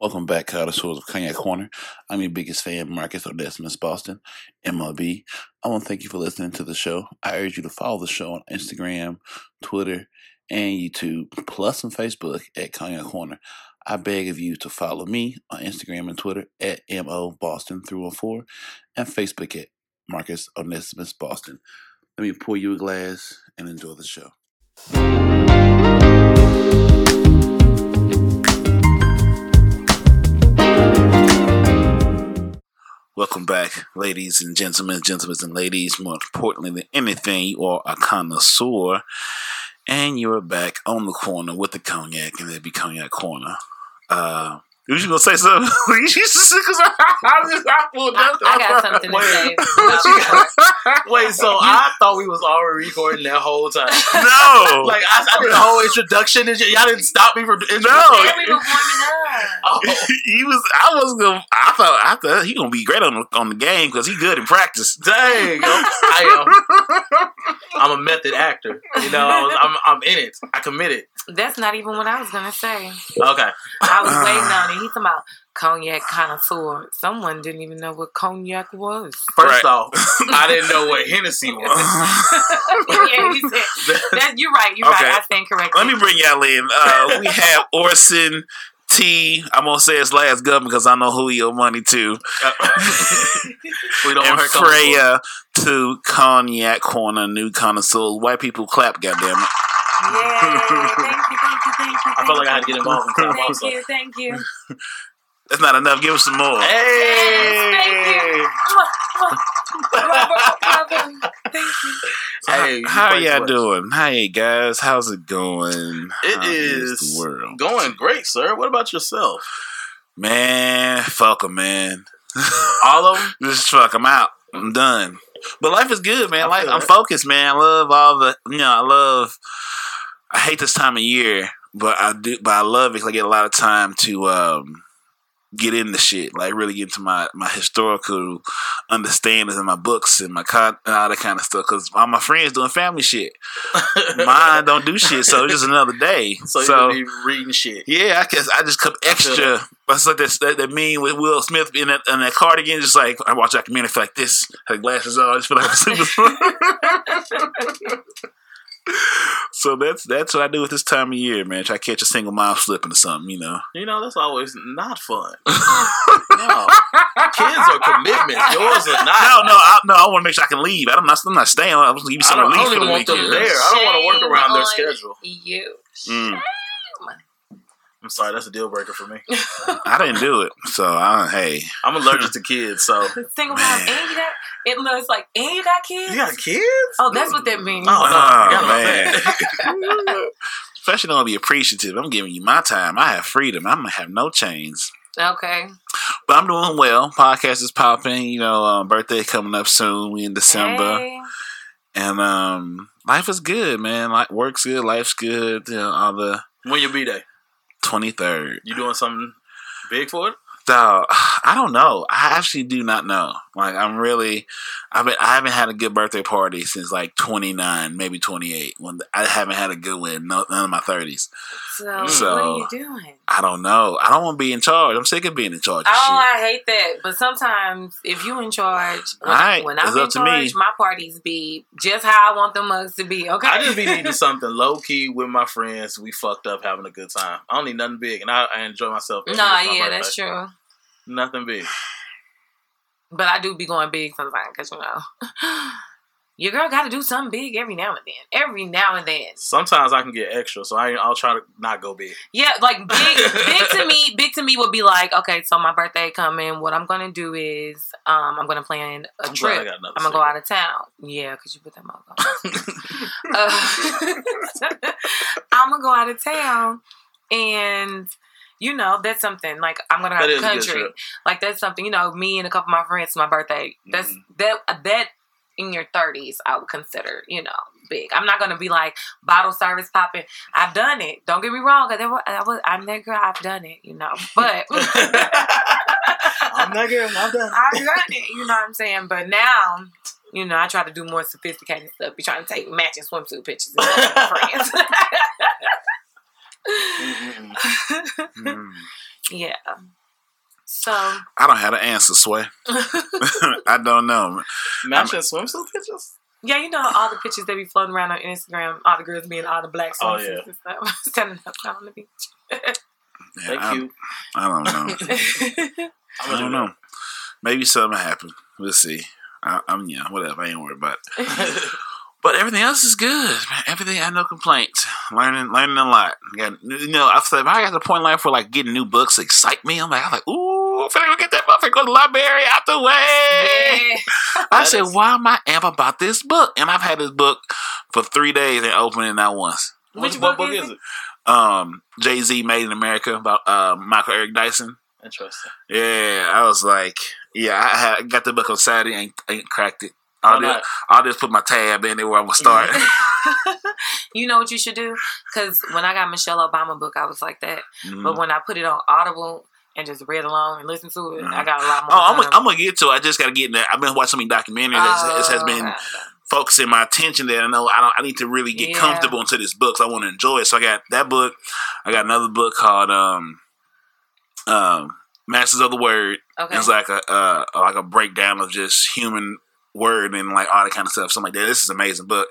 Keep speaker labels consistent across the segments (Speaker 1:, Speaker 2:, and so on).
Speaker 1: Welcome back, connoisseurs of Cognac Corner. I'm your biggest fan, Marcus Onesimus Boston, MLB. I want to thank you for listening to the show. I urge you to follow the show on Instagram, Twitter, and YouTube, plus on Facebook at Cognac Corner. I beg of you to follow me on Instagram and Twitter at MO Boston 314 and Facebook at Marcus Onesimus Boston. Let me pour you a glass and enjoy the show. Welcome back, ladies and gentlemen, gentlemen and ladies. More importantly than anything, you are a connoisseur, and you're back on the corner with the cognac, and there be cognac corner. Uh, you was gonna say something? Because I,
Speaker 2: I, pulled I, I got something to say.
Speaker 3: Wait, so I thought we was already recording that whole time.
Speaker 1: No,
Speaker 3: like I, I did a whole introduction, and y'all didn't stop me from introducing.
Speaker 1: No,
Speaker 2: we were warming up.
Speaker 1: Oh. he was. I was gonna. I thought. I thought he gonna be great on the on the game because he good in practice.
Speaker 3: Dang, I am. I'm a method actor. You know, I'm I'm in it. I committed.
Speaker 2: That's not even what I was gonna say.
Speaker 3: Okay,
Speaker 2: I was waiting on it. He's talking about cognac connoisseur. Someone didn't even know what cognac was.
Speaker 3: First right. off, I didn't know what Hennessy was.
Speaker 2: yeah, he said, that, you're right. You're okay. right. I stand correctly.
Speaker 1: Let me bring y'all in. Uh, we have Orson T. I'm gonna say his last government because I know who he owe money to.
Speaker 3: we don't
Speaker 1: and Freya to Cognac Corner, new connoisseurs. White people clap, goddamn it.
Speaker 2: Yay! Thank you, you.
Speaker 3: I felt like I had to get involved in clap
Speaker 2: Thank
Speaker 3: also.
Speaker 2: you, thank you.
Speaker 1: That's not enough. Give us some more.
Speaker 3: Hey!
Speaker 2: Yes, thank you. Thank you.
Speaker 3: Hey,
Speaker 1: how, how y'all doing? Hey guys, how's it going?
Speaker 3: It
Speaker 1: how
Speaker 3: is
Speaker 1: the world
Speaker 3: going great, sir. What about yourself?
Speaker 1: Man, fuck them, man.
Speaker 3: All of them?
Speaker 1: Just fuck them out. I'm done. But life is good, man.
Speaker 3: I
Speaker 1: Life, I'm focused, man. I love all the, you know, I love. I hate this time of year, but I do, but I love it. Cause I get a lot of time to um, get into shit, like really get into my my historical understandings and my books and my con and all that kind of stuff. Because all my friends doing family shit, mine don't do shit, so it's just another day.
Speaker 3: So,
Speaker 1: so
Speaker 3: you be reading shit.
Speaker 1: yeah, I guess I just come extra. That's like that, that, that meme with Will Smith in that, in that cardigan. Just like I watch community feel like this, had glasses on. I just feel like a super. so that's that's what I do with this time of year, man. Try to catch a single mom slipping or something, you know.
Speaker 3: You know, that's always not fun. no. Kids are commitments. Yours are not.
Speaker 1: No, no, I, no. I want to make sure I can leave. I'm not. I'm not staying. I was leaving
Speaker 3: I
Speaker 1: some
Speaker 3: don't, I
Speaker 1: relief
Speaker 3: don't
Speaker 1: for
Speaker 3: even
Speaker 1: the
Speaker 3: want them
Speaker 1: weekend.
Speaker 3: there. I don't want to work
Speaker 2: Shame
Speaker 3: around their schedule.
Speaker 2: You.
Speaker 1: Mm.
Speaker 3: I'm sorry, that's a deal breaker for me.
Speaker 1: I didn't do it, so I, hey,
Speaker 3: I'm allergic to kids, so.
Speaker 2: Single mom,
Speaker 1: Man.
Speaker 2: and you got it looks like, and you got kids.
Speaker 3: You got kids?
Speaker 2: Oh, that's what that means.
Speaker 3: Oh, no.
Speaker 1: Oh,
Speaker 3: forgot about
Speaker 1: man. especially don't be appreciative. I'm giving you my time. I have freedom. I'm gonna have no chains.
Speaker 2: Okay.
Speaker 1: But I'm doing well. Podcast is popping. You know, um, birthday coming up soon. We in December,
Speaker 2: Hey.
Speaker 1: and um, life is good, man. Like work's good, life's good. You know, all the
Speaker 3: when your B day?
Speaker 1: Twenty third.
Speaker 3: You doing something big for it?
Speaker 1: Dog, I don't know. I actually do not know. Like, I'm really, I've been, I haven't had a good birthday party since like 29, maybe 28. When I haven't had a good one, no, none of my 30s.
Speaker 2: So,
Speaker 1: So-
Speaker 2: what are you doing?
Speaker 1: I don't know. I don't want to be in charge. I'm sick of being in charge of
Speaker 2: Oh,
Speaker 1: shit.
Speaker 2: I hate that. But sometimes, if you in charge, when,
Speaker 1: Alright,
Speaker 2: when I'm
Speaker 1: it's
Speaker 2: in
Speaker 1: up to me.
Speaker 2: charge, my parties be just how I want the mugs to be. Okay.
Speaker 3: I just be needing something low key with my friends. We fucked up having a good time. I don't need nothing big, and I, I enjoy myself. every
Speaker 2: Nah,
Speaker 3: year for my
Speaker 2: yeah, that's true.
Speaker 3: Nothing big.
Speaker 2: But I do be going big sometimes because you know, your girl got to do something big every now and then. Every now and then.
Speaker 3: Sometimes I can get extra, so I, I'll try to not go big.
Speaker 2: Yeah, like big, big to me. Big to me would be like, okay, so my birthday coming. What I'm gonna do is, um, I'm gonna plan a
Speaker 3: I'm
Speaker 2: trip. I'm gonna go out of town. Yeah, because you put that mug on. uh, I'm gonna go out of town, and you know that's something. Like I'm gonna go
Speaker 3: That
Speaker 2: out
Speaker 3: is
Speaker 2: of
Speaker 3: a
Speaker 2: country. Like that's something. You know, me and a couple of my friends. My birthday. That's
Speaker 3: Mhm.
Speaker 2: that that in your 30s. I would consider. You know. Big. I'm not gonna be like bottle service popping. I've done it. Don't get me wrong. I was, I was, I'm that girl. I've done it. You know, but
Speaker 3: I'm not good. I'm done.
Speaker 2: I've done it. You know what I'm saying? But now, you know, I try to do more sophisticated stuff. Be trying to take matching swimsuit pictures with my friends.
Speaker 1: Mm.
Speaker 2: Yeah. So
Speaker 1: I don't have an answer, Sway. I don't know.
Speaker 3: Matching swimsuit pictures.
Speaker 2: yeah, you know all the pictures that be floating around on Instagram, all the girls being all the black
Speaker 3: Oh,
Speaker 2: swimsuits
Speaker 3: yeah.
Speaker 2: and stuff, standing up on the beach.
Speaker 1: Yeah,
Speaker 3: They
Speaker 1: I,
Speaker 3: cute.
Speaker 1: I don't know.
Speaker 3: I'm
Speaker 1: I
Speaker 3: gonna
Speaker 1: don't know. Maybe something happened. We'll see. I, I'm yeah, whatever. I ain't worried about it.
Speaker 3: That.
Speaker 1: But everything else is good. man. Everything, I have no complaints. Learning, learning a lot. Got, you know, I've said if I got the point in life where like getting new books excite me. I'm like, I'm like, ooh, I'm finna go get that motherfucker. Go to the library out the way.
Speaker 2: Yeah.
Speaker 1: I said,
Speaker 3: is-
Speaker 1: why am I amp about this book? And I've had this book for three days and opened it not once.
Speaker 3: Which
Speaker 2: Which
Speaker 3: what
Speaker 2: book
Speaker 3: book
Speaker 2: is
Speaker 3: is
Speaker 2: it?
Speaker 3: it?
Speaker 1: Um, Jay Z Made in America about uh, Michael Eric Dyson.
Speaker 3: Interesting.
Speaker 1: Yeah, I was like, yeah, I, had, I got the book on Saturday, ain't, ain't cracked it. I'll, just. I'll just put my tab in there where I'm gonna start.
Speaker 2: you know what you should do? Because when I got Michelle Obama book, I was like that.
Speaker 1: Mhm.
Speaker 2: But when I put it on Audible and just read along and listen to it,
Speaker 1: Mhm.
Speaker 2: I got a lot more.
Speaker 1: Oh, I'm, gonna- I'm gonna get to it. I just gotta get in there. I've been watching many documentaries. that This has
Speaker 2: Oh,
Speaker 1: been focusing my attention there. I know I don't. I need to really get
Speaker 2: Yeah.
Speaker 1: comfortable into this book. So I want to enjoy it. So I got that book. I got another book called um, um, Masters of the Word.
Speaker 2: Okay.
Speaker 1: It's like a uh, like a breakdown of just human word and like all that kind of stuff. Something like that. This is an amazing book,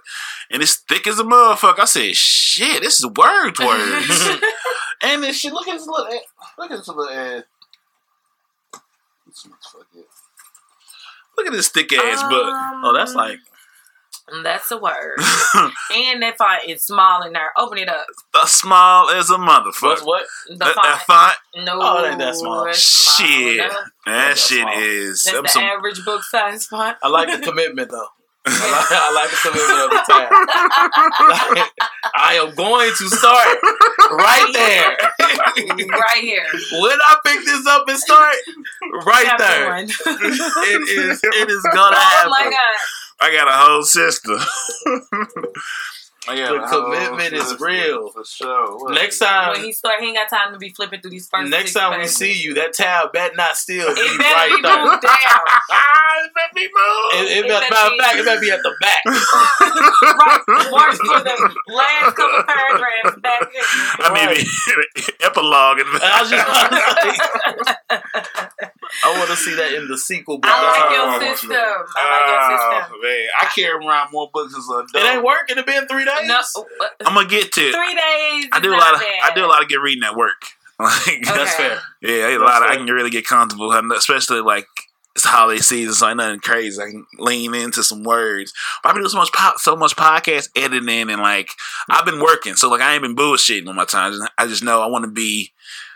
Speaker 1: and it's thick as a motherfucker. I said, shit, this is words, words. and then shit, look at this little, look at this little motherfucker. Look at this thick ass book.
Speaker 2: Um,
Speaker 3: Oh, that's like
Speaker 2: That's a word. and that font is small in there. Open it up.
Speaker 1: the small as a motherfucker.
Speaker 3: what's what?
Speaker 2: The
Speaker 1: That,
Speaker 2: font.
Speaker 1: that font,
Speaker 2: no,
Speaker 3: Oh, it ain't that small.
Speaker 2: it's small.
Speaker 1: Shit.
Speaker 2: That's,
Speaker 1: that shit
Speaker 3: small.
Speaker 1: is.
Speaker 2: that's
Speaker 1: some-
Speaker 2: the
Speaker 1: some-
Speaker 2: average book size font.
Speaker 3: I like the commitment though. I like, I like the commitment of the tab. I am going to start right there.
Speaker 2: right here.
Speaker 3: when I pick this up and start, right
Speaker 2: Chapter
Speaker 3: there,
Speaker 2: one.
Speaker 3: it is. It is gonna
Speaker 2: oh
Speaker 3: happen.
Speaker 2: my god.
Speaker 1: I got a whole sister. Oh, I got
Speaker 3: The
Speaker 1: oh,
Speaker 3: commitment is real.
Speaker 1: For sure. What
Speaker 3: Next time-
Speaker 2: When he start, he ain't got time to be flipping through these first.
Speaker 3: Next
Speaker 2: six
Speaker 3: time we see you, that tab bet not still be
Speaker 2: it better
Speaker 3: right
Speaker 2: be
Speaker 3: there.
Speaker 2: moved down.
Speaker 1: Ah, it better be moved.
Speaker 3: It, it
Speaker 2: It
Speaker 3: better,
Speaker 2: better
Speaker 3: matter of
Speaker 2: be-
Speaker 3: fact, it better be at the back.
Speaker 2: right. Mark for the last couple paragraphs back here.
Speaker 1: I need the epilogue. In
Speaker 3: And I just I want to see that in the sequel. book.
Speaker 2: I like your
Speaker 3: all I want you to
Speaker 2: system. I like your system.
Speaker 1: Oh, man, I carry around more books as an adult.
Speaker 3: It ain't working. It been three days.
Speaker 2: No,
Speaker 1: I'm gonna get to it.
Speaker 2: three days.
Speaker 1: I do a lot of
Speaker 2: bad.
Speaker 1: I do a lot of good reading at work. Like,
Speaker 3: That's fair.
Speaker 1: yeah, a lot. Of, I can really get comfortable, especially like it's holiday season, so ain't nothing crazy. I can lean into some words. But I've been doing so much po- so much podcast editing and like I've been working, so like I ain't been bullshitting on my time. I just know I want to be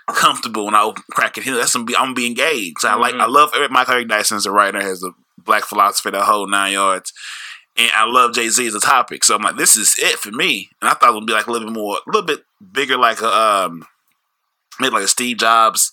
Speaker 1: comfortable when I open crack it. That's gonna be I'm gonna be engaged. I like
Speaker 3: Mhm.
Speaker 1: I love Eric Michael Eric Dyson as a writer, has a black philosophy, the whole nine yards. And I love Jay Z as a topic, so I'm like, this is it for me. And I thought it would be like a little bit more, a little bit bigger, like a um, maybe like a Steve Jobs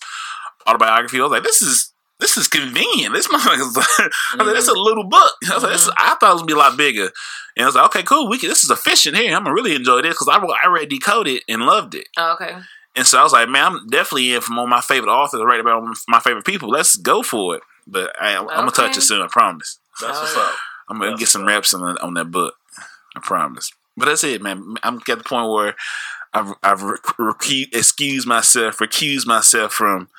Speaker 1: autobiography. I was like, this is this is convenient. This motherfucker's I was like, this is a little book. I was like, this is, I thought it was gonna be a lot bigger. And I was like, okay, cool. We can, this is efficient here. I'm gonna really enjoy this because I I read Decoded and loved it.
Speaker 2: Oh, okay.
Speaker 1: And so I was like, man, I'm definitely in from one of my favorite authors, right about my favorite people. Let's go for it. But I, I'm gonna touch it soon. I promise.
Speaker 3: That's
Speaker 2: Oh,
Speaker 3: what's
Speaker 2: yeah.
Speaker 3: up.
Speaker 1: I'm gonna
Speaker 3: That's
Speaker 1: get some reps on, on that book. I promise. But that's it, man. I'm at the point where I've I've rec- recu- excused myself, recused myself from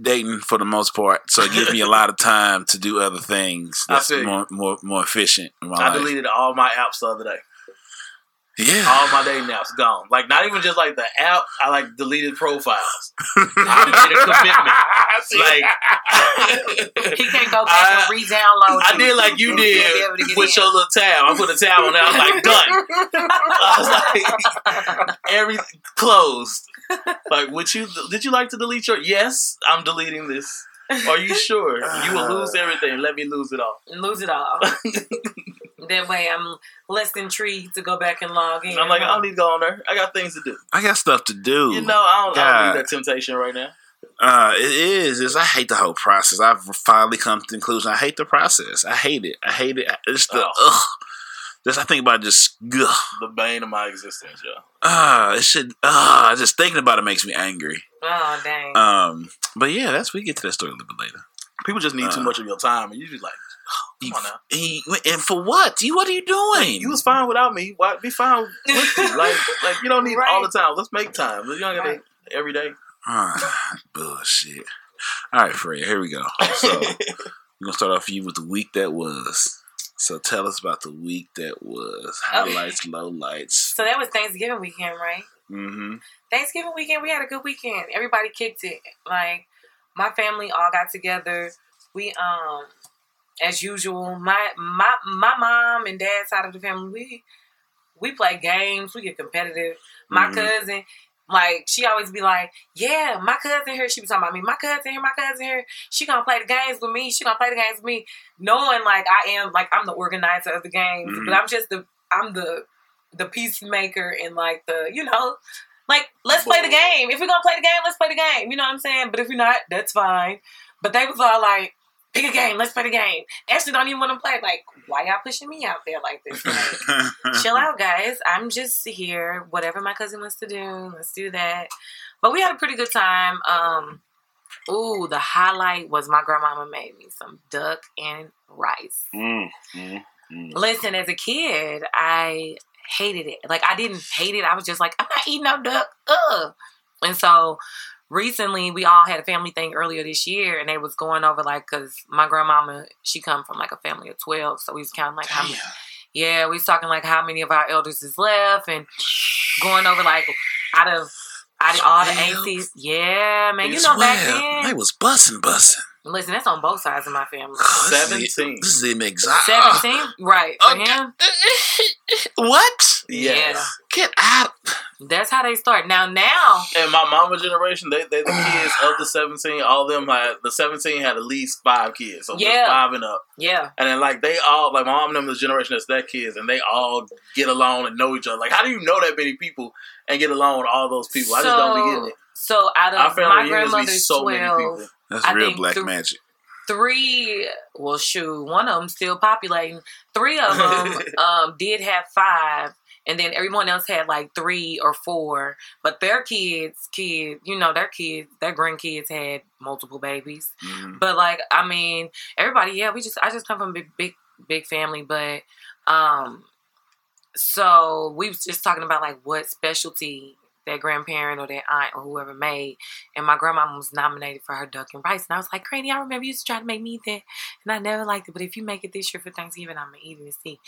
Speaker 1: dating for the most part. So it gives me a lot of time to do other things that's more more more efficient in my
Speaker 3: I
Speaker 1: life.
Speaker 3: deleted all my apps the other day.
Speaker 1: Yeah.
Speaker 3: All my dating apps gone. Like not even just like the app. I like deleted profiles. I made a commitment. Like
Speaker 2: He can't go back and re-download.
Speaker 3: I did like you
Speaker 2: He'll be able to
Speaker 3: did with
Speaker 2: in.
Speaker 3: your little tab. I put a tab on there. I was like, done. I was like, every closed. Like, would you? Did you like to delete your? Yes, I'm deleting this. Are you sure? You will lose everything. Let me lose it all.
Speaker 2: lose it all. That way, I'm less intrigued to go back and log in.
Speaker 3: I'm like, I don't need to go on there. I got things to do.
Speaker 1: I got stuff to do.
Speaker 3: You know, I don't, I don't need that temptation right now.
Speaker 1: Uh, it is. It's, I hate the whole process. I've finally come to the conclusion. I hate the process. I hate it. I hate it. It's the
Speaker 3: Oh.
Speaker 1: ugh. Just I think about just ugh.
Speaker 3: The bane of my existence, yo.
Speaker 1: Ah, it should. Ah, just thinking about it makes me angry.
Speaker 2: Oh dang.
Speaker 1: Um, but yeah, that's we get to that story a little bit later.
Speaker 3: People just need too
Speaker 1: Uh.
Speaker 3: much of your time, and you just like,
Speaker 1: You-
Speaker 3: come on now.
Speaker 1: he- and for what? You what are you doing?
Speaker 3: You was fine without me. Why be fine with me? Like, like you don't need
Speaker 2: Right.
Speaker 3: all the time. Let's make time. You don't gotta
Speaker 2: Right.
Speaker 3: every day.
Speaker 1: Ah, bullshit. All right, Freya, here we go. So we're gonna start off for you with the week that was. So tell us about the week that was. Highlights, lowlights.
Speaker 2: So that was Thanksgiving weekend, right?
Speaker 1: Mm-hmm.
Speaker 2: Thanksgiving weekend, we had a good weekend. Everybody kicked it. Like my family all got together. We um, as usual, my my my mom and dad side of the family, we we play games. We get competitive. My
Speaker 1: Mhm.
Speaker 2: cousin, like she always be like, "Yeah, my cousin here." She be talking about me. My cousin here. My cousin here. She gonna play the games with me. She gonna play the games with me, knowing like I am like I'm the organizer of the games,
Speaker 1: Mhm.
Speaker 2: but I'm just the I'm the the peacemaker and like the you know like let's play the game. If we're gonna play the game, let's play the game. You know what I'm saying? But if you're not, that's fine. But they was all like, pick a game, let's play the game. Ashley don't even want to play. Like, why y'all pushing me out there like this? Like, chill out, guys. I'm just here. Whatever my cousin wants to do, let's do that. But we had a pretty good time. Um, ooh, the highlight was my grandmama made me some duck and rice.
Speaker 1: Mm, mm, mm.
Speaker 2: Listen, as a kid, I hated it. Like I didn't hate it. I was just like, I'm not eating no duck. Ugh. And so recently, we all had a family thing earlier this year, and they was going over like, cause my grandmama, she come from like a family of twelve, so we was counting like how many. Yeah, we was talking like how many of our elders is left, and going over like out of out of all the
Speaker 1: Twelve?
Speaker 2: aunties. Yeah, man, you
Speaker 1: It's
Speaker 2: know back
Speaker 1: well. They was bussing, bussing.
Speaker 2: Listen, that's on both sides of my family.
Speaker 3: Seventeen.
Speaker 1: This is even exotic.
Speaker 2: Seventeen, right? For
Speaker 1: Okay.
Speaker 2: him,
Speaker 1: what?
Speaker 3: Yes.
Speaker 1: Get out.
Speaker 2: that's how they start. Now, now.
Speaker 3: And my mama generation, they they the kids of the seventeen. All of them had the seventeen had at least five kids, so
Speaker 2: Yeah.
Speaker 3: five and up.
Speaker 2: Yeah.
Speaker 3: And then like they all like my mom and them the generation that's their kids, and they all get along and know each other. Like how do you know that many people and get along with all those people? I just don't be getting it.
Speaker 2: So out
Speaker 3: Our
Speaker 2: of my
Speaker 3: reunions
Speaker 2: grandmother's
Speaker 3: so
Speaker 2: twelve.
Speaker 1: That's
Speaker 2: I
Speaker 1: real black
Speaker 2: the-
Speaker 1: magic.
Speaker 2: three. Well, shoot, one of them still populating. Three of them um, did have five, and then everyone else had like three or four. But their kids, kids, you know, their kids, their grandkids had multiple babies.
Speaker 1: Mhm.
Speaker 2: But like, I mean, everybody, yeah, we just I just come from a big big big family, but um so we was just talking about like what specialty that grandparent or that aunt or whoever made and my grandma was nominated for her duck and rice and I was like, Granny, I remember you used to try to make me eat that and I never liked it, but if you make it this year for Thanksgiving, I'm gonna eat it and see.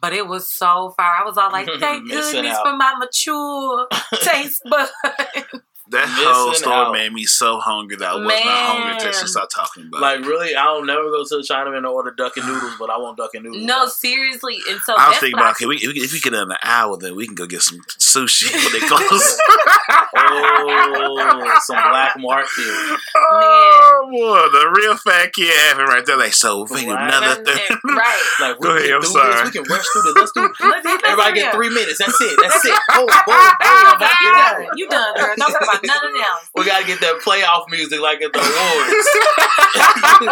Speaker 2: But it was so far. I was all like, thank goodness for my mature taste bud.
Speaker 1: That whole story
Speaker 3: out.
Speaker 1: made me so hungry that I was not hungry until she started talking about
Speaker 3: Like
Speaker 1: it.
Speaker 3: really, I don't never go to the Chinaman to order duck and noodles, but I want duck and noodles.
Speaker 2: no, seriously. And so
Speaker 1: I was thinking about,
Speaker 2: I
Speaker 1: okay, we, if we- if we get in an hour, then we can go get some sushi when they close.
Speaker 3: oh, some black market.
Speaker 1: oh, boy, the real fat kid having right there. Like, so, wait,
Speaker 3: Right.
Speaker 1: another thing.
Speaker 2: right.
Speaker 3: Like we
Speaker 1: Go ahead, I'm
Speaker 3: do
Speaker 1: sorry.
Speaker 3: this. We can rush through this. Let's do.
Speaker 2: Let's- let's
Speaker 3: Everybody get three minutes. That's it. That's it. Boom, boom, boom. Back
Speaker 2: You done. You done, girl. Don't talk about nothing.
Speaker 3: We gotta get that playoff music like at the awards.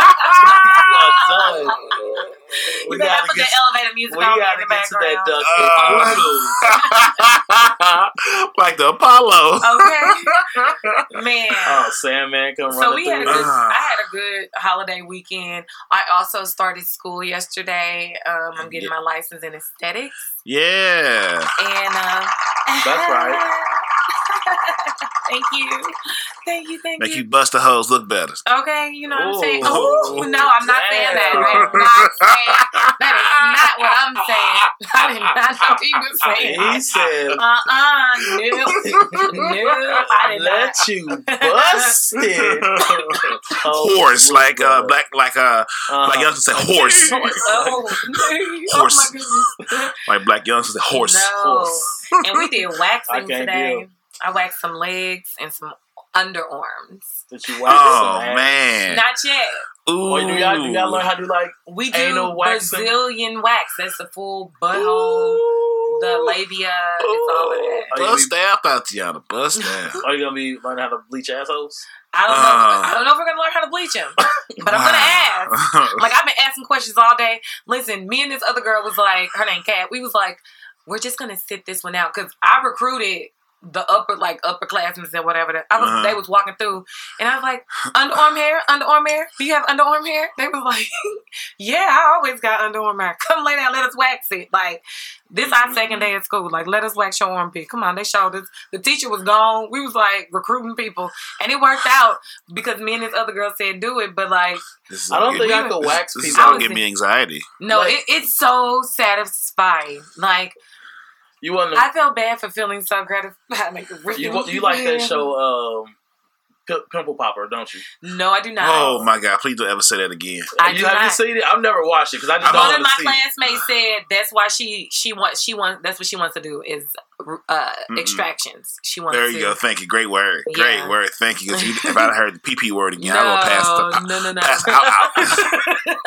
Speaker 3: We gotta
Speaker 2: put
Speaker 3: get.
Speaker 2: that elevator music
Speaker 3: We
Speaker 2: on
Speaker 3: gotta
Speaker 2: the
Speaker 3: get to that
Speaker 2: background.
Speaker 3: duck.
Speaker 1: Uh, like the Apollo.
Speaker 2: Okay, man.
Speaker 3: oh, Sandman, come run.
Speaker 2: so
Speaker 3: running
Speaker 2: we had a
Speaker 3: through.
Speaker 2: good. I had a good holiday weekend. I also started school yesterday. Um, I'm getting my license in aesthetics,
Speaker 1: Yeah.
Speaker 2: and uh,
Speaker 3: That's right.
Speaker 2: Thank you, thank you, thank
Speaker 1: Make
Speaker 2: you.
Speaker 1: you bust the hoes look better.
Speaker 2: Okay, you know what I'm saying.
Speaker 3: Ooh.
Speaker 2: Oh no, I'm not saying that.
Speaker 3: Damn.
Speaker 2: That is not saying. That is not what I'm saying. I did not know he was saying.
Speaker 3: He said,
Speaker 2: Uh uh no, no, I did not.
Speaker 3: "Let you bust it." Oh,
Speaker 1: horse, like uh, black, like uh,
Speaker 3: Uh-huh.
Speaker 1: black youngsters say horse,
Speaker 2: Oh.
Speaker 1: Horse.
Speaker 2: Oh my goodness.
Speaker 1: like black youngsters say horse.
Speaker 2: No.
Speaker 3: Horse.
Speaker 2: And we did
Speaker 3: I
Speaker 2: waxing
Speaker 3: can't
Speaker 2: today.
Speaker 3: deal.
Speaker 2: I waxed some legs and some underarms.
Speaker 3: Did you wax
Speaker 1: Oh
Speaker 3: some
Speaker 1: man.
Speaker 2: Not yet.
Speaker 1: Ooh.
Speaker 3: Or do y'all, do y'all learn how to do like
Speaker 2: We do
Speaker 3: Anal waxing?
Speaker 2: Brazilian wax. That's the full butthole, the labia, it's all of that.
Speaker 3: Are you
Speaker 1: Bust
Speaker 3: be-
Speaker 1: out out y'all. Bust down.
Speaker 3: Are you gonna be learning how to bleach assholes?
Speaker 2: I don't know.
Speaker 1: Uh.
Speaker 2: I don't know if we're gonna learn how to bleach them, but I'm gonna ask.
Speaker 1: ask.
Speaker 2: Like I've been asking questions all day. Listen, me and this other girl was like, her name Kat. We was like, we're just gonna sit this one out because I recruited the upper like upper upperclassmen and whatever. That I was
Speaker 1: Uh-huh.
Speaker 2: they was walking through, and I was like, underarm hair, underarm hair. Do you have underarm hair? They was like, yeah, I always got underarm hair. Come lay down, let us wax it. Like this our second day at school. Like let us wax your armpit. Come on, they showed us. The teacher was gone. We was like recruiting people, and it worked out because me and this other girl said do it, but like
Speaker 3: I don't think
Speaker 1: giving-
Speaker 3: I could wax
Speaker 1: This is
Speaker 3: people.
Speaker 2: I
Speaker 1: all
Speaker 2: was
Speaker 1: giving me anxiety.
Speaker 2: no,
Speaker 3: Like-
Speaker 2: it, it's so satisfying. Like
Speaker 3: You want
Speaker 2: I feel bad for feeling so gratified. Like,
Speaker 3: you wa- you like that show, um, P- Pimple Popper, don't you?
Speaker 2: No, I do not.
Speaker 1: Oh my god! Please don't ever say that again.
Speaker 2: I
Speaker 3: you
Speaker 2: do
Speaker 3: haven't
Speaker 2: not.
Speaker 3: seen it? I've never watched it because I just don't
Speaker 2: One
Speaker 3: want
Speaker 2: of my
Speaker 3: to see it.
Speaker 2: classmates said that's why she she wants she wants that's what she wants to do is uh extractions. She wants
Speaker 1: There
Speaker 2: to
Speaker 1: you go. Thank you. Great word. Great
Speaker 2: Yeah.
Speaker 1: word. Thank you. Because if I'd heard the PP word again,
Speaker 2: no,
Speaker 1: I would pass the.
Speaker 2: no, no, no.
Speaker 1: pass out,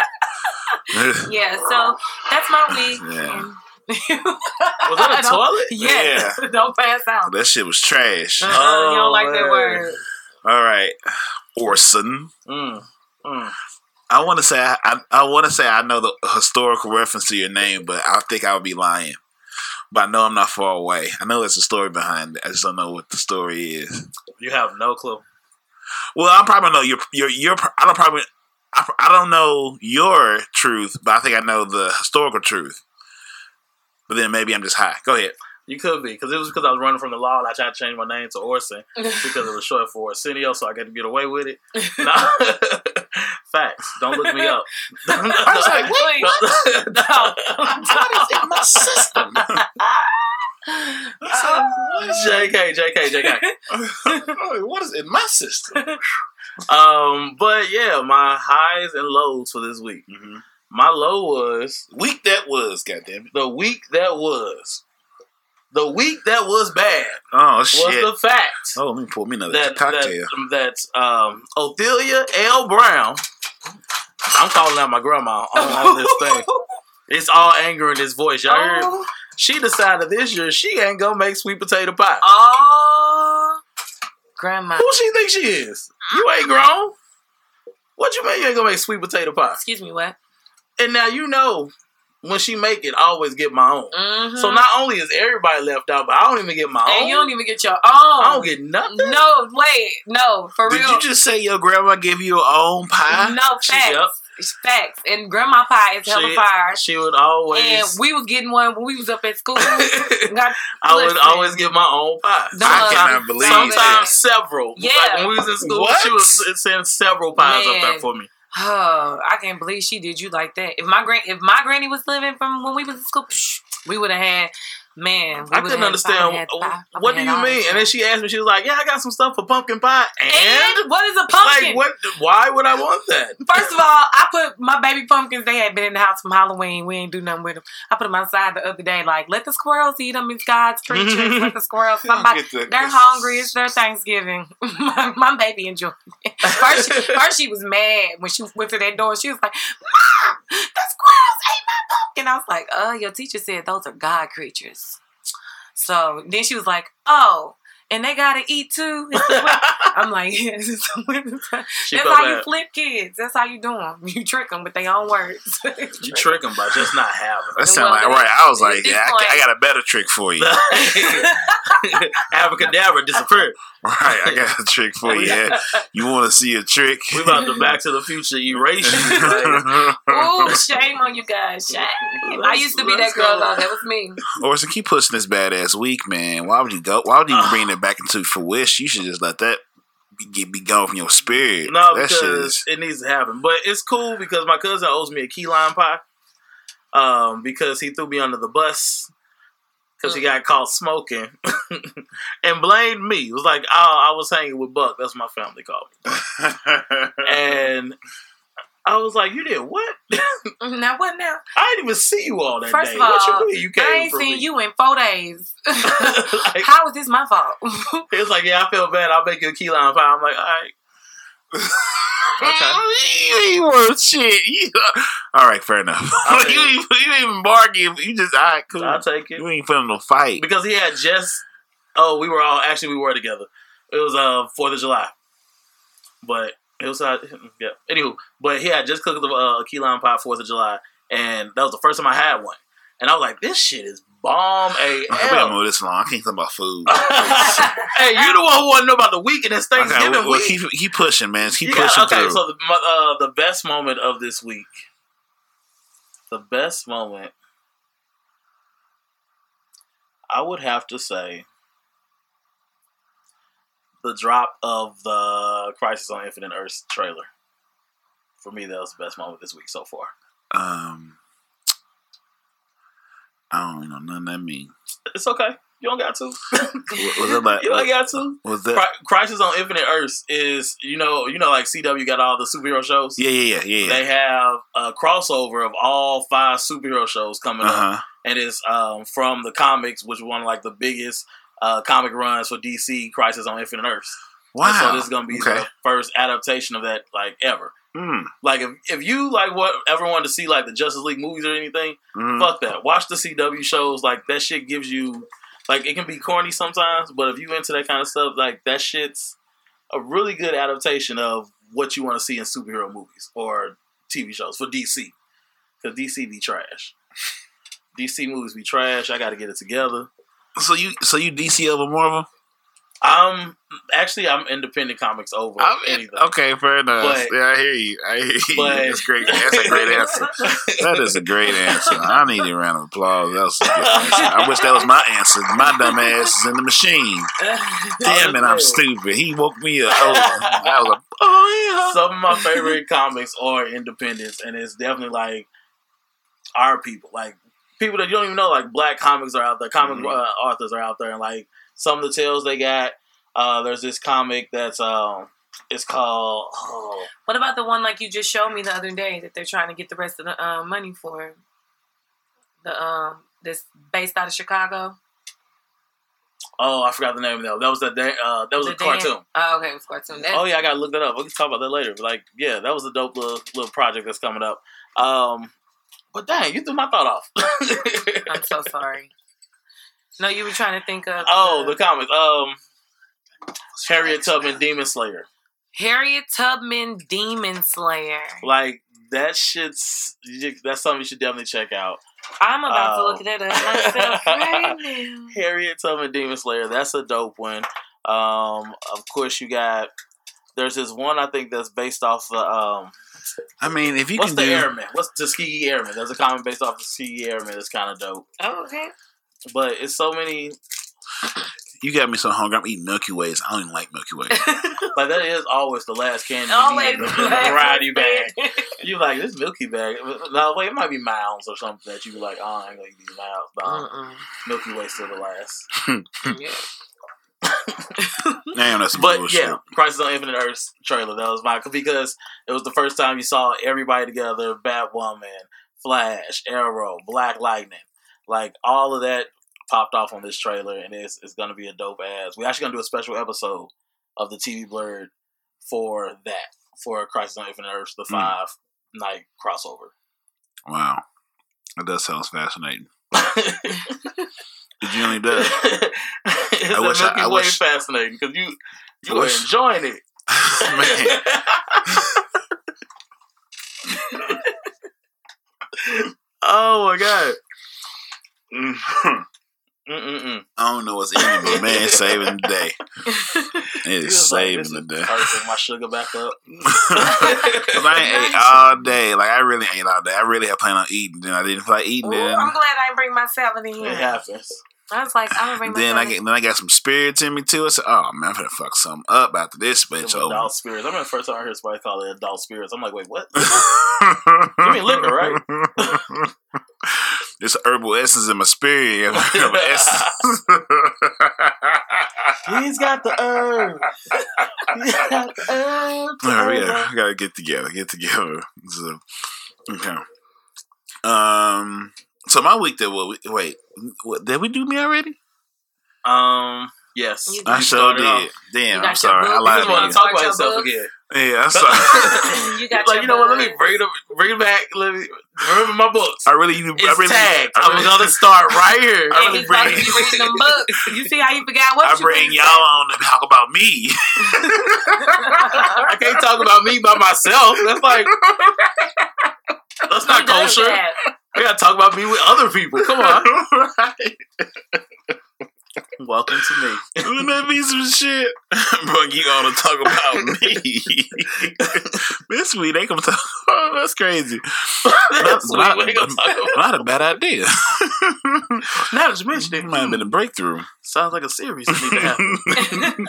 Speaker 2: yeah, so that's my week.
Speaker 1: Yeah.
Speaker 2: And-
Speaker 3: Was that a
Speaker 2: Don't-
Speaker 3: toilet?
Speaker 2: Yes. Don't pass out.
Speaker 1: that shit was trash.
Speaker 2: Uh-uh, you don't like that word.
Speaker 1: All right, Orson.
Speaker 3: Mm, mm.
Speaker 1: I want to say I, I, I want to say I know the historical reference to your name, but I think I would be lying. But I know I'm not far away. I know there's a story behind it. I just don't know what the story is.
Speaker 3: You have no clue.
Speaker 1: Well, I probably know your your your. I don't probably. I, I don't know your truth, but I think I know the historical truth. But then maybe I'm just high. Go ahead.
Speaker 3: You could be because it was because I was running from the law and I tried to change my name to Orson because it was short for Arsenio, so I got to get away with it. No. Facts. Don't look me up.
Speaker 1: I was like,
Speaker 2: Wait, no.
Speaker 1: What is in my system?
Speaker 3: JK, JK, JK.
Speaker 1: what is in my system?
Speaker 3: Um, but yeah, my highs and lows for this week.
Speaker 1: Mhm.
Speaker 3: My low was
Speaker 1: Week that was, goddamn it.
Speaker 3: the week that was. The week that was bad
Speaker 1: Oh
Speaker 3: was
Speaker 1: shit.
Speaker 3: the fact
Speaker 1: oh, let me pour me another
Speaker 3: that
Speaker 1: cocktail.
Speaker 3: that, that um, Ophelia L. Brown. I'm calling out my grandma on, on this thing. It's all anger in his voice. Y'all?
Speaker 2: Oh,
Speaker 3: She decided this year she ain't gonna make sweet potato pie.
Speaker 2: oh, grandma.
Speaker 3: Who she think she is? You ain't grown. What you mean you ain't gonna make sweet potato pie?
Speaker 2: Excuse me, what?
Speaker 3: And now you know when she make it, I always get my own.
Speaker 2: Mm-hmm.
Speaker 3: So not only is everybody left out, but I don't even get my own.
Speaker 2: and you don't even get your own.
Speaker 3: I don't get nothing.
Speaker 2: No, wait, no, for
Speaker 1: Did
Speaker 2: real.
Speaker 1: Did you just say your grandma gave you your own pie?
Speaker 2: no
Speaker 3: She-
Speaker 2: facts,
Speaker 3: yep.
Speaker 2: It's facts. And grandma pie is hella
Speaker 3: She-
Speaker 2: fire.
Speaker 3: She would always.
Speaker 2: And we was getting one when we was up at school.
Speaker 3: I
Speaker 2: Got,
Speaker 3: would always get my own pie.
Speaker 2: Them
Speaker 1: I
Speaker 2: mother-
Speaker 1: cannot believe it.
Speaker 3: Sometimes
Speaker 1: that.
Speaker 3: several.
Speaker 2: Yeah.
Speaker 3: Like when we was in school,
Speaker 1: What?
Speaker 3: she was sending several pies up there for me.
Speaker 2: Oh, I can't believe she did you like that. If my gran, if my granny was living from when we was in school, psh, we would have had. Man,
Speaker 3: I couldn't understand.
Speaker 2: I'd had
Speaker 3: wh-
Speaker 2: five- I'd
Speaker 3: what do you mean? And then she asked me, she was like, "Yeah, I got some stuff for pumpkin pie." And,
Speaker 2: And what is a pumpkin?
Speaker 3: like, what? Why would I want that?
Speaker 2: First of all, I put my baby pumpkins. They had been in the house from Halloween. We ain't do nothing with them. I put them outside the other day. Like, let the squirrels eat them. It's God's creatures. let the squirrels. Somebody,
Speaker 1: the-
Speaker 2: they're hungry. It's their Thanksgiving. my, my baby enjoyed it. First, she, first, she was mad when she went to that door. She was like, "Mom, the squirrels ate my pumpkin." I was like, "Oh, your teacher said those are God creatures." So then she was like, "Oh." And they gotta eat too. I'm like, yes. it's the winter time.
Speaker 3: She
Speaker 2: That's
Speaker 3: felt
Speaker 2: how you flip kids. That's how you do them. You trick them with their own words.
Speaker 3: You trick them by just not having.
Speaker 1: That sound
Speaker 2: Well,
Speaker 1: like right. I was like, yeah, I, I got a better trick for you.
Speaker 3: Abracadabra disappeared.
Speaker 1: right, I got a trick for you. Yeah. You want to see a trick?
Speaker 3: We about to Back to the Future erase you. Like,
Speaker 2: Ooh, shame on you guys. Shame. I used to be that girl though. That was me.
Speaker 1: Orson, keep pushing this badass week, man. Why would you go? Why would you bring it back into fruition? You should just let that be, get, be gone from your spirit.
Speaker 3: no,
Speaker 1: that shit
Speaker 3: because
Speaker 1: is.
Speaker 3: it needs to happen. But it's cool because my cousin owes me a key lime pie. Um, because he threw me under the bus because he got caught smoking and blamed me. It was like, oh, I was hanging with Buck. That's what my family called me. And I was like, you did what?
Speaker 2: Now what now?
Speaker 3: I didn't even see you all that
Speaker 2: First
Speaker 3: day.
Speaker 2: of all,
Speaker 3: what you mean you came
Speaker 2: I ain't seen
Speaker 3: me?
Speaker 2: you in four days.
Speaker 3: like,
Speaker 2: How is this my fault?
Speaker 3: he was like, yeah, I feel bad. I'll make you a key lime pie. I'm like, all right. Okay.
Speaker 1: you ain't worth shit. You, all right, fair enough. You, ain't, you ain't even bargain. You just all right, cool.
Speaker 3: I'll take it.
Speaker 1: You ain't putting no fight.
Speaker 3: because he had just oh we were all actually we were together it was uh fourth of july but it was uh yeah anywho but he had just cooked the uh, key lime pie fourth of july and that was the first time i had one and I was like, this shit is bomb
Speaker 1: We gotta move this along. I can't talk about food.
Speaker 3: hey, you the one who want to know about the week, and it's
Speaker 1: Okay,
Speaker 3: Thanksgiving
Speaker 1: well, well,
Speaker 3: week.
Speaker 1: keep keep pushing, man. Keep
Speaker 3: You got-
Speaker 1: pushing
Speaker 3: okay,
Speaker 1: through.
Speaker 3: so the uh, the best moment of this week, the best moment, I would have to say, the drop of the Crisis on Infinite Earths trailer. For me, that was the best moment this week so far.
Speaker 1: um, I don't know nothing that mean.
Speaker 3: It's okay. You don't got to.
Speaker 1: Was it like?
Speaker 3: you don't got to.
Speaker 1: Was that?
Speaker 3: Cri- Crisis on Infinite Earths is you know you know like CW got all the superhero shows.
Speaker 1: Yeah, yeah, yeah, yeah.
Speaker 3: They have a crossover of all five superhero shows coming
Speaker 1: Uh
Speaker 3: up. and it's um, from the comics, which one of like the biggest uh, comic runs for DC, Crisis on Infinite Earths. And
Speaker 1: Wow.
Speaker 3: so this is gonna be
Speaker 1: Okay.
Speaker 3: the first adaptation of that like ever.
Speaker 1: Mm.
Speaker 3: Like if, if you like what ever wanted to see like the Justice League movies or anything,
Speaker 1: Mm.
Speaker 3: fuck that. Watch the CW shows. Like that shit gives you like it can be corny sometimes, but if you into that kind of stuff, like that shit's a really good adaptation of what you want to see in superhero movies or TV shows for DC. Because DC be trash. DC movies be trash. I got to get it together.
Speaker 1: So you, so you DC over Marvel?
Speaker 3: I'm actually I'm independent comics over
Speaker 1: I mean,
Speaker 3: anything.
Speaker 1: okay, fair enough.
Speaker 3: But-
Speaker 1: yeah, I hear you. I hear you.
Speaker 3: But-
Speaker 1: That's great. That's a great answer. That is a great answer. I need a round of applause. That was a good answer. I wish that was my answer. My dumb ass is in the machine. Damn it, I'm stupid. He woke me up. Oh, I was like, oh yeah.
Speaker 3: Some of my favorite comics are independents, and it's definitely like our people, like people that you don't even know. Like black comics are out there, comic
Speaker 1: Mhm.
Speaker 3: uh, authors are out there, and like some of the tales they got. Uh, there's this comic that's um, it's called. Oh,
Speaker 2: What about the one like you just showed me the other day that they're trying to get the rest of the uh, money for? The um, this based out of Chicago.
Speaker 3: oh, I forgot the name of that. That was the da- uh, that was
Speaker 2: The
Speaker 3: a cartoon.
Speaker 2: Oh, okay, it was cartoon. That,
Speaker 3: Oh yeah, I gotta look that up. We can talk about that later. But like, yeah, that was a dope little little project that's coming up. Um, but dang, you threw my thought off.
Speaker 2: I'm so sorry. No, you were trying to think of.
Speaker 3: oh, the comics. Um, Harriet Tubman, Demon Slayer.
Speaker 2: Harriet Tubman Demon Slayer.
Speaker 3: Like that shit's that's something you should definitely check out.
Speaker 2: I'm about to look that up myself right now.
Speaker 3: Harriet Tubman, Demon Slayer. That's a dope one. Um, of course you got. There's this one I think that's based off the um.
Speaker 1: I mean, if you
Speaker 3: what's
Speaker 1: can
Speaker 3: the
Speaker 1: do,
Speaker 3: Airman? What's Tuskegee Airman? There's a comic based off the Tuskegee Airman. It's kind of dope.
Speaker 2: Oh, okay.
Speaker 3: But it's so many.
Speaker 1: you got me so hungry. I'm eating Milky Ways. I don't even like Milky Ways.
Speaker 3: Like that is always the last candy.
Speaker 2: Always
Speaker 3: you eat in
Speaker 2: the
Speaker 3: the variety bag. You like this Milky bag? No, wait, it might be Mounds or something that you be like, oh, I ain't gonna eat these Mounds. But um,
Speaker 2: Mm-mm.
Speaker 3: Milky Way still the last.
Speaker 2: Yeah.
Speaker 1: Damn, that's
Speaker 3: But
Speaker 1: bullshit.
Speaker 3: yeah, Crisis on Infinite Earths trailer. That was my because it was the first time you saw everybody together: Batwoman, Flash, Arrow, Black Lightning. Like all of that popped off on this trailer, and it's it's gonna be a dope ass. We're actually gonna do a special episode of the TV Blerds for that for Crisis on Infinite Earths, the
Speaker 1: Hmm.
Speaker 3: five night crossover.
Speaker 1: Wow, that does sounds fascinating. It genuinely does.
Speaker 3: it's
Speaker 1: I wish I-
Speaker 3: Milky
Speaker 1: I
Speaker 3: Way
Speaker 1: wish-
Speaker 3: fascinating because you you
Speaker 1: I
Speaker 3: are
Speaker 1: wish-
Speaker 3: enjoying it.
Speaker 1: Man.
Speaker 3: oh my god. Mm-mm-mm.
Speaker 1: I don't know what's in it, but man, it's saving the day. It
Speaker 3: He
Speaker 1: is
Speaker 3: was like,
Speaker 1: saving the
Speaker 3: is
Speaker 1: day.
Speaker 3: Perfect. My sugar back up.
Speaker 1: 'Cause I ain't ate all day. Like I really ate all day. I really had planned on eating. Then I didn't feel like eating.
Speaker 2: Ooh,
Speaker 1: Then,
Speaker 2: I'm glad I didn't bring my salad in
Speaker 3: It
Speaker 2: here.
Speaker 3: happens.
Speaker 2: I was like, I'm gonna bring my
Speaker 1: then I get then I got some spirits in me too. I said, "Oh man, I'm gonna fuck something up after this bitch
Speaker 3: Some
Speaker 1: over."
Speaker 3: adult spirits. I remember the first time I heard somebody call it adult spirits. I'm like, wait, what? You mean liquor, right?
Speaker 1: There's herbal essence in my spirit. Herbal essence.
Speaker 3: He's got the herb. He's got the herb.
Speaker 1: All right, we gotta, gotta get together. Get together. So, okay. Um. So my week that what? we- Wait, what, did we do me already?
Speaker 3: Um. Yes.
Speaker 1: I
Speaker 2: You
Speaker 1: sure did.
Speaker 3: off.
Speaker 1: Damn, I'm sorry. I lied
Speaker 3: just
Speaker 1: to
Speaker 3: want
Speaker 1: you.
Speaker 3: to talk about
Speaker 2: Start your
Speaker 3: himself
Speaker 2: book.
Speaker 3: again.
Speaker 1: Yeah, I'm sorry.
Speaker 2: you got
Speaker 3: like you know what? Let me bring it, bring it back. Let me remember my books.
Speaker 1: I really, I
Speaker 3: It's
Speaker 1: really,
Speaker 3: tagged.
Speaker 1: I
Speaker 3: I'm
Speaker 1: really,
Speaker 3: gonna start right here.
Speaker 1: I
Speaker 2: And
Speaker 1: really
Speaker 2: he's supposed to
Speaker 1: bring-
Speaker 2: be reading them books. You see how you forgot what
Speaker 1: I
Speaker 2: you
Speaker 1: bring y'all on to talk about me.
Speaker 3: I can't talk about me by myself. That's like that's not
Speaker 2: does
Speaker 3: kosher.
Speaker 2: that?
Speaker 3: I gotta talk about me with other people. Come on.
Speaker 1: right.
Speaker 3: Welcome to me.
Speaker 1: Wouldn't that be some shit? Bro, you gonna talk about me. this week they gonna talk oh, that's crazy.
Speaker 3: That's
Speaker 1: not,
Speaker 3: what we gonna talk about.
Speaker 1: not a bad idea.
Speaker 3: Now that you mentioned it,
Speaker 1: Might have been a breakthrough.
Speaker 3: sounds like a series that need to happen.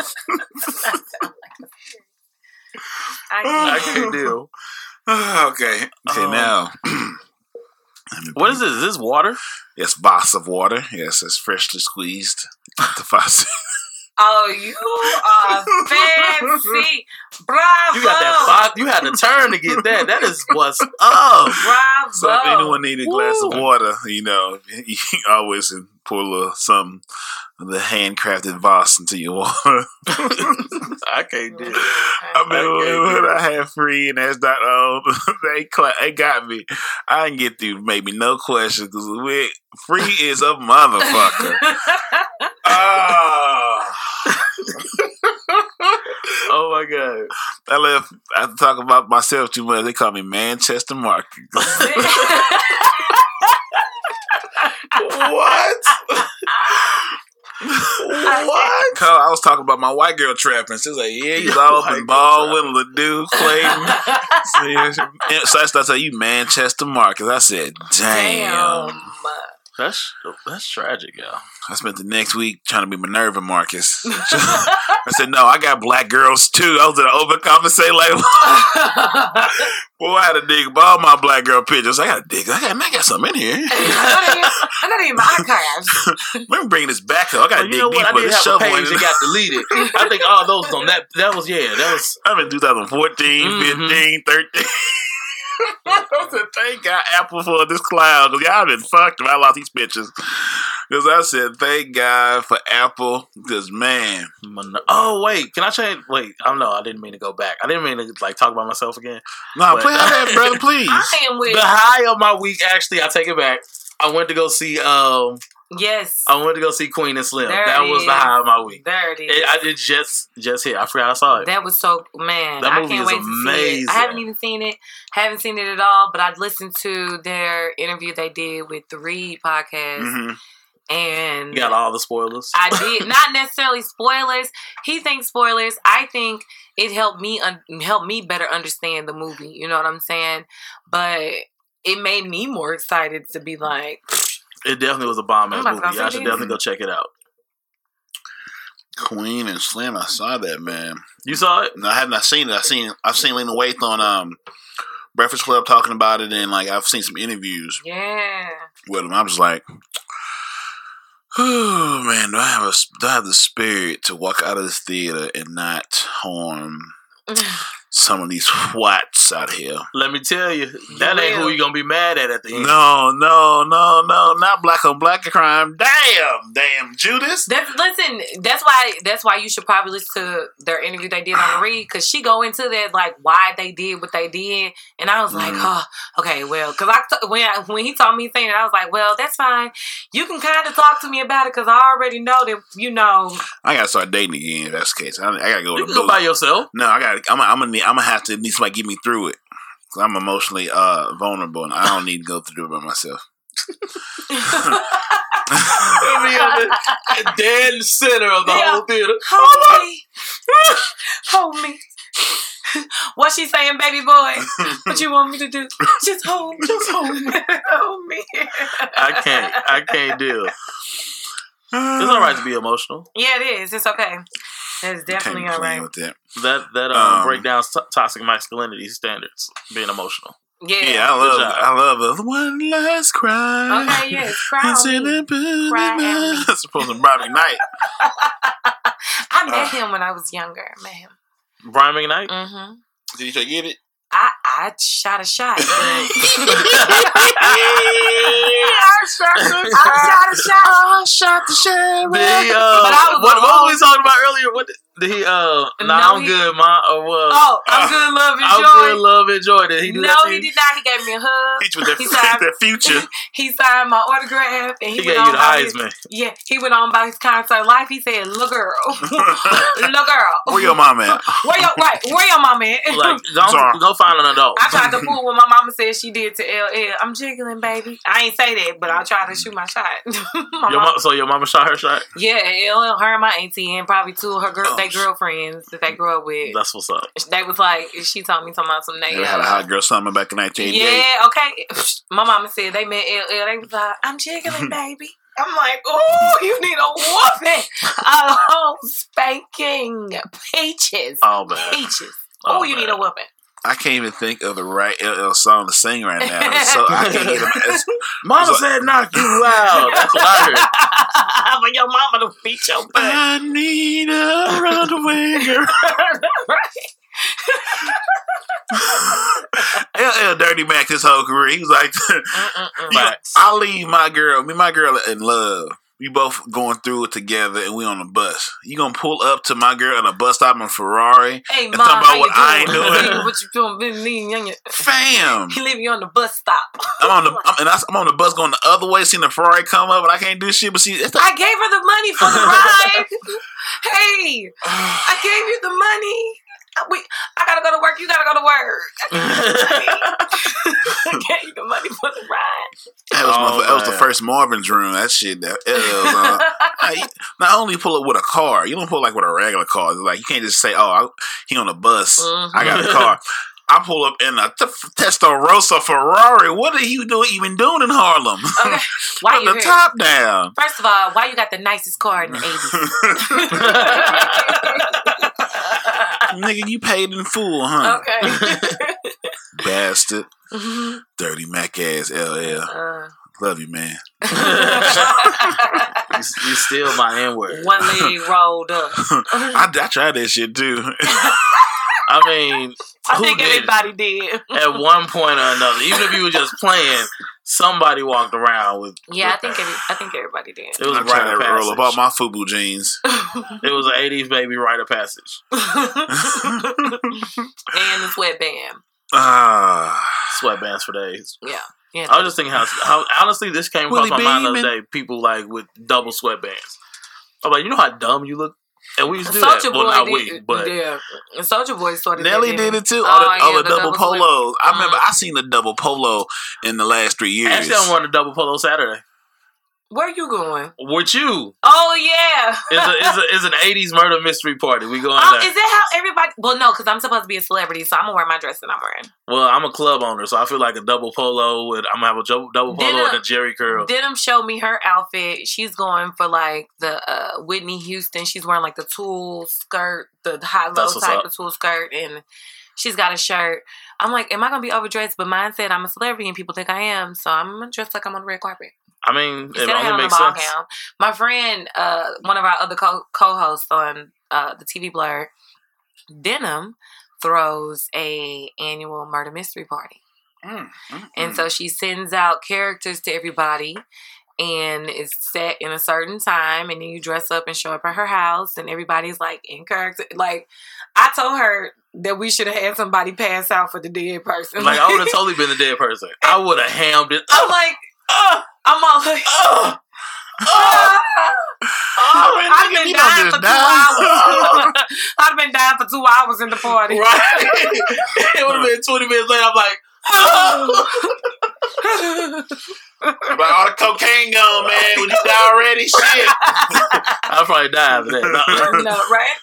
Speaker 2: I
Speaker 3: I
Speaker 2: can't.
Speaker 3: can't deal.
Speaker 1: okay. Okay,
Speaker 3: Um,
Speaker 1: now.
Speaker 3: What is this? Is this water?
Speaker 1: Yes, Voss of water. Yes, it's freshly squeezed. The Voss.
Speaker 2: Oh, you are fancy. Bravo.
Speaker 3: You got that five. You had to turn to get that. That is what's up.
Speaker 2: Bravo.
Speaker 1: So if anyone need a glass of water, you know, you can always pour a little something, the handcrafted Voss into your water.
Speaker 3: I can't do it.
Speaker 1: I mean,
Speaker 3: Okay,
Speaker 1: what. I had free and that's not on. they cla- they got me. I didn't get through maybe no questions because free is a motherfucker. Ah.
Speaker 3: Oh my god.
Speaker 1: I left. I talk about myself too much. They call me Manchester Market. What? what? Cause I was talking about my white girl trapping. She was like, "Yeah, he's all up
Speaker 3: White
Speaker 1: in
Speaker 3: girl
Speaker 1: Baldwin, Ledoux, Clayton." so I started saying, "You Manchester Marcus." I said, "Damn."
Speaker 2: Damn.
Speaker 3: That's that's tragic, y'all.
Speaker 1: I spent the next week trying to be Minerva Marcus. I said, "No, I got black girls too." I was gonna overcompensate. Like, boy, I had to dig up all my black girl pictures. I got to dig. I got, I got something in here.
Speaker 2: I got it in my archives.
Speaker 1: Let me bring this back up. I got to
Speaker 3: Well,
Speaker 1: dig
Speaker 3: you know
Speaker 1: deep
Speaker 3: I
Speaker 1: with
Speaker 3: did
Speaker 1: this
Speaker 3: have a
Speaker 1: shovel.
Speaker 3: page that got deleted. I think all those on that. That was yeah. That was
Speaker 1: I'm in 2014,
Speaker 3: Mhm.
Speaker 1: 15, 13. I said, thank God Apple for this cloud. Because y'all been fucked if I lost these bitches. Because I said, thank God for Apple. Because, man.
Speaker 3: Oh wait, can I change? Wait, I don't know. I didn't mean to go back. I didn't mean to like talk about myself again.
Speaker 1: No,
Speaker 3: But-
Speaker 1: play that, brother, please.
Speaker 2: I am with
Speaker 3: The high of my week, actually, I take it back. I went to go see. Um,
Speaker 2: yes.
Speaker 3: I wanted to go see Queen and Slim.
Speaker 2: There
Speaker 3: that
Speaker 2: it
Speaker 3: was the high of my week.
Speaker 2: There it is.
Speaker 3: It, I did just just hit. I forgot I saw it.
Speaker 2: That was so man.
Speaker 3: That
Speaker 2: I
Speaker 3: movie
Speaker 2: can't
Speaker 3: is
Speaker 2: wait to see it.
Speaker 3: amazing.
Speaker 2: I haven't even seen it. Haven't seen it at all. But I'd listened to their interview they did with three podcasts. podcast,
Speaker 1: hmm
Speaker 2: and
Speaker 3: You got all the spoilers.
Speaker 2: I did not necessarily spoilers. He thinks spoilers. I think it helped me un- help me better understand the movie. You know what I'm saying? But it made me more excited to be like,
Speaker 3: It definitely was a bomb ass movie.
Speaker 2: to go
Speaker 3: Y'all should definitely go check it out.
Speaker 1: Queen and Slim, I saw that, man.
Speaker 3: You saw it?
Speaker 1: No, I have not seen it. I've seen I've seen Lena Waithe on um Breakfast Club talking about it, and like I've seen some interviews
Speaker 2: yeah.
Speaker 1: with him. I was like, oh man, do I have a do I have the spirit to walk out of this theater and not harm some of these swats out here?
Speaker 3: Let me tell you, that ain't who
Speaker 2: will.
Speaker 3: you gonna be mad at at the end.
Speaker 1: No, no, no, no, not black on black crime. Damn, damn, Judas.
Speaker 2: That's listen. That's why. That's why you should probably listen to their interview they did on the read because she go into that like why they did what they did, and I was like,
Speaker 1: Mhm.
Speaker 2: oh, okay, well, because I t- when I, when he told me saying it, I was like, well, that's fine. You can kind of talk to me about it because I already know that you know.
Speaker 1: I gotta start dating again. If that's the case, I, I gotta go
Speaker 3: You
Speaker 1: with
Speaker 3: can go by yourself.
Speaker 1: No, I got. to I'm. I'm gonna. Need, I'm gonna have to need somebody to get me through it. Cause I'm emotionally uh vulnerable, and I don't need to go through it by myself.
Speaker 3: I mean, I'm the dead in the center of the
Speaker 2: Yeah.
Speaker 3: whole theater.
Speaker 2: Hold me, hold me. What she saying, baby boy? What you want me to do? Just hold, just hold me, hold me.
Speaker 3: I can't. I can't deal. It's all right to be emotional.
Speaker 2: Yeah, it is. It's okay. It's definitely
Speaker 1: Can't be
Speaker 2: all
Speaker 1: playing
Speaker 2: right.
Speaker 1: with that.
Speaker 3: That that um,
Speaker 1: Um,
Speaker 3: break down to- toxic masculinity standards. Being emotional.
Speaker 2: Yeah.
Speaker 1: Yeah, I love.
Speaker 3: job.
Speaker 1: I love the one last cry.
Speaker 2: Okay, yes. Cry on
Speaker 1: in
Speaker 2: me.
Speaker 1: the book.
Speaker 2: Cry me.
Speaker 1: That's supposed to Bobby Knight.
Speaker 2: I met
Speaker 1: Uh.
Speaker 2: him when I was younger. I met him.
Speaker 3: Brian McKnight.
Speaker 2: hmm
Speaker 1: Did you try to get it?
Speaker 2: I I shot a shot. But
Speaker 1: I shot the
Speaker 2: I shot a shot.
Speaker 1: I shot the sheriff.
Speaker 3: Did he, uh,
Speaker 2: But I was
Speaker 3: what, what were we talking about earlier? What he? Uh, nah,
Speaker 2: No,
Speaker 3: I'm
Speaker 2: he-
Speaker 3: good, ma. Or what?
Speaker 2: Oh, I'm good, love, and joy.
Speaker 3: I'm good, love mama enjoyed it. He do
Speaker 2: no,
Speaker 3: that to
Speaker 2: he did not. He gave me a hug.
Speaker 1: Hit you with that,
Speaker 2: He signed-
Speaker 1: that future.
Speaker 2: He signed my autograph, and he,
Speaker 3: He
Speaker 2: went
Speaker 3: gave
Speaker 2: on
Speaker 3: you the
Speaker 2: by his,
Speaker 3: Heisman.
Speaker 2: Yeah, he went on by his concert life. He said, "Look, girl, look, girl,
Speaker 1: Where your mom at?
Speaker 2: where your right, where your mama at?"
Speaker 3: Like,
Speaker 1: Sorry.
Speaker 3: go, go find an adult.
Speaker 2: I tried to fool what my mama said she did to LL. I'm jiggling, baby. I ain't say that, but I tried to shoot my shot. my
Speaker 3: Your
Speaker 2: mama,
Speaker 3: mom, so your mama shot her shot?
Speaker 2: yeah, LL, her and my auntie, and probably two of her girl,
Speaker 1: Oh,
Speaker 2: they girlfriends that they grew up with.
Speaker 3: That's what's up.
Speaker 2: They was like, she told me something about some
Speaker 1: They had a hot girl summer back in 1988.
Speaker 2: Yeah, okay. My mama said they met LL. They was like, I'm jiggling, baby. I'm like, oh, you need a whooping. A whole spanking. Peaches.
Speaker 3: Oh man.
Speaker 2: Peaches.
Speaker 3: Oh,
Speaker 2: Oh, you
Speaker 3: man.
Speaker 2: need a whooping.
Speaker 1: I can't even think of the right LL song to sing right now. So I can't get them. It's,
Speaker 3: Mama
Speaker 1: So-
Speaker 3: said knock you out. That's what I heard.
Speaker 2: For your mama to beat your butt.
Speaker 1: I need a roundaway. LL Dirty Mac his whole career. He was like, you know, I leave my girl, me my girl in love. We both going through it together, and we on the bus. You gonna pull up to my girl in a bus stop in Ferrari,
Speaker 2: Hey,
Speaker 1: And
Speaker 2: mom,
Speaker 1: talking about
Speaker 2: how you
Speaker 1: I ain't
Speaker 2: doing?
Speaker 1: doing.
Speaker 2: what you doing? Been on your-
Speaker 1: fam.
Speaker 2: He leave you on the bus stop.
Speaker 1: I'm on the I'm, and I, I'm on the bus going the other way, seeing the Ferrari come up, and I can't do shit. But see, it's the,
Speaker 2: I gave her the money for the ride. hey, I gave you the money. We, I gotta go to work. You gotta go to work. I gave you the money for the ride.
Speaker 1: that was, my,
Speaker 3: Oh,
Speaker 1: that was the first Marvin's room. That shit. That LL was on. Uh, I- not only pull up with a car, you don't pull like with a regular car. It's like you can't just say, "Oh, I, he on a bus. I got a mm-hmm. car." I pull up in a t- Testarossa Ferrari. What are you doing? Even doing in Harlem?
Speaker 2: Okay, why
Speaker 1: From
Speaker 2: you
Speaker 1: the
Speaker 2: here?
Speaker 1: top down.
Speaker 2: First of all, why you got the nicest car in the eighties?
Speaker 1: Nigga, you paid in full, huh?
Speaker 2: okay.
Speaker 1: Bastard.
Speaker 2: Mhm.
Speaker 1: Dirty Mac ass LL.
Speaker 2: Uh,
Speaker 1: Love you, man.
Speaker 3: You, you steal my N word.
Speaker 2: one leg rolled up.
Speaker 1: I, I tried that shit too.
Speaker 3: I mean,
Speaker 2: I
Speaker 3: who
Speaker 2: think
Speaker 3: did?
Speaker 2: everybody did.
Speaker 3: At one point or another, even if you were just playing, somebody walked around with.
Speaker 2: Yeah, I think every, I think everybody did.
Speaker 3: it was
Speaker 1: I
Speaker 3: a
Speaker 1: tried
Speaker 3: rite of
Speaker 1: to roll up my FUBU jeans.
Speaker 3: It was an '80s baby rite of passage.
Speaker 2: and the sweatband.
Speaker 1: Ah.
Speaker 3: Sweatbands for days.
Speaker 2: Yeah. Yeah.
Speaker 3: I was just thinking how, how honestly this came across
Speaker 1: Willie
Speaker 3: my mind the other day. People like with double sweatbands. I'm like, you know how dumb you look, and we used to do
Speaker 2: Soldier
Speaker 3: that. Well, not
Speaker 2: did,
Speaker 3: we, but
Speaker 2: yeah, and Soldier Boy started. that,
Speaker 1: Nelly
Speaker 2: didn't
Speaker 1: did it too. All the,
Speaker 2: Oh,
Speaker 1: all
Speaker 2: yeah,
Speaker 1: the double,
Speaker 2: sweat-
Speaker 1: polos. I remember
Speaker 2: Mhm.
Speaker 1: I seen the double polo in the last three years.
Speaker 3: actually, I'm a double polo Saturday
Speaker 2: Where are you going?
Speaker 3: with you.
Speaker 2: Oh yeah.
Speaker 3: It's a, it's, a, it's an '80s murder mystery party. We going
Speaker 2: Oh,
Speaker 3: there.
Speaker 2: is that how everybody? Well, no, because I'm supposed to be a celebrity, so I'm gonna wear my dress that I'm wearing.
Speaker 3: Well, I'm a club owner, so I feel like a double polo. With, I'm gonna have a jo- double polo
Speaker 2: uh,
Speaker 3: and a Jerry curl.
Speaker 2: Denim showed me her outfit. She's going for like the uh, Whitney Houston. She's wearing like the tulle skirt, the high low type
Speaker 3: up.
Speaker 2: of tulle skirt, and she's got a shirt. I'm like, am I gonna be overdressed? But mine said I'm a celebrity, and people think I am, so I'm dressed like I'm on the red carpet.
Speaker 3: I mean, it
Speaker 2: Instead of having
Speaker 3: only makes sense.
Speaker 2: gown. My friend, uh, one of our other co- co-hosts on uh, the TV Blerd, Denim, throws a annual murder mystery party.
Speaker 1: Mm, mm,
Speaker 2: And
Speaker 1: mm.
Speaker 2: so she sends out characters to everybody and it's set in a certain time and then you dress up and show up at her house and everybody's like in character. Like I told her that we should have had somebody pass out for the dead person.
Speaker 3: Like I would have totally been the dead person. I would have hammed it.
Speaker 2: I'm like,
Speaker 3: Uh,
Speaker 2: I'm all like,
Speaker 3: uh,
Speaker 2: ah.
Speaker 1: Oh, man,
Speaker 2: I've been
Speaker 1: you
Speaker 2: dying for two hours. I've been dying for two hours in the party.
Speaker 3: right. it would have been 20 minutes later. I'm like,
Speaker 1: But all the cocaine gone, man. Would you die already? Shit.
Speaker 3: I'll probably die after that. No.
Speaker 2: no, right?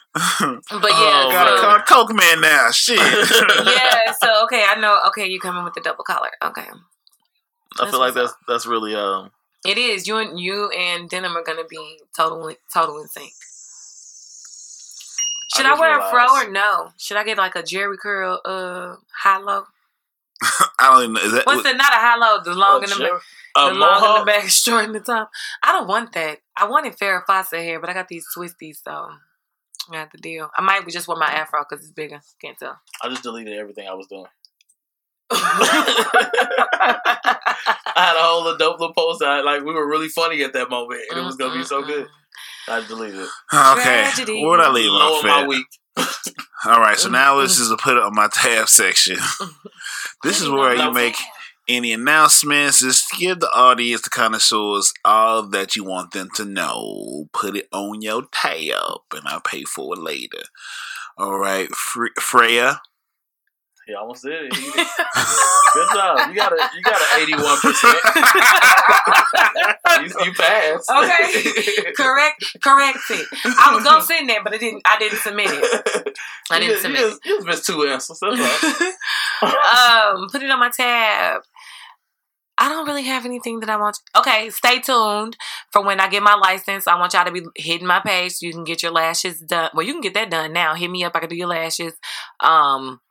Speaker 2: But yeah,
Speaker 3: Oh,
Speaker 1: Gotta
Speaker 3: man.
Speaker 2: so-
Speaker 1: call Coke Man now. Shit.
Speaker 2: yeah. So okay, I know. Okay, you coming with the double collar. Okay,
Speaker 3: I feel like that's that's really um.
Speaker 2: it is. You and you and Denim are gonna be totally total in sync. Should I,
Speaker 3: just
Speaker 2: wear a fro or no? Should I get like a Jerry curl, uh, high low?
Speaker 1: I don't even know. Is that
Speaker 2: What's the not a high low? The long in the back, the long in the back, short in the top. I don't want that. I wanted Farrah Fawcett hair, but I got these twisties, so I got the deal. I might just wear my afro because it's bigger. Can't tell.
Speaker 3: I just deleted everything I was doing. I had a whole little dope little post. I, like we were really funny at that moment, and it was gonna be so good. I just deleted it.
Speaker 1: Okay.
Speaker 2: Tragedy.
Speaker 1: Where'd I leave
Speaker 3: Low
Speaker 1: off
Speaker 3: my week.
Speaker 1: All right, so now this is a put it on my tab section. this is where you make any announcements. Just give the audience, the connoisseurs, all that you want them to know. Put it on your tab, and I'll pay for it later. All right, Fre- Freya.
Speaker 3: He almost did it. Good job. You got a you got an eighty one percent. You passed.
Speaker 2: Okay. correct, correct it. I was gonna send that, but I didn't. I didn't submit it. I didn't submit
Speaker 3: you, just, you just missed two answers. That's all.
Speaker 2: um, put it on my tab. I don't really have anything that I want. Okay, stay tuned for when I get my license. I want y'all to be hitting my page so you can get your lashes done. Well, you can get that done now. Hit me up. I can do your lashes. Um,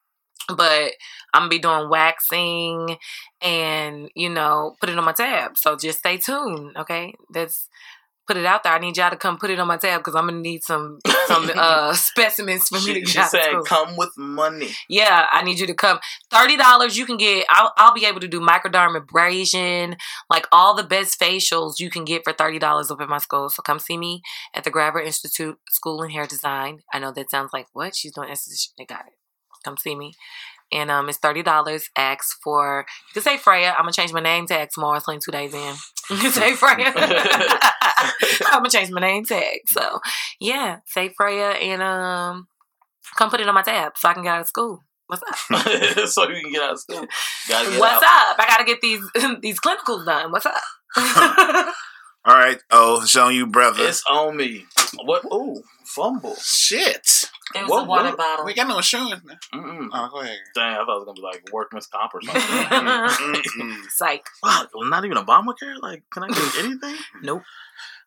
Speaker 2: but I'm gonna be doing waxing and you know put it on my tab. So just stay tuned. Okay, that's put it out there. I need y'all to come put it on my tab because I'm gonna need some some uh specimens for me to get to
Speaker 3: said,
Speaker 2: school.
Speaker 3: "Come with money."
Speaker 2: Yeah, I need you to come. Thirty dollars, you can get. I'll, I'll be able to do microdermabrasion, like all the best facials you can get for thirty dollars up at my school. So come see me at the Grabber Institute School in Hair Design. I know that sounds like what she's doing. Institute. They got it. Come see me. And um, it's thirty dollars. Ask for you can say Freya. I'm gonna change my name to X more. It's only two days in. You can say Freya. I'm gonna change my name tag. So yeah, say Freya and um, come put it on my tab so I can get out of school. What's up?
Speaker 3: so you can get out of school. Get
Speaker 2: What's
Speaker 3: out.
Speaker 2: up? I gotta get these these clinicals done. What's up?
Speaker 1: All right. Oh, it's on you, brother.
Speaker 3: It's on me. What? Ooh, fumble.
Speaker 4: Shit.
Speaker 2: It was
Speaker 3: What-
Speaker 2: a water
Speaker 3: what-
Speaker 2: bottle.
Speaker 4: We got no insurance now.
Speaker 3: Mm-mm.
Speaker 4: Oh, go ahead.
Speaker 3: Dang, I thought it was gonna be like workman's comp or something.
Speaker 2: Psych.
Speaker 3: Fuck, not even Obamacare. Like, can I get anything?
Speaker 2: Nope.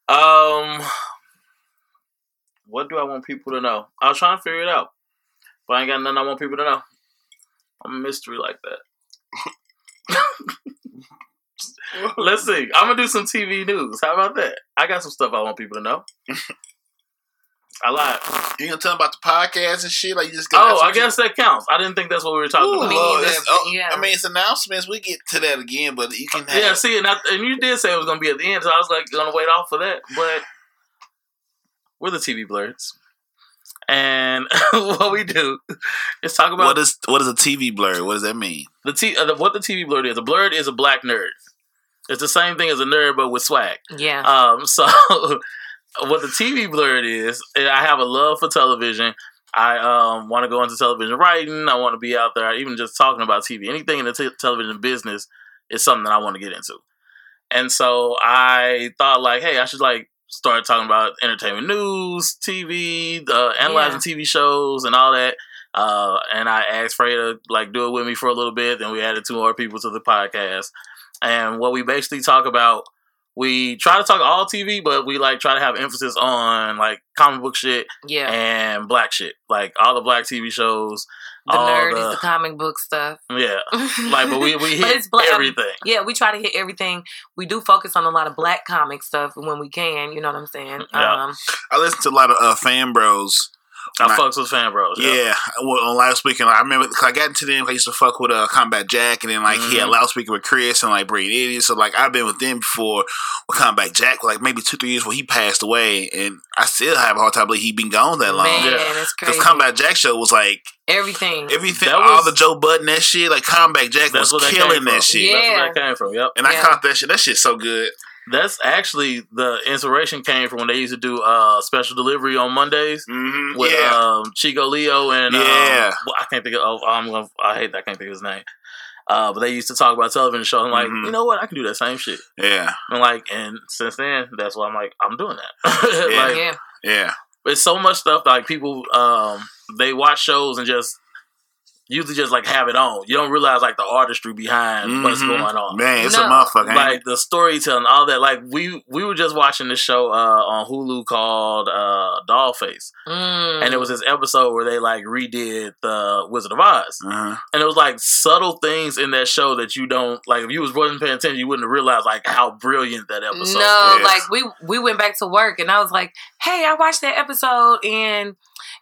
Speaker 3: Um, what do I want people to know? I was trying to figure it out, but I ain't got nothing I want people to know. I'm a mystery like that. Let's see. I'm gonna do some TV news. How about that? I got some stuff I want people to know. I lied.
Speaker 4: You gonna tell them about the podcast and shit? Like you just
Speaker 3: Oh, I guess that counts. I didn't think that's what we were talking
Speaker 4: Ooh,
Speaker 3: about.
Speaker 4: Lord,
Speaker 2: either.
Speaker 4: that's- oh,
Speaker 2: Yeah.
Speaker 4: I mean, it's announcements. We get to that again, but you can have.
Speaker 3: Yeah, see, and, I, and you did say it was gonna be at the end, so I was like gonna wait off for that. But we're the TV Blerds, and what we do is talk about
Speaker 1: what is what is a TV Blerd? What does that mean?
Speaker 3: the t uh, the, what the TV Blerd is. A blerd is a black nerd. It's the same thing as a nerd, but with swag.
Speaker 2: Yeah.
Speaker 3: Um, so what the TV Blerd is, I have a love for television. I um, want to go into television writing. I want to be out there, even just talking about TV. Anything in the t- television business is something that I want to get into. And so I thought, like, hey, I should like start talking about entertainment news, TV, uh, analyzing TV shows, and all that. Uh, and I asked Frey to like do it with me for a little bit. Then we added two more people to the podcast. And what we basically talk about, we try to talk all TV, but we like try to have emphasis on like comic book shit
Speaker 2: yeah.
Speaker 3: and black shit, like all the black TV shows.
Speaker 2: The
Speaker 3: all
Speaker 2: nerd
Speaker 3: the-
Speaker 2: is the comic book stuff.
Speaker 3: Yeah, like but we we hit
Speaker 2: it's black-
Speaker 3: everything.
Speaker 2: Yeah, we try to hit everything. We do focus on a lot of black comic stuff when we can. You know what I'm saying?
Speaker 3: Yeah.
Speaker 2: Um,
Speaker 1: I listen to a lot of uh, fan bros.
Speaker 3: I
Speaker 1: Right.
Speaker 3: fucks with fan bros.
Speaker 1: Yeah, well, on loudspeaker. I remember 'cause I got into them. I used to fuck with uh, Combat Jack, and then like he had
Speaker 3: Mhm.
Speaker 1: loudspeaker with Chris and like Brain Idiot. So like I've been with them before with Combat Jack, like maybe two three years before he passed away, and I still have a hard time believe he been gone that long.
Speaker 2: man,
Speaker 3: Yeah.
Speaker 2: it's
Speaker 1: Because. Combat Jack show was like
Speaker 2: Everything.
Speaker 1: everything,
Speaker 3: That
Speaker 1: all
Speaker 3: was-
Speaker 1: the Joe Budden that shit. Like Combat Jack was
Speaker 3: where that
Speaker 1: killing that shit,
Speaker 2: Yeah.
Speaker 3: That's where that came from. Yep.
Speaker 1: and I caught that shit. That shit's so good.
Speaker 3: That's actually the inspiration came from when they used to do uh special delivery on Mondays
Speaker 1: Mm-hmm.
Speaker 3: with
Speaker 1: yeah,
Speaker 3: um Chico Leo and um,
Speaker 1: Yeah.
Speaker 3: well, I can't think of oh, I'm gonna I hate that I can't think of his name. Uh, but they used to talk about television shows. I'm like,
Speaker 1: Mhm.
Speaker 3: you know what? I can do that same shit.
Speaker 1: yeah,
Speaker 3: And like, and since then, that's why I'm like, I'm doing that.
Speaker 1: Yeah.
Speaker 3: like,
Speaker 2: yeah.
Speaker 1: yeah.
Speaker 3: it's so much stuff like people um they watch shows and just usually just like have it on. You don't realize like the artistry behind what's
Speaker 1: Mhm.
Speaker 3: going on.
Speaker 1: Man, it's
Speaker 2: No.
Speaker 1: a motherfucker.
Speaker 3: Like the storytelling, all that. Like we we were just watching this show uh on Hulu called uh Dollface.
Speaker 2: Mm.
Speaker 3: And it was this episode where they like redid the Wizard of Oz.
Speaker 1: Uh-huh.
Speaker 3: And it was like subtle things in that show that you don't like if you was wasn't paying attention, you wouldn't have realized like how brilliant that episode
Speaker 2: no,
Speaker 3: is.
Speaker 2: like we we went back to work and I was like, "Hey, I watched that episode and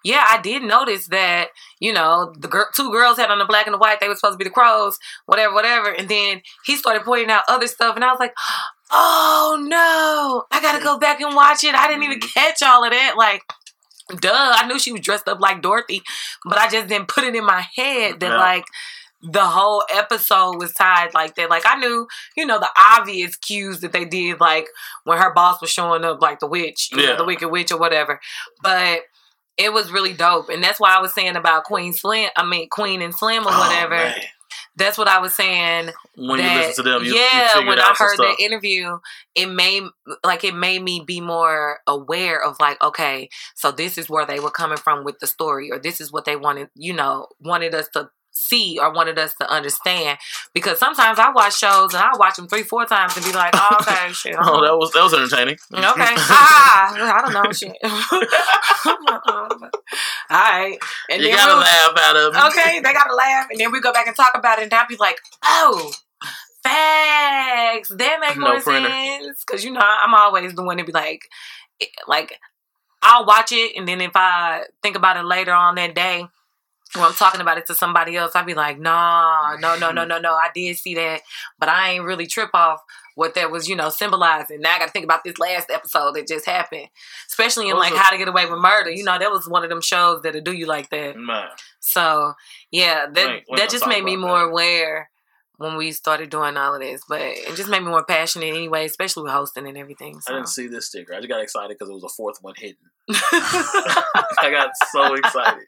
Speaker 2: yeah, I did notice that you know the two girls had on the black and the white. They were supposed to be the crows, whatever, whatever." And then he started pointing out other stuff, and I was like, "Oh no, I gotta go back and watch it. I didn't even
Speaker 3: Mm-hmm.
Speaker 2: catch all of that." Like, duh, I knew she was dressed up like Dorothy, but I just didn't put it in my head that
Speaker 3: Yeah.
Speaker 2: like the whole episode was tied like that. Like I knew, you know, the obvious cues that they did, like when her boss was showing up, like the witch, you know,
Speaker 3: Yeah.
Speaker 2: the Wicked Witch or whatever. But it was really dope, and that's why I was saying about Queen Slim. I mean, Queen and Slim or
Speaker 3: Oh,
Speaker 2: whatever.
Speaker 3: man.
Speaker 2: that's what I was saying
Speaker 3: when
Speaker 2: that,
Speaker 3: you listen to them, you,
Speaker 2: yeah,
Speaker 3: you
Speaker 2: when I heard the interview, it made like it made me be more aware of like, okay, so this is where they were coming from with the story, or this is what they wanted, you know, wanted us to see or wanted us to understand. Because sometimes I watch shows and I watch them three, four times and be like, oh, okay, shit.
Speaker 3: Oh, that was that was entertaining.
Speaker 2: Okay. ah, I don't know shit. All right. And
Speaker 3: you gotta
Speaker 2: we'll-
Speaker 3: laugh out of it.
Speaker 2: okay, they gotta laugh, and then we go back and talk about it, and I'll be like, oh, facts. That make
Speaker 3: No
Speaker 2: more
Speaker 3: printer.
Speaker 2: sense. Cause you know, I'm always the one to be like, eh, like, I'll watch it, and then if I think about it later on that day, when I'm talking about it to somebody else, I'd be like, nah, no, no, no, no, no. I did see that, but I ain't really trip off what that was, you know, symbolizing. Now I got to think about this last episode that just happened, especially in like? How to Get Away with Murder. You know, that was one of them shows that'll do you like that.
Speaker 3: Man,
Speaker 2: So yeah, that that just made me more
Speaker 3: that.
Speaker 2: aware when we started doing all of this. But it just made me more passionate anyway, especially with hosting and everything.
Speaker 3: I didn't see this sticker. I just got excited because it was a fourth one hidden. I got so excited.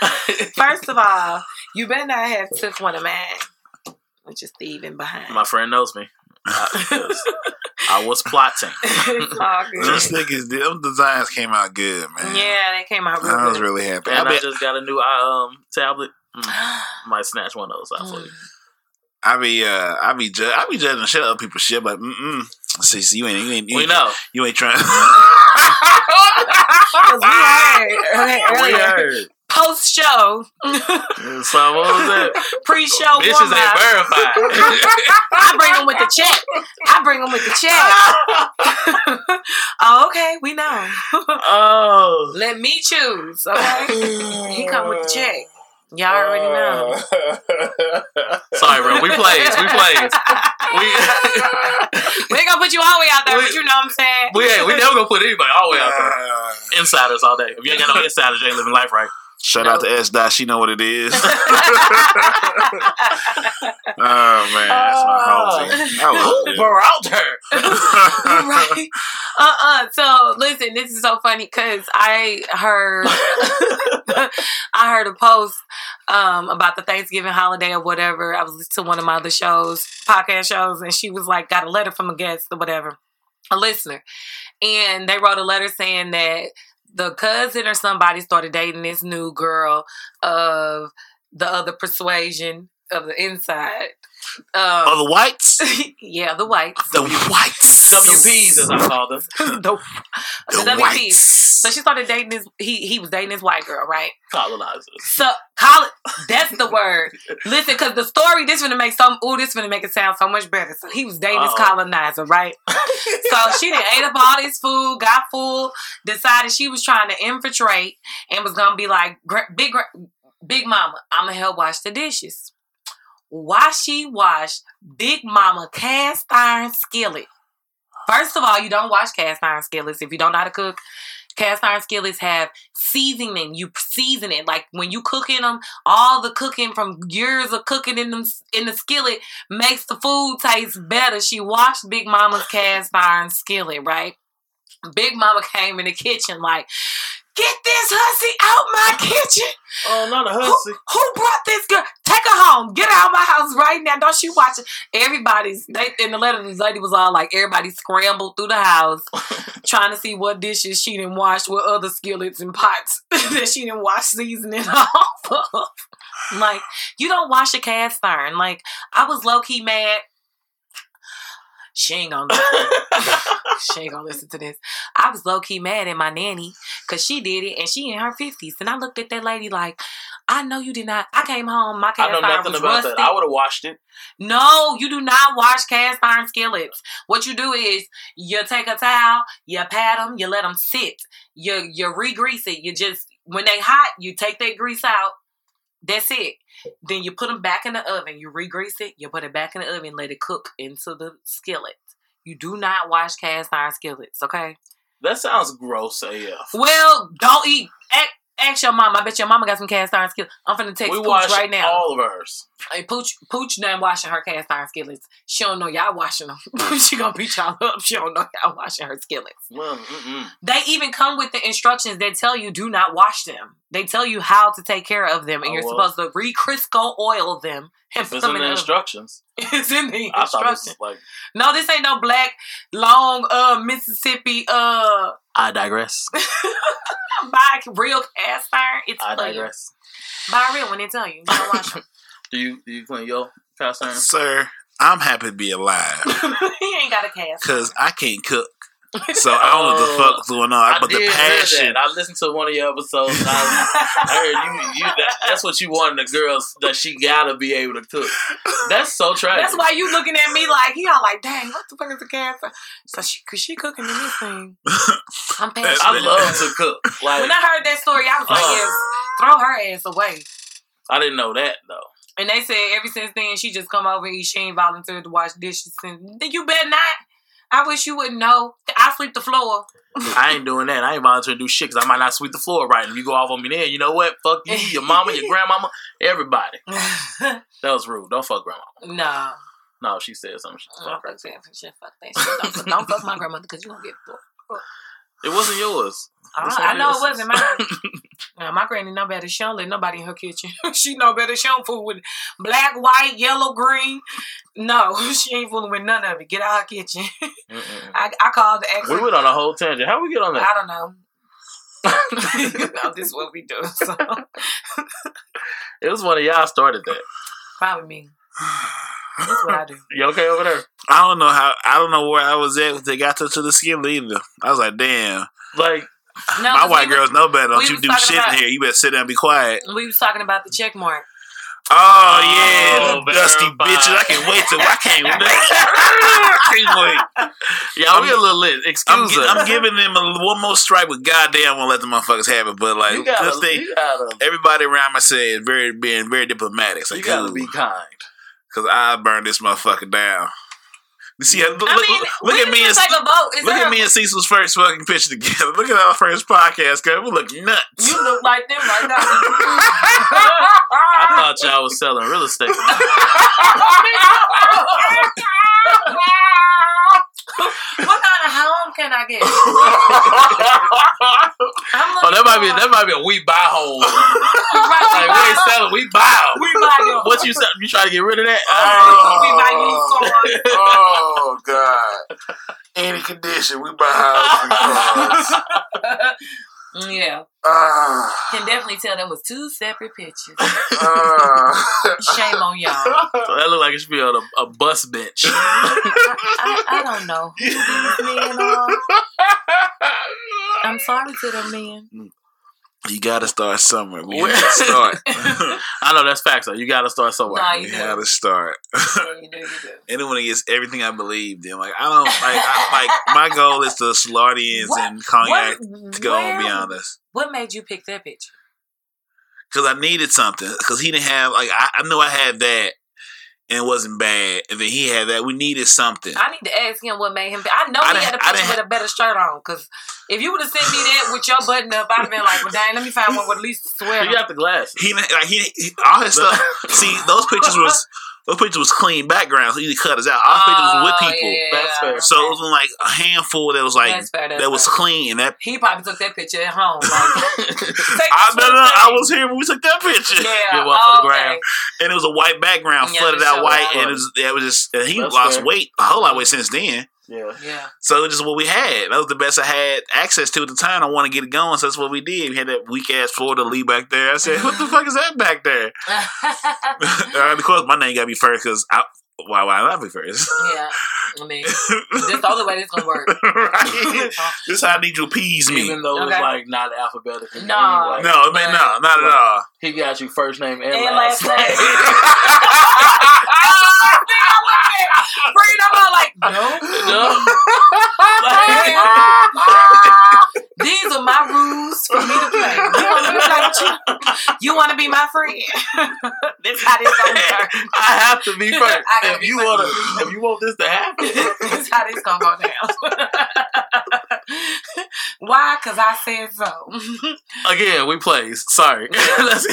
Speaker 2: First of all, you better not have took one of mine, which is thieving behind.
Speaker 3: My friend knows me. I, 'cause I was plotting.
Speaker 2: it's all
Speaker 1: Them stickers, them designs came out good, man.
Speaker 2: Yeah, they came out real
Speaker 1: I was
Speaker 2: good.
Speaker 1: really happy. I
Speaker 3: And I
Speaker 1: bet,
Speaker 3: just got a new um tablet. Mm, might snatch one of those out for you.
Speaker 1: I be, uh, I be, ju- I be judging shit other people's shit, but mm mm. See, see, you ain't, you ain't, you
Speaker 3: We
Speaker 1: ain't,
Speaker 3: know.
Speaker 1: you ain't trying.
Speaker 2: 'Cause we heard okay,
Speaker 3: We heard.
Speaker 2: post show,
Speaker 3: So what was that?
Speaker 2: pre show
Speaker 3: Bitches
Speaker 2: warm
Speaker 3: ain't verified.
Speaker 2: I bring them with the check. I bring them with the check. oh, okay, we know.
Speaker 3: oh.
Speaker 2: Let me choose. Okay, he come with the check. Y'all already know. Uh.
Speaker 3: Sorry, bro. We plays. We plays. We
Speaker 2: we ain't gonna put you all the way out there,
Speaker 3: We-
Speaker 2: but you know what I'm saying.
Speaker 3: we ain't, we never gonna put anybody all the way out there. Uh. Insiders all day. If you ain't got no insiders, you ain't living life right.
Speaker 1: Shout out to S Dot. She know what it is. oh man, that's my homie. I love it.
Speaker 3: Beralter.
Speaker 2: right. Uh uh So listen, this is so funny because I heard I heard a post um about the Thanksgiving holiday or whatever. I was listening to one of my other shows, podcast shows, and she was like, got a letter from a guest or whatever, a listener. And they wrote a letter saying that the cousin or somebody started dating this new girl of the other persuasion of the inside.
Speaker 1: Oh,
Speaker 2: Um,
Speaker 1: the whites.
Speaker 2: yeah, the whites.
Speaker 1: The whites.
Speaker 3: WPs, as I call them.
Speaker 2: the,
Speaker 1: The
Speaker 2: the WPs.
Speaker 1: whites.
Speaker 2: So she started dating this. He he was dating this white girl, right?
Speaker 3: Colonizers.
Speaker 2: So college. That's the word. Listen, because the story this gonna make some. Ooh, this gonna make it sound so much better. So he was dating this
Speaker 3: Uh-oh.
Speaker 2: colonizer, right? so she done ate up all this food, got full, decided she was trying to infiltrate, and was gonna be like big big mama. I'm gonna help wash the dishes. Why she washed Big Mama cast iron skillet? First of all, you don't wash cast iron skillets if you don't know how to cook. Cast iron skillets have seasoning. You season it like when you cook in them. All the cooking from years of cooking in them in the skillet makes the food taste better. She washed Big Mama's cast iron skillet, right? Big Mama came in the kitchen like, "Get this hussy out my kitchen!
Speaker 3: Oh, not a hussy.
Speaker 2: who brought this girl? Take her home. Get her out of my house right now. Don't you watch it? Everybody's they in the letter. This lady was all like, everybody scrambled through the house trying to see what dishes she didn't wash what other skillets and pots that she didn't wash seasoning off of. Like, you don't wash a cast iron. Like, I was low key mad. She ain't gonna she ain't gonna listen to this. I was low key mad at my nanny because she did it and she in her fifties. And I looked at that lady like, I know you did not. I came home, my
Speaker 3: I
Speaker 2: cast
Speaker 3: know
Speaker 2: iron
Speaker 3: nothing
Speaker 2: was
Speaker 3: about
Speaker 2: rusty.
Speaker 3: that. I would have washed it.
Speaker 2: No, you do not wash cast iron skillets. What you do is you take a towel, you pat them, you let them sit, you you re-grease it. You just when they hot, you take that grease out. That's it. Then you put them back in the oven. You re-grease it. You put it back in the oven. Let it cook into the skillet. You do not wash cast iron skillets. Okay.
Speaker 3: That sounds gross AF.
Speaker 2: Well, don't eat. Ask, ask your mom. I bet your mama got some cast iron skillets. I'm finna text
Speaker 3: We
Speaker 2: Pooch right now.
Speaker 3: all of ours.
Speaker 2: Hey, Pooch, Pooch done washing her cast iron skillets. She don't know y'all washing them. she gonna beat y'all up. She don't know y'all washing her skillets.
Speaker 3: Well, mm-mm.
Speaker 2: They even come with the instructions that tell you do not wash them. They tell you how to take care of them, and
Speaker 3: Oh,
Speaker 2: you're
Speaker 3: well.
Speaker 2: supposed to re-Crisco oil them. And put
Speaker 3: it's
Speaker 2: them
Speaker 3: in
Speaker 2: in
Speaker 3: the
Speaker 2: the
Speaker 3: instructions.
Speaker 2: It's in the
Speaker 3: I
Speaker 2: instructions.
Speaker 3: like.
Speaker 2: No, this ain't no black, long, uh, Mississippi, uh,
Speaker 3: I digress.
Speaker 2: buy real cast iron. It's
Speaker 3: I
Speaker 2: for you.
Speaker 3: digress.
Speaker 2: Buy real when they tell you. You don't wash them.
Speaker 3: Do you do you clean your cast iron?
Speaker 1: Sir, I'm happy to be alive
Speaker 2: he ain't got a cast.
Speaker 1: because I can't cook. So I don't know what the fuck's going on.
Speaker 3: I
Speaker 1: but the
Speaker 3: did
Speaker 1: passion.
Speaker 3: that. I listened to one of your episodes. And I, I heard you. you that, that's what you wanted the girls that she gotta be able to cook. That's so tragic.
Speaker 2: That's why you looking at me like he all like, dang, what the fuck is a cast So she, cause she cooking in this thing. I'm passionate.
Speaker 3: I love to cook. Like
Speaker 2: When I heard that story, I was like,
Speaker 3: Uh.
Speaker 2: yes, throw her ass away.
Speaker 3: I didn't know that though.
Speaker 2: And they said ever since then she just come over here. She ain't volunteered to wash dishes. And you better not. I wish you wouldn't know. I sweep the floor.
Speaker 3: I ain't doing that. I ain't volunteering to do shit because I might not sweep the floor right. If you go off on me then, you know what? Fuck you, your mama, your grandmama, everybody. That was rude. Don't fuck grandma.
Speaker 2: No.
Speaker 3: No, she said something. She-
Speaker 2: Fuck shit. Fuck that shit. Don't, fuck- don't fuck my grandmother because you gonna get fucked.
Speaker 3: It wasn't yours. Uh, this
Speaker 2: I, I know it wasn't mine. Nah, my granny know better. She don't let nobody in her kitchen. she know better. She don't fool with black, white, yellow, green. No, she ain't fooling with none of it. Get out her kitchen. I, I called the ex.
Speaker 3: We went on a whole tangent. How we get on that?
Speaker 2: I don't know. no, this is what we do. So
Speaker 3: It was one of y'all started that.
Speaker 2: probably me. That's what I do.
Speaker 3: You okay over there?
Speaker 1: I don't know how. I don't know where I was at when they got to, to the skill either. I was like, damn.
Speaker 3: Like,
Speaker 2: No,
Speaker 1: My
Speaker 2: 'cause
Speaker 1: white
Speaker 2: we
Speaker 1: girls know better. Don't you do shit
Speaker 2: about-
Speaker 1: in here. You better sit down and be quiet.
Speaker 2: We was talking about the check mark.
Speaker 1: Oh, oh yeah,
Speaker 3: Oh,
Speaker 1: the dusty
Speaker 3: verified.
Speaker 1: bitches. I can't wait till I can't wait. I can't wait.
Speaker 3: y'all, we a little lit.
Speaker 1: I'm,
Speaker 3: Excuse
Speaker 1: gi-
Speaker 3: us.
Speaker 1: I'm giving them a, one more strike, but goddamn, I won't let the motherfuckers have it. But like,
Speaker 3: gotta,
Speaker 1: let's think.
Speaker 3: you gotta,
Speaker 1: Everybody around me said is very being very diplomatic. So
Speaker 3: you
Speaker 1: like,
Speaker 3: gotta
Speaker 1: cool,
Speaker 3: be kind.
Speaker 1: because I burned this motherfucker down. You see, look,
Speaker 2: I mean,
Speaker 1: look
Speaker 2: we
Speaker 1: at me and
Speaker 2: even a vote.
Speaker 1: Look at
Speaker 2: a-
Speaker 1: me and Cecil's first fucking picture together. Look at our first podcast, girl. We look nuts.
Speaker 2: You look like them right now.
Speaker 3: I thought y'all was selling real estate.
Speaker 2: what kind of home can I get? I'm
Speaker 3: oh, that might be
Speaker 2: for-
Speaker 3: that might be a we buy home.
Speaker 2: Right,
Speaker 3: like we ain't selling, we buy them.
Speaker 2: We buy your
Speaker 3: What you sell- you try to get rid of that?
Speaker 2: Oh, we buy used oh.
Speaker 1: oh God! Any condition, we buy houses and cars.
Speaker 2: Yeah,
Speaker 1: Ah,
Speaker 2: can definitely tell them was two separate pictures.
Speaker 1: ah.
Speaker 2: Shame on y'all.
Speaker 3: So that look like it should be on a, a bus bench.
Speaker 2: I, I don't know who these men are. I'm sorry to them men.
Speaker 1: You gotta start somewhere. We
Speaker 3: Where-
Speaker 1: gotta start.
Speaker 3: I know that's facts though. You got to start somewhere.
Speaker 2: Nah, you do.
Speaker 1: gotta start.
Speaker 2: Yeah, you do, you do.
Speaker 1: Anyone against everything I believed in. Like I don't like. I, like my goal is to Slardians and cognac
Speaker 2: What-
Speaker 1: to go and be
Speaker 2: where-
Speaker 1: honest.
Speaker 2: What made you pick that picture?
Speaker 1: Because I needed something. Because he didn't have like I, I knew I had that and it wasn't bad, and then he had that. We needed something.
Speaker 2: I need to ask him what made him. I know
Speaker 1: I
Speaker 2: he had a
Speaker 1: I
Speaker 2: picture with a better shirt on. Because if you would have sent me that with your button up, I'd have been like, well, dang, let me find one with at least a sweater.
Speaker 3: You got the glasses.
Speaker 1: He like he, he all his stuff. see, those pictures was those pictures was clean background, So he cut us out. All his pictures was with
Speaker 2: Oh,
Speaker 1: people.
Speaker 2: yeah,
Speaker 3: That's fair.
Speaker 1: So it was like a handful that was like
Speaker 2: That's fair, that's
Speaker 1: that was
Speaker 2: fair.
Speaker 1: clean. And that
Speaker 2: He probably took that picture at home. Like,
Speaker 1: I
Speaker 2: this
Speaker 1: no, no, I was here when we took that picture.
Speaker 2: Yeah,
Speaker 3: Get one for the
Speaker 2: okay.
Speaker 1: and it was a white background,
Speaker 2: Yeah,
Speaker 1: flooded out white,
Speaker 2: out.
Speaker 1: and it was, it was just he
Speaker 3: That's
Speaker 1: lost
Speaker 3: fair.
Speaker 1: weight, a whole lot of weight since then.
Speaker 3: Yeah.
Speaker 2: Yeah.
Speaker 1: So it was just what we had. That was the best I had access to at the time. I want to get it going, so that's what we did. We had that weak ass fleur-de-lis back there. I said, "What the fuck is that back there?" uh, of course, my name got to be first because I. Why? Why not be first?
Speaker 2: yeah. I mean, that's the only way this gonna work.
Speaker 1: right? This how I need you to appease me.
Speaker 3: Even though
Speaker 2: Okay.
Speaker 3: it's like not alphabetical.
Speaker 2: No.
Speaker 3: anyway.
Speaker 1: No, man, no, not at all.
Speaker 3: He got you first name and,
Speaker 2: And
Speaker 3: last,
Speaker 2: last
Speaker 3: name.
Speaker 2: I'm all like, no.
Speaker 3: no.
Speaker 2: These are my rules for me to play. You want me to play with you? You want to be my friend? this how this gonna work.
Speaker 3: I have to be first.
Speaker 2: I
Speaker 3: if
Speaker 2: be
Speaker 3: you wanna, if you want this to happen,
Speaker 2: this how this gonna go down. Why? Because I said so.
Speaker 3: Again, we plays. Sorry. Let's-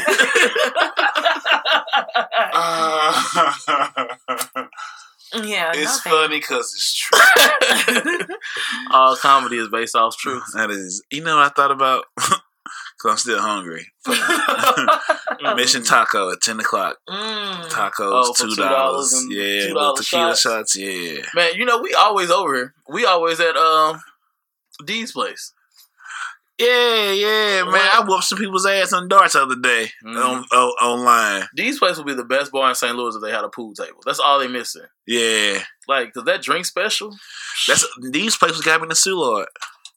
Speaker 2: yeah,
Speaker 1: it's
Speaker 2: no
Speaker 1: funny because it's true.
Speaker 3: All comedy is based off truth.
Speaker 1: That is, you know what I thought about? Because I'm still hungry. Mission Taco at 10 o'clock.
Speaker 2: Mm.
Speaker 1: Tacos,
Speaker 3: Oh,
Speaker 1: $2.
Speaker 3: $2
Speaker 1: yeah,
Speaker 3: $2
Speaker 1: little tequila
Speaker 3: shots.
Speaker 1: shots. Yeah.
Speaker 3: Man, you know we always over. We always at um D's place.
Speaker 1: Yeah, yeah, man. I whooped some people's ass on darts the other day
Speaker 3: Mhm.
Speaker 1: on, on, online.
Speaker 3: These places would be the best bar in St. Louis if they had a pool table. That's all they missing.
Speaker 1: Yeah.
Speaker 3: Like, cause that drink special.
Speaker 1: That's These places got me in the Soulard.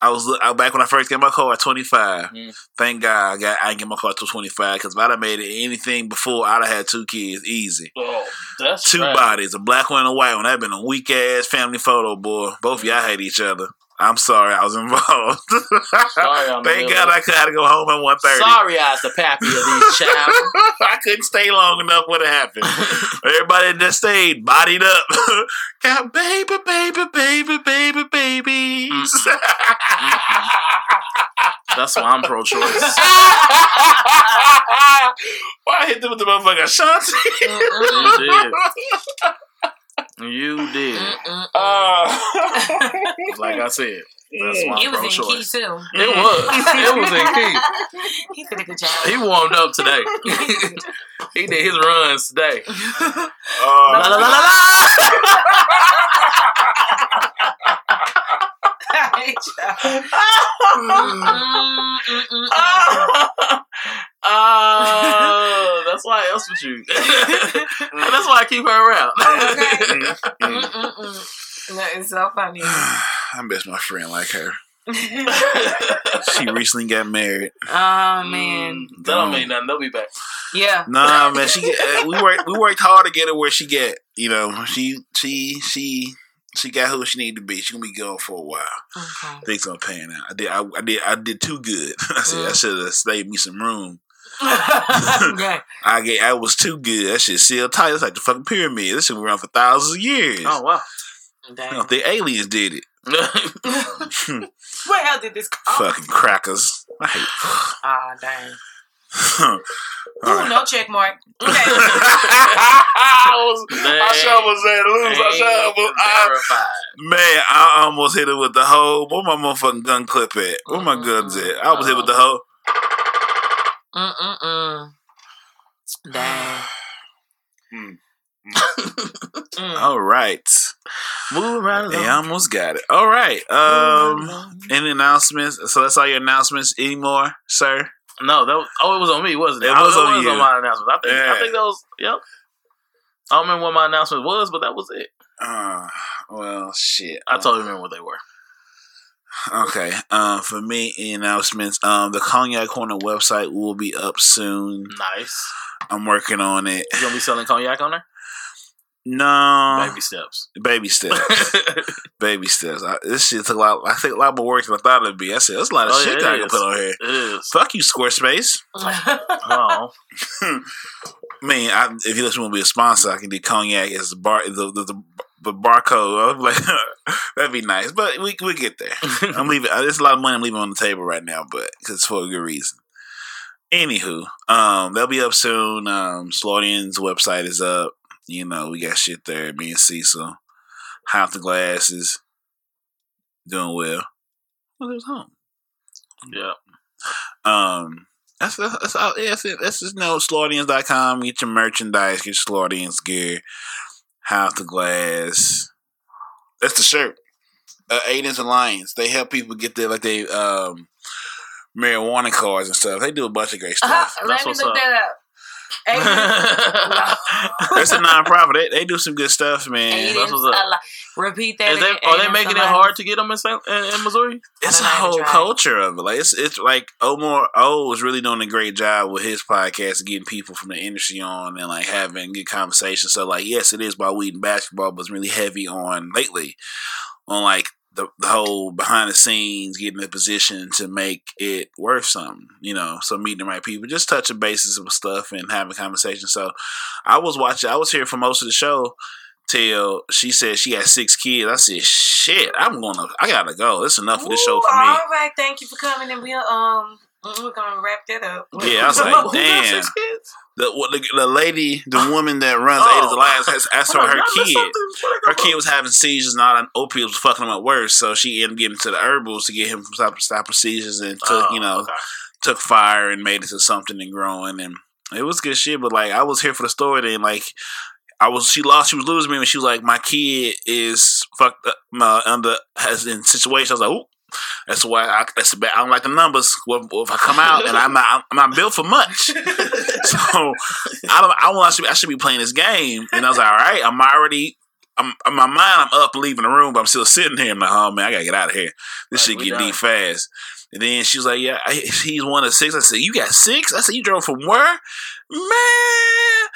Speaker 1: I was I, back when I first got my car at 25.
Speaker 3: Mm.
Speaker 1: Thank God I got I didn't get my car till 25 because if I'd have made it anything before, I'd have had two kids easy.
Speaker 3: Oh, that's
Speaker 1: Two
Speaker 3: right.
Speaker 1: bodies, a black one and a white one. That'd been a weak ass family photo, boy. Both of y'all hate each other. I'm sorry, I was involved.
Speaker 3: Sorry, I'm
Speaker 1: Thank God I had to go home at 1.30.
Speaker 3: Sorry, I was the pappy of these child.
Speaker 1: I couldn't stay long enough when it happened. Everybody just stayed bodied up. Got baby, baby, baby, baby, babies.
Speaker 3: That's why I'm pro-choice.
Speaker 1: Why I hit them with the motherfucker Ashanti?
Speaker 3: You did.
Speaker 1: Uh,
Speaker 3: Like I said, that's why
Speaker 2: It was in key
Speaker 3: pro-choice.
Speaker 2: too.
Speaker 3: It was. It was in key.
Speaker 2: He did a good job.
Speaker 3: He warmed up today. he did his runs today.
Speaker 1: uh,
Speaker 3: La la la la la.
Speaker 2: Mm, mm, mm, mm.
Speaker 3: Oh, that's why I else with you. that's why I keep her around.
Speaker 2: Mm, mm, mm. That is so funny.
Speaker 1: I miss my friend like her. She recently got married.
Speaker 2: oh man,
Speaker 3: that don't mean nothing. They'll be back.
Speaker 2: yeah.
Speaker 1: Nah, man, she uh, we worked we worked hard to get her where she get. You know, she she she she got who she need to be. She gonna be going for a while.
Speaker 2: Okay.
Speaker 1: Things gonna pan out. I did I, I did I did too good. I said I
Speaker 2: Mm.
Speaker 1: should have saved me some room.
Speaker 2: yeah.
Speaker 1: I get I was too good. That shit sealed tight. It's like the fucking pyramid. This shit been around for thousands of years.
Speaker 3: Oh wow.
Speaker 2: Dang.
Speaker 1: think aliens did it.
Speaker 2: Where hell did this come?
Speaker 1: Fucking crackers. I hate.
Speaker 2: Ah, dang.
Speaker 1: All
Speaker 2: Ooh,
Speaker 1: right.
Speaker 2: no check mark. Okay.
Speaker 1: I was, I sure was at lose. I sure was. I, man, I almost hit it with the hoe. Where my motherfucking gun clip at? Where my guns at? I was hit with the hoe.
Speaker 2: Mm mm mm. Dang.
Speaker 1: Hmm.
Speaker 2: Mm.
Speaker 1: All right.
Speaker 3: Move right along.
Speaker 1: They almost got it. All right. Um, any announcements? So that's all your announcements anymore, sir?
Speaker 3: No, that was, oh, it was on me, wasn't it?
Speaker 1: It
Speaker 3: I-
Speaker 1: was
Speaker 3: that
Speaker 1: on
Speaker 3: was
Speaker 1: you.
Speaker 3: on my announcement. I think
Speaker 1: Yeah.
Speaker 3: I think that was yep. I don't remember what my announcement was, but that was it.
Speaker 1: Uh, well, shit.
Speaker 3: I totally remember what they were.
Speaker 1: Okay. Um, for me, announcements. Um, the Cognac Corner website will be up soon.
Speaker 3: Nice.
Speaker 1: I'm working on it.
Speaker 3: You gonna be selling cognac on there?
Speaker 1: No,
Speaker 3: Baby steps.
Speaker 1: baby steps. baby steps. I, this shit took a lot. I think a lot more work than I thought it'd be. I said, "There's a lot of
Speaker 3: Oh,
Speaker 1: shit
Speaker 3: yeah,
Speaker 1: that I can put on here."
Speaker 3: It is.
Speaker 1: Fuck you, Squarespace.
Speaker 3: Oh,
Speaker 1: I mean, I, if you just want to be a sponsor, I can do cognac as the bar, the the, the, the barcode. I'm like, that'd be nice, but we we get there. I'm leaving. uh, There's a lot of money I'm leaving on the table right now, but because it's for a good reason. Anywho, um, they'll be up soon. Um, website is up. You know, we got shit there. Me and Cecil, Half the Glasses, doing well. Well, it was home.
Speaker 3: yeah.
Speaker 1: Um, that's that's, that's all. Yeah, that's it. That's just no Slaudians.com. Get your merchandise. Get your Slaudians gear. Half the glass. That's the shirt. Uh, Aiden's Alliance. They help people get their like they um marijuana cards and stuff. They do a bunch of great stuff.
Speaker 2: Let
Speaker 3: That's
Speaker 2: me
Speaker 3: what's
Speaker 2: look
Speaker 3: up.
Speaker 2: that up.
Speaker 1: It's a nonprofit. They they do some good stuff, man.
Speaker 3: That's what's up.
Speaker 2: Alli- Repeat that.
Speaker 3: Is they,
Speaker 2: again.
Speaker 3: are they making it hard to get them in, in, in Missouri?
Speaker 1: it's a
Speaker 2: I don't know how to
Speaker 1: whole culture of it. Like it's it's like Omar O is really doing a great job with his podcast, getting people from the industry on and like having good conversations. So like, yes, it is about weed and basketball, but it's really heavy on lately on like the, the whole behind the scenes, getting in a position to make it worth something. You know, so meeting the right people, just touching bases with stuff and having conversations. So I was watching. I was here for most of the show. till she said she had six kids. I said, "Shit, I'm gonna, I gotta go. It's enough of this show for me."
Speaker 2: All right, thank you for coming, and we'll um we're gonna wrap that up.
Speaker 1: Yeah, I was like,
Speaker 3: Who
Speaker 1: damn. The, what, the the lady, the oh. woman that runs
Speaker 3: Oh.
Speaker 1: Ada's Alliance, has asked her
Speaker 3: on,
Speaker 1: her
Speaker 3: y'all
Speaker 1: kid. Her kid was having seizures not that opiates was fucking him up worse. So she ended up getting to the herbals to get him from stop, stop seizures and took,
Speaker 3: Oh,
Speaker 1: you know,
Speaker 3: okay.
Speaker 1: took fire and made it to something and growing and it was good shit. But like I was here for the story then like I was she lost she was losing me when she was like my kid is fucked up my under has in situation. I was like, ooh. That's why I, that's bad. I don't like the numbers. Well, if I come out and I'm not, I'm not built for much, so I don't. I want. I should, be, I should be playing this game. And I was like, all right, I'm already. I'm in my mind. I'm up, leaving the room, but I'm still sitting here. I'm like, oh man, I gotta get out of here. This
Speaker 3: Like,
Speaker 1: shit get deep fast. And then she was like, "Yeah, I, he's one of six. I said, "You got six? I said, "You drove from where, man?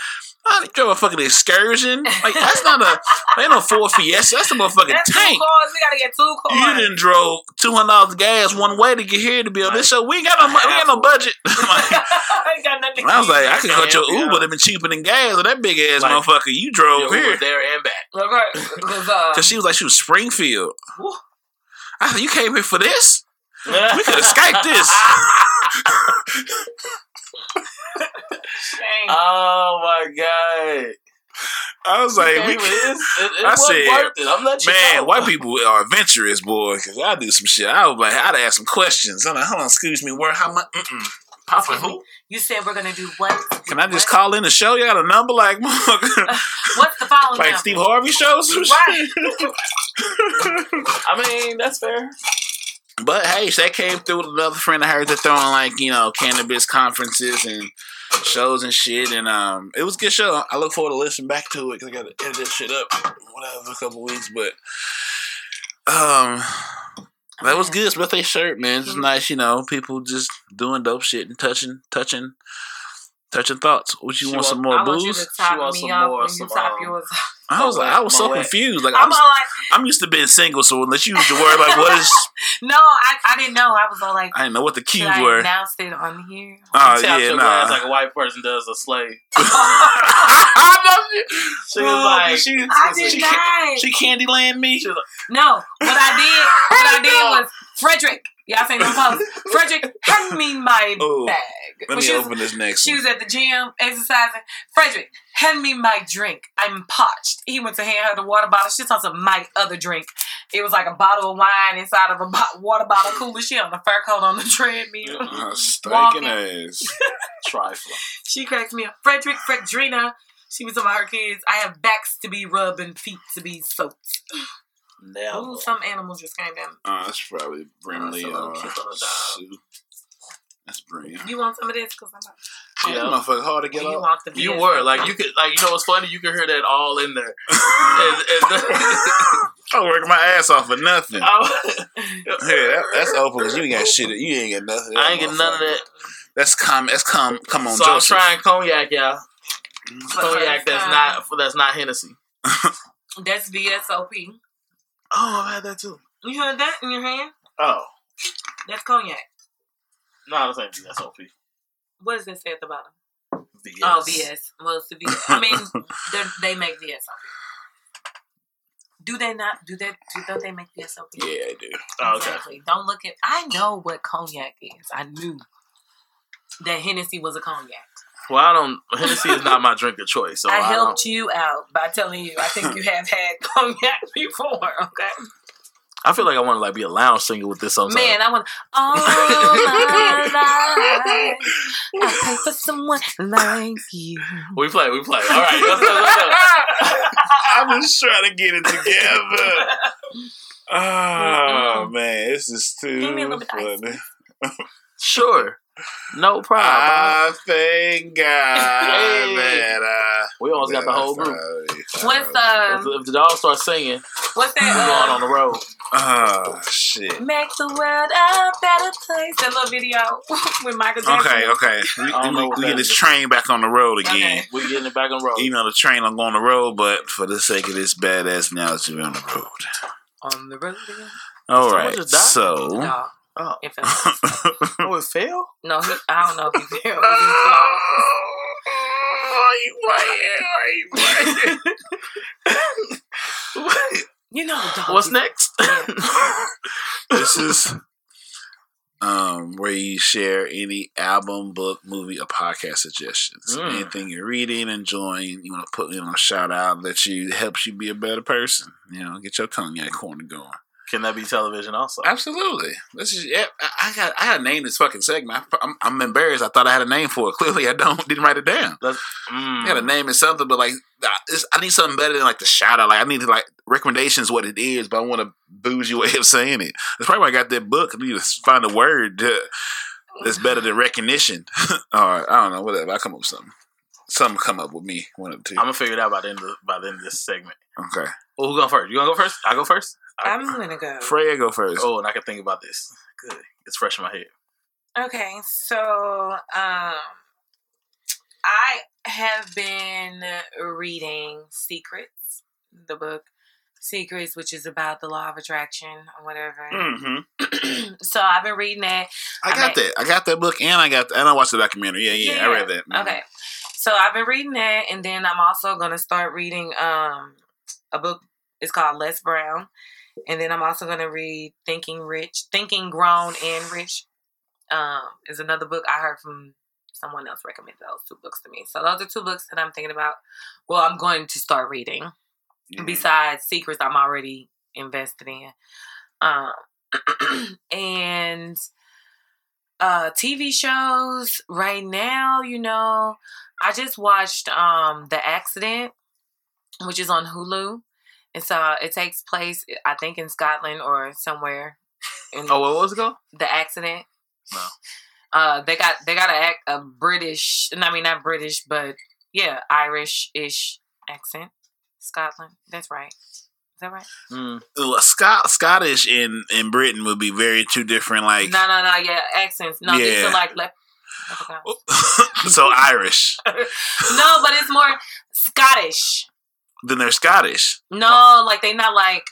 Speaker 1: I drove a fucking excursion. Like that's not a ain't no Ford Fiesta. That's a motherfucking
Speaker 2: That's two
Speaker 1: tank.
Speaker 2: cars. We gotta get two cars.
Speaker 1: You
Speaker 2: cars.
Speaker 1: done drove two hundred dollars gas one way to get here to be on this show. We ain't got no, mo- we ain't got no budget. Like,
Speaker 2: I got nothing
Speaker 1: I was like, I could cut your
Speaker 3: Yeah.
Speaker 1: Uber. They've been cheaper than gas. Or that big ass
Speaker 3: Like,
Speaker 1: motherfucker you drove
Speaker 3: Yeah, we
Speaker 1: here.
Speaker 3: were there and back.
Speaker 2: Okay, 'cause, uh,
Speaker 1: Cause she was like, she was Springfield.
Speaker 3: Woo.
Speaker 1: I said, you came here for this?
Speaker 3: we
Speaker 1: We could have Skyped this.
Speaker 2: shame.
Speaker 3: Oh my god!
Speaker 1: I was like, we
Speaker 3: it, it, it
Speaker 1: I said,
Speaker 3: worth it. I'm letting you
Speaker 1: man,
Speaker 3: know.
Speaker 1: white people are adventurous, boy. Cause I do some shit. I was like, I'd ask some questions. I'm like, hold on, excuse me, where, how much? Mm-mm. Papa, who?
Speaker 2: you said we're gonna do what?
Speaker 1: Can I just
Speaker 2: what?
Speaker 1: call in the show? You got a number like, motherfucker?
Speaker 2: What's the phone
Speaker 1: like
Speaker 2: number?
Speaker 1: Steve Harvey shows? or Some
Speaker 2: Right.
Speaker 3: I mean, that's fair.
Speaker 1: But hey, they came through with another friend of hers that throwing like you know cannabis conferences and shows and shit, and um, it was a good show. I look forward to listening back to it because I got to edit this shit up, whatever, a couple weeks. But um, that was good. It's Birthday shirt, man. It's nice, you know, people just doing dope shit and touching, touching, touching thoughts. Would you
Speaker 3: She
Speaker 1: want?
Speaker 3: want-
Speaker 1: Some more
Speaker 2: I want you
Speaker 1: booze?
Speaker 2: to top
Speaker 3: wants
Speaker 2: me
Speaker 3: some
Speaker 2: off
Speaker 3: more, some,
Speaker 2: you top
Speaker 3: um,
Speaker 2: yours.
Speaker 1: I was like, I was so confused. Like
Speaker 2: I'm
Speaker 1: I'm,
Speaker 2: all like,
Speaker 1: I'm used to being single, so unless you use the word like what is,
Speaker 2: no, I, I didn't know. I was all like,
Speaker 1: I didn't know what the
Speaker 2: should
Speaker 1: keys
Speaker 2: I
Speaker 1: were.
Speaker 2: announce it on here?
Speaker 1: Oh
Speaker 3: Tap
Speaker 1: yeah,
Speaker 3: your
Speaker 1: nah.
Speaker 3: glass like a white person does a slave.
Speaker 1: She,
Speaker 3: She was like,
Speaker 1: she,
Speaker 2: I
Speaker 1: she,
Speaker 2: did
Speaker 1: she,
Speaker 2: not.
Speaker 1: she candy land me.
Speaker 3: she was like,
Speaker 2: No, what I did, what I did was Frederick. Y'all seen them post? Frederick, hand me my
Speaker 1: Oh,
Speaker 2: bag.
Speaker 1: Let me
Speaker 2: she was-
Speaker 1: open this next
Speaker 2: She
Speaker 1: one.
Speaker 2: was at the gym exercising. Frederick, hand me my drink. I'm parched. He went to hand her the water bottle. She told him my other drink. It was like a bottle of wine inside of a bo- water bottle cooler. She on a fur coat on the treadmill.
Speaker 1: Uh, stinking ass.
Speaker 3: trifling.
Speaker 2: She cracks me up. Frederick, Fredrina. She was talking about her kids. I have backs to be rubbed and feet to be soaked.
Speaker 3: Never.
Speaker 2: Ooh, some animals just came down.
Speaker 1: Uh, that's probably Brimley.
Speaker 3: That's a
Speaker 1: Uh,
Speaker 3: on.
Speaker 1: Sue. That's Brim.
Speaker 2: You want some of this? Cause I'm about,
Speaker 1: Yeah,
Speaker 3: Yeah.
Speaker 1: motherfucker hard to get
Speaker 2: you
Speaker 1: up.
Speaker 2: want the
Speaker 3: You were like you could like you know what's funny? You could hear that all in there. And- and-
Speaker 1: I'm working my ass off for nothing.
Speaker 3: I,
Speaker 1: Yeah, that, that's open because you ain't got shit. You ain't got nothing.
Speaker 3: I ain't get none of that.
Speaker 1: That's come. That's come. Come on,
Speaker 3: So I'm trying cognac, y'all. Cognac that's not that's not Hennessy.
Speaker 2: That's VSOP.
Speaker 3: Oh, I've had that too.
Speaker 2: You had that in your hand?
Speaker 3: Oh,
Speaker 2: That's cognac.
Speaker 3: no, this ain't VSOP.
Speaker 2: What does it say at the bottom?
Speaker 3: VS.
Speaker 2: Oh, VS. Well, it's the VS. I mean, they make VSOP. Do they not? Do they? Do, don't they make VSOP?
Speaker 1: Yeah, I do.
Speaker 3: Oh, okay.
Speaker 2: Don't look at. I know what cognac is. I knew that Hennessy was a cognac.
Speaker 3: Well, I don't. Hennessy is not my drink of choice. So
Speaker 2: I
Speaker 3: I,
Speaker 2: helped
Speaker 3: don't,
Speaker 2: you out by telling you. I think you have had cognac before. Okay,
Speaker 3: I feel like I want to like be a lounge singer with this sometimes.
Speaker 2: man. I want all my life. I pay for someone like you.
Speaker 3: we play, we play. All right, let's go, let's go.
Speaker 1: I'm just trying to get it together. Oh man, this is too
Speaker 2: Give me a little bit of ice.
Speaker 1: funny.
Speaker 3: Sure, no problem.
Speaker 1: I thank God
Speaker 3: Hey.
Speaker 1: that I.
Speaker 3: we almost got the whole group.
Speaker 2: What's
Speaker 3: If,
Speaker 2: the
Speaker 3: if the dog starts singing,
Speaker 2: what's
Speaker 3: we going on the road.
Speaker 1: Oh shit.
Speaker 2: Uh, make the world a better place. That little video with Michael Jackson.
Speaker 1: Okay, okay. We,
Speaker 3: I don't
Speaker 1: we, we get this
Speaker 3: is.
Speaker 1: train back on the road again.
Speaker 2: Okay.
Speaker 3: We getting it back on the road.
Speaker 1: Even though the train I'm go on the road, but for the sake of this badass analogy, we're on the road.
Speaker 2: On the road again.
Speaker 1: All
Speaker 3: Someone
Speaker 1: right,
Speaker 3: just died?
Speaker 1: so.
Speaker 2: No,
Speaker 3: Oh,
Speaker 2: it fell.
Speaker 3: oh, it fell.
Speaker 2: No, he, I don't know if he fell.
Speaker 1: Are you playing? Are you playing?
Speaker 2: You know, dog
Speaker 3: What's
Speaker 2: is-
Speaker 3: next?
Speaker 1: This is um where you share any album, book, movie, or podcast suggestions.
Speaker 3: Mm.
Speaker 1: Anything you're reading, enjoying, you want to put in a shout out that you helps you be a better person. You know, get your cognac corner going.
Speaker 3: Can that be television also?
Speaker 1: Absolutely. This is yeah. I, got I got to name this fucking segment. I, I'm, I'm embarrassed. I thought I had a name for it. Clearly, I don't. Didn't write it down.
Speaker 3: Let's,
Speaker 1: I
Speaker 3: mm.
Speaker 1: got to name it something, but like I- it's, I need something better than like the shout out. Like I need like recommendations what it is, but I want a bougie way of saying it. That's probably why I got that book. I need to find a word that- that's better than recognition. All right, I don't know. Whatever. I come up with something. Something come up with me. One of the two.
Speaker 3: I'm gonna figure it out by the end of by the end of this segment.
Speaker 1: okay.
Speaker 3: Oh, who going first? You gonna go first? I go first. I-
Speaker 2: I'm gonna go.
Speaker 1: Freya, go first.
Speaker 3: oh, and I can think about this. Good. It's fresh in my head.
Speaker 2: Okay, so um, I have been reading Secrets, the book Secrets, which is about the law of attraction or whatever.
Speaker 1: Mm-hmm.
Speaker 2: so I've been reading that.
Speaker 1: I
Speaker 2: I
Speaker 1: got
Speaker 2: mean-
Speaker 1: that. I got that book, and I got and I watched the documentary. Yeah, yeah, I read that. Mhm.
Speaker 2: Okay. So I've been reading that and then I'm also gonna start reading um a book it's called Les Brown. And then I'm also gonna read Thinking Rich, Thinking Grown and Rich. Um, is another book I heard from someone else recommended those two books to me. So those are two books that I'm thinking about. Well, I'm going to start reading.
Speaker 1: Yeah.
Speaker 2: Besides Secrets I'm already invested in. Um and uh TV shows right now, you know, I just watched um The Accident, which is on Hulu. And so it takes place I think in Scotland or somewhere. In
Speaker 3: Oh, what was it called?
Speaker 2: The Accident.
Speaker 3: No.
Speaker 2: Uh they got they got a act a British I mean not British, but yeah, Irish ish accent. Scotland. That's right. Is that right?
Speaker 3: Mm.
Speaker 1: Scot- Scottish in in Britain would be very two different. Like
Speaker 2: no, no, no, yeah, accents. No, these
Speaker 1: Yeah.
Speaker 2: are like
Speaker 1: so Irish.
Speaker 2: no, but it's more Scottish.
Speaker 1: Then they're Scottish.
Speaker 2: No, like they not like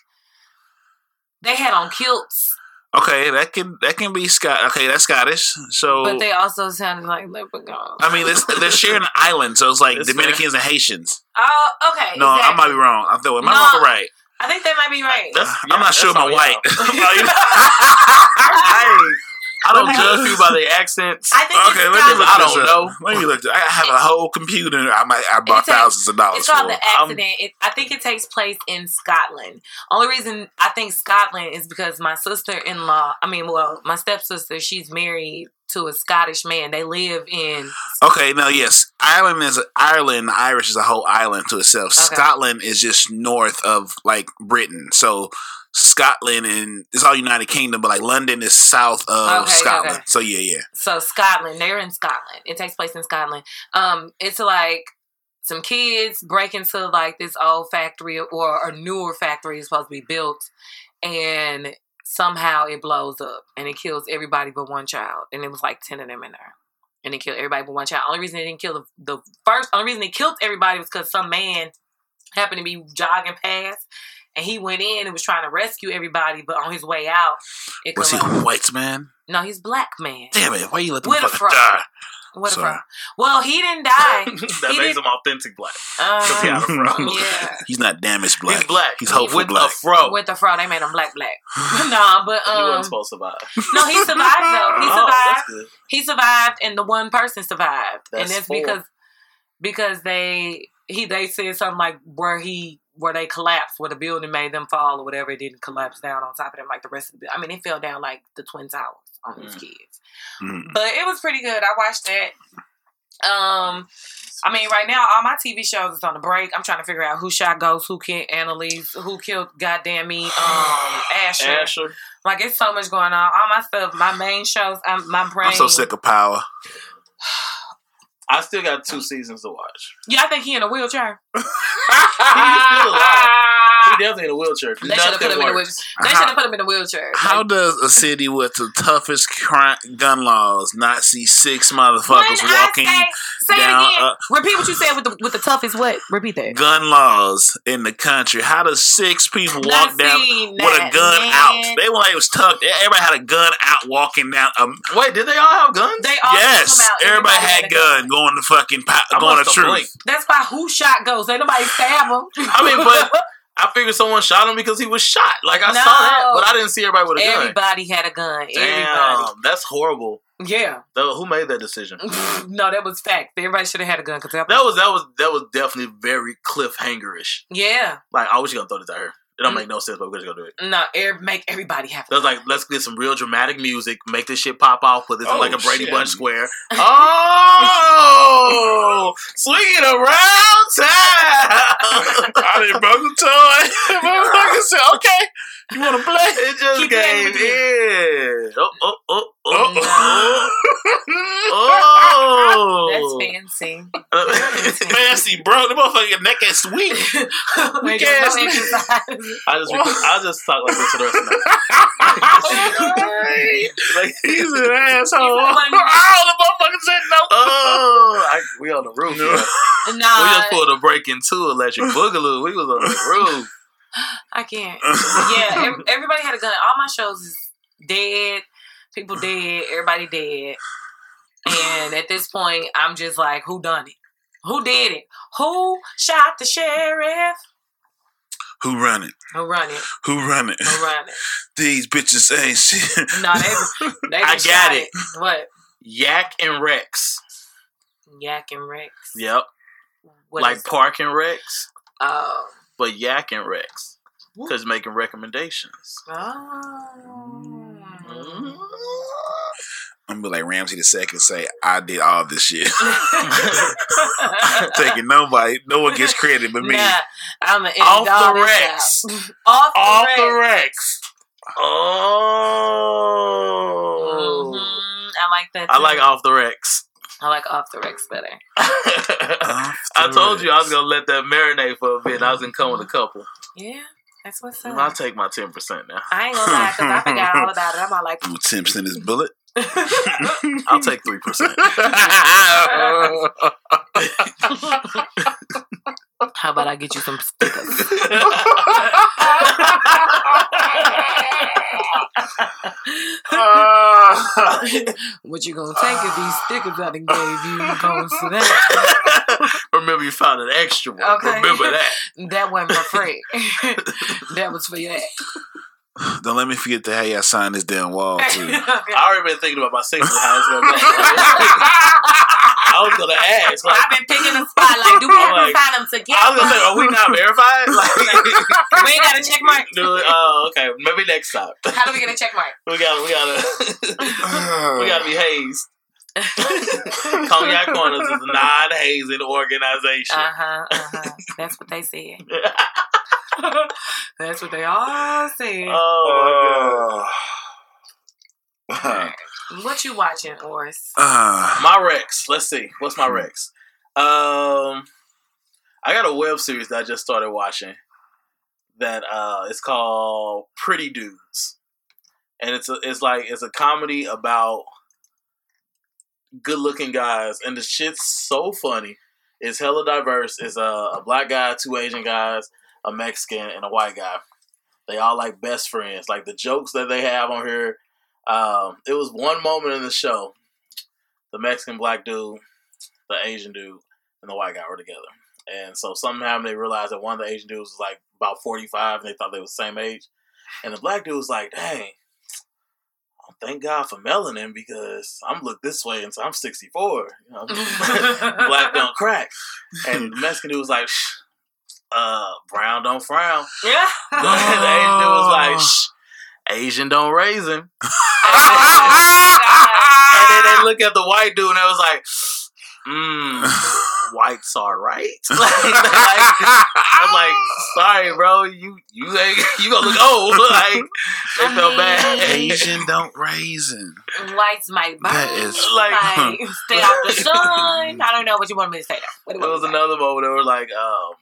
Speaker 2: they had on kilts,
Speaker 1: Okay, that can that can be Scott. Okay, that's Scottish. So
Speaker 2: but they also sounded like leprechauns.
Speaker 1: I mean, it's, they're sharing an island, so it's like
Speaker 3: It's
Speaker 1: Dominicans and Haitians.
Speaker 2: oh, okay.
Speaker 1: No, I might be wrong. I thought, am I
Speaker 2: No.
Speaker 1: wrong or right?
Speaker 2: I think they might be right.
Speaker 3: That's,
Speaker 1: I'm not sure
Speaker 3: that's
Speaker 1: my
Speaker 3: all
Speaker 1: white.
Speaker 3: y'all. I don't
Speaker 2: oh,
Speaker 3: judge people by their accents.
Speaker 2: I think
Speaker 1: Okay, let me look
Speaker 2: Scottish.
Speaker 3: I don't
Speaker 1: this
Speaker 3: know.
Speaker 1: Let me look. I have a whole computer. I might. I bought
Speaker 2: It's a-
Speaker 1: thousands of dollars
Speaker 2: It's
Speaker 1: for.
Speaker 2: called the
Speaker 3: I'm-
Speaker 2: accident. It, I think it takes place in Scotland. Only reason I think Scotland is because my sister in law, I mean, well, my stepsister, she's married to a Scottish man. They live in
Speaker 1: Okay, no, yes, Ireland is Ireland. Irish is a whole island to itself.
Speaker 2: Okay.
Speaker 1: Scotland is just north of like Britain, so Scotland and it's all United Kingdom, but like London is south of
Speaker 2: Okay,
Speaker 1: Scotland.
Speaker 2: okay.
Speaker 1: So yeah, yeah.
Speaker 2: so Scotland. They're in Scotland. It takes place in Scotland. Um, it's like some kids break into like this old factory or a newer factory is supposed to be built, and somehow it blows up and it kills everybody but one child. And it was like ten of them in there, and it killed everybody but one child. Only reason it didn't kill the, the first, only reason it killed everybody was because some man happened to be jogging past. And he went in and was trying to rescue everybody, but on his way out, it
Speaker 1: Was he a
Speaker 2: out-
Speaker 1: white man?
Speaker 2: no, he's black man.
Speaker 1: Damn it! Why you let them
Speaker 2: With a
Speaker 1: fucking die?
Speaker 2: What a
Speaker 1: Sorry.
Speaker 2: fro. Well, he didn't die.
Speaker 3: that
Speaker 2: He
Speaker 3: makes
Speaker 2: did-
Speaker 3: him authentic black.
Speaker 2: Um,
Speaker 3: he had a fro.
Speaker 2: yeah,
Speaker 1: He's not damaged black.
Speaker 3: He's black.
Speaker 1: He's hopeful
Speaker 3: with
Speaker 1: black.
Speaker 3: a fro.
Speaker 2: with the fro, they made him black, black. nah, but
Speaker 3: he
Speaker 2: um,
Speaker 3: wasn't supposed to survive.
Speaker 2: no, he survived though. He
Speaker 3: Oh,
Speaker 2: survived.
Speaker 3: that's good.
Speaker 2: he survived, and the one person survived, and
Speaker 3: That's
Speaker 2: that's
Speaker 3: four.
Speaker 2: because because they he they said something like where he where they collapsed, where the building made them fall or whatever. It didn't collapse down on top of them like the rest of the. I mean, it fell down like the twin towers on
Speaker 3: Mm.
Speaker 2: kids.
Speaker 1: Mm.
Speaker 2: But it was pretty good. I watched that. Um, I mean, right now all my TV shows is on the break. I'm trying to figure out who shot Ghost, who killed Annalise, who killed goddamn me, um, Asher.
Speaker 3: Asher.
Speaker 2: Like it's so much going on. All my stuff, my main shows, I'm my brain.
Speaker 1: I'm so sick of power.
Speaker 3: I still got two seasons to watch.
Speaker 2: Yeah, I think he in a wheelchair.
Speaker 3: He's still alive. He definitely in a wheelchair.
Speaker 2: They should have put him in a wheelchair. They should have put him in a wheelchair.
Speaker 1: How
Speaker 2: Like,
Speaker 1: does a city with the toughest crime, gun laws not see six motherfuckers walking
Speaker 2: say, say
Speaker 1: down
Speaker 2: it again.
Speaker 1: uh,
Speaker 2: Repeat what you said with the with the toughest what? Repeat that.
Speaker 1: gun laws in the country? How does six people walk down with a gun
Speaker 2: man.
Speaker 1: out? They were like it was tucked. Everybody had a gun out walking down. Um,
Speaker 3: Wait, did they all have guns?
Speaker 2: They all
Speaker 1: yes,
Speaker 2: come out.
Speaker 1: everybody, had
Speaker 2: a
Speaker 1: gun going to fucking po- going to truth.
Speaker 2: That's why who shot goes. Ain't nobody stab him.
Speaker 3: I mean, but I figured someone shot him because he was shot. Like I
Speaker 2: No.
Speaker 3: saw that, but I didn't see everybody with a gun.
Speaker 2: Everybody had a gun. Everybody.
Speaker 3: Damn, that's horrible.
Speaker 2: Yeah.
Speaker 3: Though, Who made that decision?
Speaker 2: no, that was fact. Everybody should have had a gun because that,
Speaker 3: That was that was that was definitely very cliffhangerish.
Speaker 2: yeah.
Speaker 3: Like, I was gonna throw this at her. It don't
Speaker 2: Mm.
Speaker 3: make no sense, but we're just gonna do it.
Speaker 2: No, er, make everybody happy.
Speaker 3: That was like, let's get some real dramatic music, make this shit pop off, put this in
Speaker 1: Oh,
Speaker 3: like a Brady
Speaker 1: shit.
Speaker 3: Bunch square. Oh, swinging around town.
Speaker 1: I didn't broke the toy. "Okay, you want to play?"
Speaker 3: It just
Speaker 2: Keep playing
Speaker 3: gave in. Oh, oh, oh, oh,
Speaker 1: Oh,
Speaker 3: oh.
Speaker 2: That's fancy.
Speaker 1: fancy, bro. The motherfucker neck is sweet.
Speaker 2: Wait,
Speaker 1: ass
Speaker 2: no
Speaker 3: I just, I just talk like this for the rest of the night. Like,
Speaker 1: He's an asshole.
Speaker 2: He's the one-
Speaker 1: Oh, the motherfucker said no.
Speaker 3: oh, I, we on the roof.
Speaker 1: No.
Speaker 3: yeah. We just pulled a break into electric boogaloo. We was on the roof.
Speaker 2: I can't. Yeah, everybody had a gun. All my shows is dead. People dead. Everybody dead. And at this point, I'm just like, who done it? Who did it? Who shot the sheriff?
Speaker 1: Who run it?
Speaker 2: Who run it?
Speaker 1: Who run it?
Speaker 2: Who run it?
Speaker 1: These bitches ain't shit.
Speaker 2: No, they, they
Speaker 3: I got
Speaker 2: shot
Speaker 3: it.
Speaker 2: What?
Speaker 3: Yak and Rex.
Speaker 2: Yak and Rex.
Speaker 3: Yep.
Speaker 2: What
Speaker 3: like Park and Rex,
Speaker 2: Oh.
Speaker 3: But Yak and Rex. Because making recommendations.
Speaker 2: Oh.
Speaker 1: I'm gonna be like Ramses the second say, I did all this shit. Taking nobody, no one gets credit but me.
Speaker 2: Nah, I'm an
Speaker 3: Off the Rex.
Speaker 2: Off the
Speaker 3: Off
Speaker 2: Rex.
Speaker 3: the Rex. Oh.
Speaker 2: Mhm, I like that.
Speaker 3: I like Off the Rex.
Speaker 2: I like off the Rex better.
Speaker 3: I
Speaker 1: Off the
Speaker 3: told you I was gonna let that marinate for a bit. and I was gonna come with a mm. couple.
Speaker 2: Yeah, that's what's
Speaker 3: I'll take my ten percent now.
Speaker 2: I ain't gonna lie, because I forgot all about it. I'm all like,
Speaker 1: Ooh, 10% in this bullet.
Speaker 3: I'll take three percent.
Speaker 2: How about I get you some stickers? what you gonna take if these stickers I done gave you gonna sit down?
Speaker 3: Remember, you found an extra one.
Speaker 2: Okay.
Speaker 3: Remember that.
Speaker 2: That wasn't for free. that was for your act.
Speaker 1: Don't let me forget to have y'all sign this damn wall too.
Speaker 3: I already been thinking about my singles how it's gonna go. I was gonna ask. Like,
Speaker 2: I've been picking a spot. Like, do we have
Speaker 3: Like,
Speaker 2: to sign them together?
Speaker 3: I was gonna say, are we not verified? Like,
Speaker 2: we ain't got a check mark.
Speaker 3: do it- oh, okay. Maybe next time.
Speaker 2: How do we get a check mark?
Speaker 3: We gotta, we gotta, we gotta be hazed. Cognac Corners is a non-hazing organization.
Speaker 2: Uh huh. Uh huh. That's what they said. That's what they all said.
Speaker 3: oh
Speaker 1: Uh,
Speaker 2: what you watching, Orson?
Speaker 1: uh,
Speaker 3: my Rex. Let's see. What's my Rex? Um, I got a web series that I just started watching. That uh, it's called Pretty Dudes, and it's a, it's like it's a comedy about good-looking guys, and the shit's so funny. It's hella diverse. It's a, a black guy, two Asian guys, a Mexican, and a white guy. They all like best friends. Like the jokes that they have on here. Um, it was one moment in the show. The Mexican black dude, the Asian dude, and the white guy were together. And so somehow they realized that one of the Asian dudes was like about 45 and they thought they were the same age. And the black dude was like, dang, thank God for melanin because I'm look this way and so I'm 64. You know, black don't crack. And the Mexican dude was like, Shh, uh, brown don't frown.
Speaker 2: Yeah.
Speaker 3: The Asian dude was like, Shh, Asian don't raise him. And then they look at the white dude and it was like, mm, whites are right. like, like, I'm like, sorry, bro, you you ain't you gonna look old. like they
Speaker 2: I
Speaker 3: felt
Speaker 2: mean-
Speaker 3: bad.
Speaker 1: Asian don't raisin.
Speaker 2: Whites might burn.
Speaker 1: That is-
Speaker 3: Like-
Speaker 2: like, stay out the sun. I don't know what you want me to say. There. What do you
Speaker 3: There was
Speaker 2: me to say?
Speaker 3: another moment they were like, um,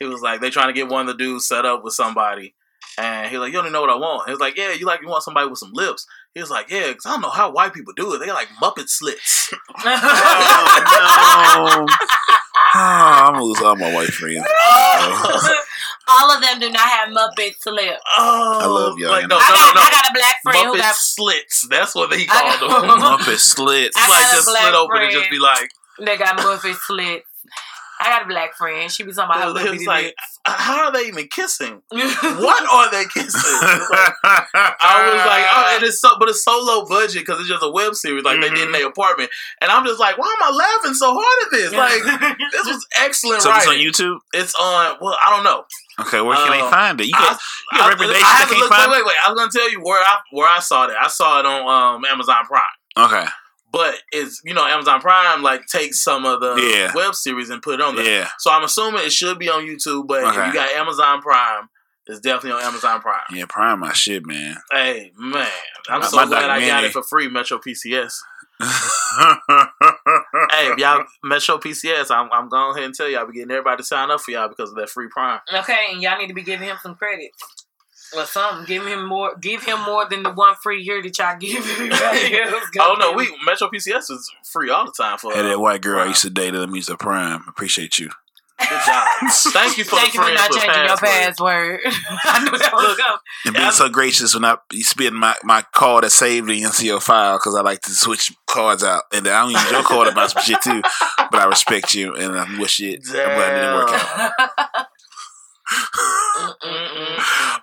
Speaker 3: he was like, they trying to get one of the dudes set up with somebody. And he was like, you don't know what I want. He was like, yeah, you like you want somebody with some lips. He was like, yeah, because I don't know how white people do it. They like Muppet slits.
Speaker 1: Oh, no. Oh, I'm gonna lose all my white friends.
Speaker 2: All of them do not have Muppet slits.
Speaker 3: Oh,
Speaker 1: I love y'all,
Speaker 3: Like,
Speaker 1: you
Speaker 3: no, no,
Speaker 2: I, got,
Speaker 3: no,
Speaker 2: I got a black friend
Speaker 3: Muppet
Speaker 2: who got.
Speaker 3: slits. That's what he
Speaker 2: I
Speaker 3: called them.
Speaker 1: Muppet slits.
Speaker 2: I
Speaker 3: like
Speaker 2: got a
Speaker 3: just
Speaker 2: black
Speaker 3: slit open and
Speaker 2: friend.
Speaker 3: just be like,
Speaker 2: They got Muppet slits. I got a black friend. She be talking about her
Speaker 3: It
Speaker 2: little bitty
Speaker 3: like,
Speaker 2: lips.
Speaker 3: how how are they even kissing? What are they kissing? Like- I was like, oh, and it's so, but it's so low budget because it's just a web series. Like they did in
Speaker 1: Mhm.
Speaker 3: their apartment, and I'm just like, why am I laughing so hard at this? Like this was excellent
Speaker 1: so it's on. YouTube.
Speaker 3: It's on. Well, I don't know.
Speaker 1: Okay, where can they
Speaker 3: Um,
Speaker 1: find it? You
Speaker 3: I,
Speaker 1: got, you got
Speaker 3: I-
Speaker 1: recommendations?
Speaker 3: I
Speaker 1: I
Speaker 3: haven't
Speaker 1: can't
Speaker 3: looked- wait, wait, wait. I was gonna tell you where I where I saw it. I saw it on um, Amazon Prime.
Speaker 1: Okay,
Speaker 3: But it's you know Amazon Prime like takes some of the
Speaker 1: Yeah.
Speaker 3: web series and put it on there.
Speaker 1: yeah,
Speaker 3: So I'm assuming it should be on YouTube. But if you got Amazon Prime, it's definitely on Amazon Prime.
Speaker 1: yeah. Prime my shit, man.
Speaker 3: Hey man, I'm
Speaker 1: My-
Speaker 3: so
Speaker 1: my
Speaker 3: glad I got it for free. Metro PCS. Hey, if y'all Metro PCS, I'm I'm going ahead and tell y'all, I'll be getting everybody to sign up for y'all because of that free Prime.
Speaker 2: Okay, and y'all need to be giving him some credit. Or something. Give him more give him more than the one free year that y'all give everybody else.
Speaker 3: Oh no, we Metro PCS is free all the time for.
Speaker 1: Hey, that white girl I
Speaker 3: Prime.
Speaker 1: used to date. Let me use a Prime. Appreciate you.
Speaker 3: Good job. Thank you for
Speaker 2: Thank
Speaker 3: the
Speaker 2: you for not
Speaker 3: with
Speaker 2: changing your
Speaker 3: password.
Speaker 2: password. I knew that was
Speaker 3: Look,
Speaker 2: coming.
Speaker 1: And being
Speaker 3: I'm-
Speaker 1: so gracious when I you spit my, my card that saved the NCO file because I like to switch cards out. And I don't use your card about some shit too. But I respect you and I wish it. I'm glad it didn't work out.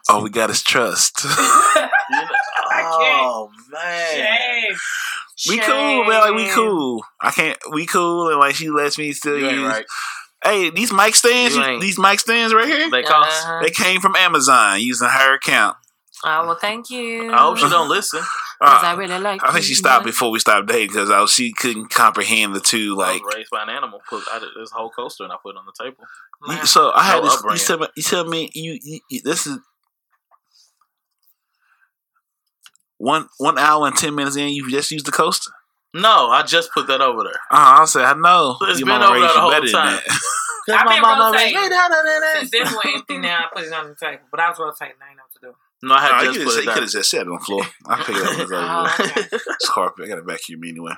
Speaker 1: All we got is trust.
Speaker 3: You know- oh man,
Speaker 2: Shame.
Speaker 1: we cool, man. Like we cool. I can't. We cool, and like she lets me still
Speaker 3: you
Speaker 1: use.
Speaker 3: right.
Speaker 1: Hey, these mic stands.
Speaker 3: You
Speaker 1: you- these mic stands right here.
Speaker 3: They cost.
Speaker 2: Uh-huh.
Speaker 1: They came from Amazon using her account.
Speaker 2: Oh well, thank you.
Speaker 3: I hope she don't listen.
Speaker 2: 'Cause
Speaker 1: Uh,
Speaker 2: I really like.
Speaker 1: I think she stopped
Speaker 2: man.
Speaker 1: before we stopped dating because she couldn't comprehend the two.
Speaker 3: I
Speaker 1: Like,
Speaker 3: was raised by an animal. Put I this whole coaster and I put it on the table.
Speaker 2: Wow.
Speaker 1: you- so I had
Speaker 3: No
Speaker 1: this. You tell me. You tell me. You, you, you- this is one one hour and ten minutes in. You just used the coaster.
Speaker 3: No, I just put that over there.
Speaker 1: Uh, I said I know.
Speaker 3: It's
Speaker 1: Your
Speaker 3: been
Speaker 1: mama
Speaker 3: over
Speaker 1: raised
Speaker 3: there the whole
Speaker 1: better
Speaker 3: time.
Speaker 1: that.
Speaker 2: I've been rotating.
Speaker 3: "Hey, da, da, da, da."
Speaker 2: Since this one empty now, I put it on the table. But I was rotating. I ain't know what to do.
Speaker 3: No, I
Speaker 1: No,
Speaker 3: had
Speaker 1: you
Speaker 3: just
Speaker 1: could
Speaker 3: put it
Speaker 1: have just set it on the floor. I pick it up.
Speaker 2: Oh, okay.
Speaker 1: it's carpet. I got a vacuum anyway.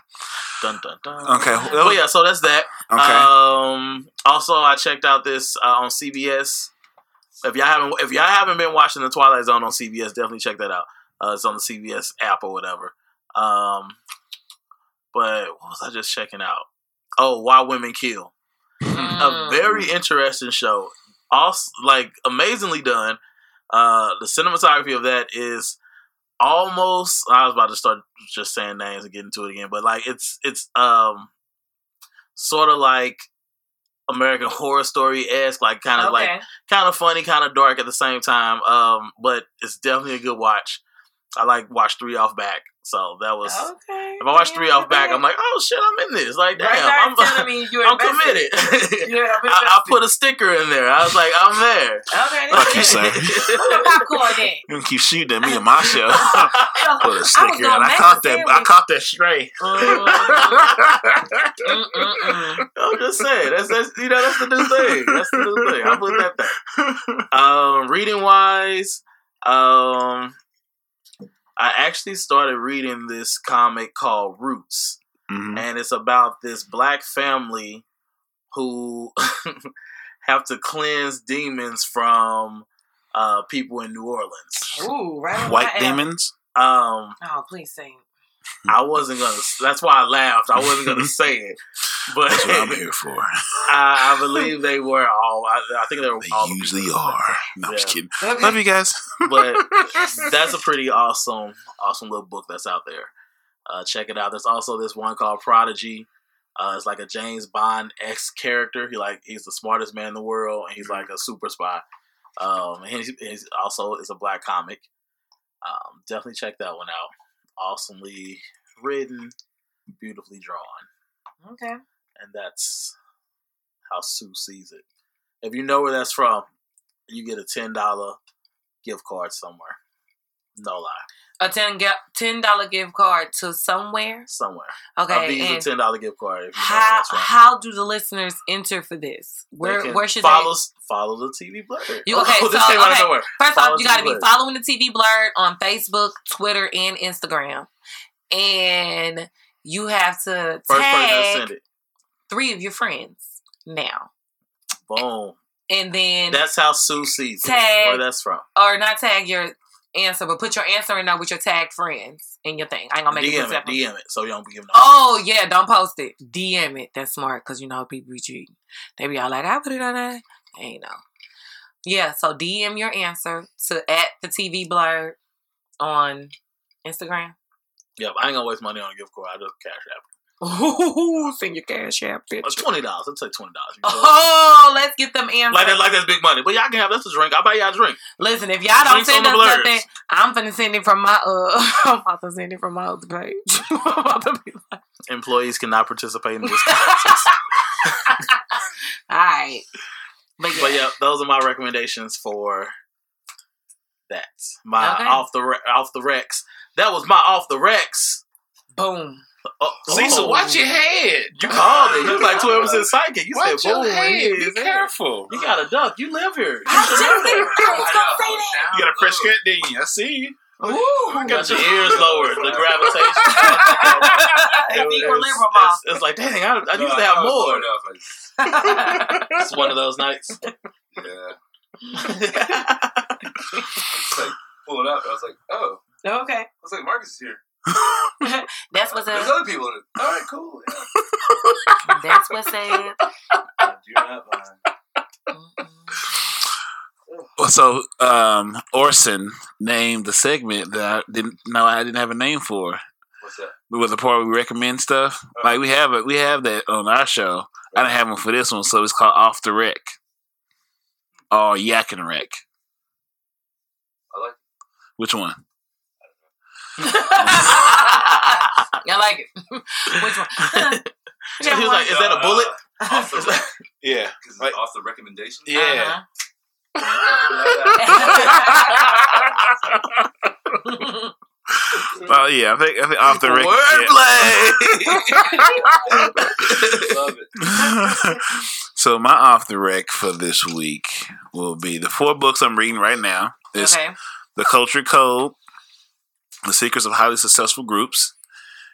Speaker 3: Dun, dun, dun.
Speaker 1: Okay.
Speaker 3: Well, yeah. So that's that.
Speaker 1: Okay.
Speaker 3: Um. Also, I checked out this uh, on CBS. If y'all haven't, if y'all haven't been watching the Twilight Zone on CBS, definitely check that out. Uh, it's on the CBS app or whatever. Um. But what was I just checking out? Oh, Why Women Kill. a
Speaker 2: Mm.
Speaker 3: very interesting show. Also, like amazingly done. Uh, the cinematography of that is almost. I was about to start just saying names and getting to it again, but like it's it's um sort of like American Horror Story esque, like kind of like kind of funny, kind of dark at the same time. Um, but it's definitely a good watch. I like watch three off back, so that was.
Speaker 2: Okay.
Speaker 3: If I watch three off back, I'm like, oh shit, I'm in this. Like, damn,
Speaker 2: Right
Speaker 3: I'm,
Speaker 2: it's telling me you're
Speaker 3: I'm committed.
Speaker 2: Yeah, I'm
Speaker 3: I, I put a sticker in there. I was like, I'm there.
Speaker 2: Okay.
Speaker 1: Fuck you, sir.
Speaker 2: Put the popcorn in.
Speaker 1: You keep shooting at me and my show. Put a sticker,
Speaker 2: gonna
Speaker 1: and I caught that. I caught that stray.
Speaker 3: I'm just saying. That's, that's you know that's the new thing. That's the new thing. I put that there. Um, reading wise, um, I actually started reading this comic called Roots,
Speaker 1: Mhm.
Speaker 3: and it's about this black family who have to cleanse demons from uh, people in New Orleans.
Speaker 2: Ooh, right
Speaker 1: White demons.
Speaker 3: Um,
Speaker 2: Oh, please say. It.
Speaker 3: I wasn't gonna. That's why I laughed. I wasn't gonna say it, but
Speaker 1: That's what I'm here for.
Speaker 3: I, I believe they were all. I, I think they were
Speaker 1: They
Speaker 3: all.
Speaker 1: usually
Speaker 3: people.
Speaker 1: are. No, I'm just
Speaker 3: Yeah.
Speaker 1: kidding.
Speaker 2: Okay.
Speaker 1: Love you guys.
Speaker 3: But that's a pretty awesome, awesome little book that's out there. Uh, check it out. There's also this one called Prodigy. Uh, it's like a James Bond X character. He like he's the smartest man in the world, and he's like a super spy. Um, and he's, he's also is a black comic. Um, definitely check that one out. Awesomely written, beautifully drawn.
Speaker 2: Okay.
Speaker 3: and that's how Sue sees it. If you know where that's from, you get a ten dollar gift card somewhere. No lie,
Speaker 2: A ten ten dollar gift card to somewhere.
Speaker 3: somewhere.
Speaker 2: Okay.
Speaker 3: a Visa
Speaker 2: and
Speaker 3: ten dollar gift card.
Speaker 2: How
Speaker 3: from.
Speaker 2: how do the listeners enter for this? Where where should
Speaker 3: follow
Speaker 2: they?
Speaker 3: follow the TV Blerd?
Speaker 2: You- okay,
Speaker 3: this
Speaker 2: so, okay. First
Speaker 3: follow
Speaker 2: off, you got to be
Speaker 3: Blerd.
Speaker 2: following the TV Blerd on Facebook, Twitter, and Instagram, and you have to
Speaker 3: First
Speaker 2: tag
Speaker 3: send it.
Speaker 2: three of your friends now,
Speaker 3: Boom.
Speaker 2: and then
Speaker 3: That's how Sue sees it.
Speaker 2: Tag.
Speaker 3: Where that's from.
Speaker 2: or not tag your answer, but put your answer in there with your tagged friends in your thing. I ain't gonna make it
Speaker 3: DM it.
Speaker 2: separate.
Speaker 3: DM it. So you don't be giving. no-
Speaker 2: Oh yeah, don't post it. DM it. That's smart because you know people be cheating. They be all like, "I put it on there." Ain't no. Yeah, so DM your answer to at the TV Blerd on Instagram.
Speaker 3: Yep, I ain't gonna waste money on a gift card. I just cash app.
Speaker 2: Ooh, send your cash app
Speaker 3: It's
Speaker 2: picture.
Speaker 3: twenty dollars. I'll take twenty dollars.
Speaker 2: Oh, let's get them answers.
Speaker 3: Like that, like that's big money. But y'all can have this a drink. I'll buy y'all a drink.
Speaker 2: Listen, if y'all don't
Speaker 3: Drinks
Speaker 2: send us something, I'm finna send it from my uh I'm about to send it from my other page. About to be like,
Speaker 3: Employees cannot participate in this.
Speaker 2: Alright. But yeah.
Speaker 3: but yeah, those are my recommendations for that. My
Speaker 2: Okay.
Speaker 3: off the re- off the Rex. That was my off the Rex.
Speaker 2: Boom.
Speaker 3: Oh,
Speaker 1: Cecil,
Speaker 3: oh.
Speaker 1: watch your head.
Speaker 3: You called it. You was like twelve percent psychic. You
Speaker 1: Watch
Speaker 3: said
Speaker 1: your
Speaker 3: boom.
Speaker 1: head.
Speaker 3: You,
Speaker 1: Be careful.
Speaker 3: you got a duck. You live here. You
Speaker 2: I
Speaker 3: should
Speaker 2: just
Speaker 3: know
Speaker 2: said
Speaker 3: that.
Speaker 2: I was gonna say that.
Speaker 1: You got a fresh cut, didn't you? I see you.
Speaker 2: Ooh.
Speaker 3: You got your ears lowered. The gravitation.
Speaker 2: If you were
Speaker 3: It's-
Speaker 2: liberal,
Speaker 3: it's, it's like, dang, I, I used to have more. It's one of those nights.
Speaker 5: Yeah. It's like pulling up. I was like, oh,
Speaker 2: okay.
Speaker 5: I was like, Marcus is here.
Speaker 2: That's what's
Speaker 5: There's
Speaker 2: up.
Speaker 5: other people in it. All right, cool. Yeah.
Speaker 2: That's what's up.
Speaker 5: You're not lying.
Speaker 2: Mm-mm.
Speaker 1: Well, so um, Orson named the segment that I didn't know I didn't have a name for.
Speaker 5: What's that?
Speaker 1: With the part where we recommend stuff, like we have it, we have that on our show. I didn't have one for this one, so it's called Off the Wreck or Yak and Wreck.
Speaker 5: I like
Speaker 1: Which one?
Speaker 2: I like it. Which one?
Speaker 3: He was like, is that a bullet?
Speaker 5: Off the rec-
Speaker 1: Yeah.
Speaker 5: 'cause it's
Speaker 1: Like-
Speaker 5: off the recommendation.
Speaker 1: Yeah.
Speaker 2: Uh-huh.
Speaker 1: Oh yeah, I think I think Off the Wreck.
Speaker 3: Wordplay.
Speaker 5: Love it.
Speaker 1: so my off the wreck for this week will be the four books I'm reading right now. Is
Speaker 2: okay.
Speaker 1: The Culture Code, The Secrets of Highly Successful Groups.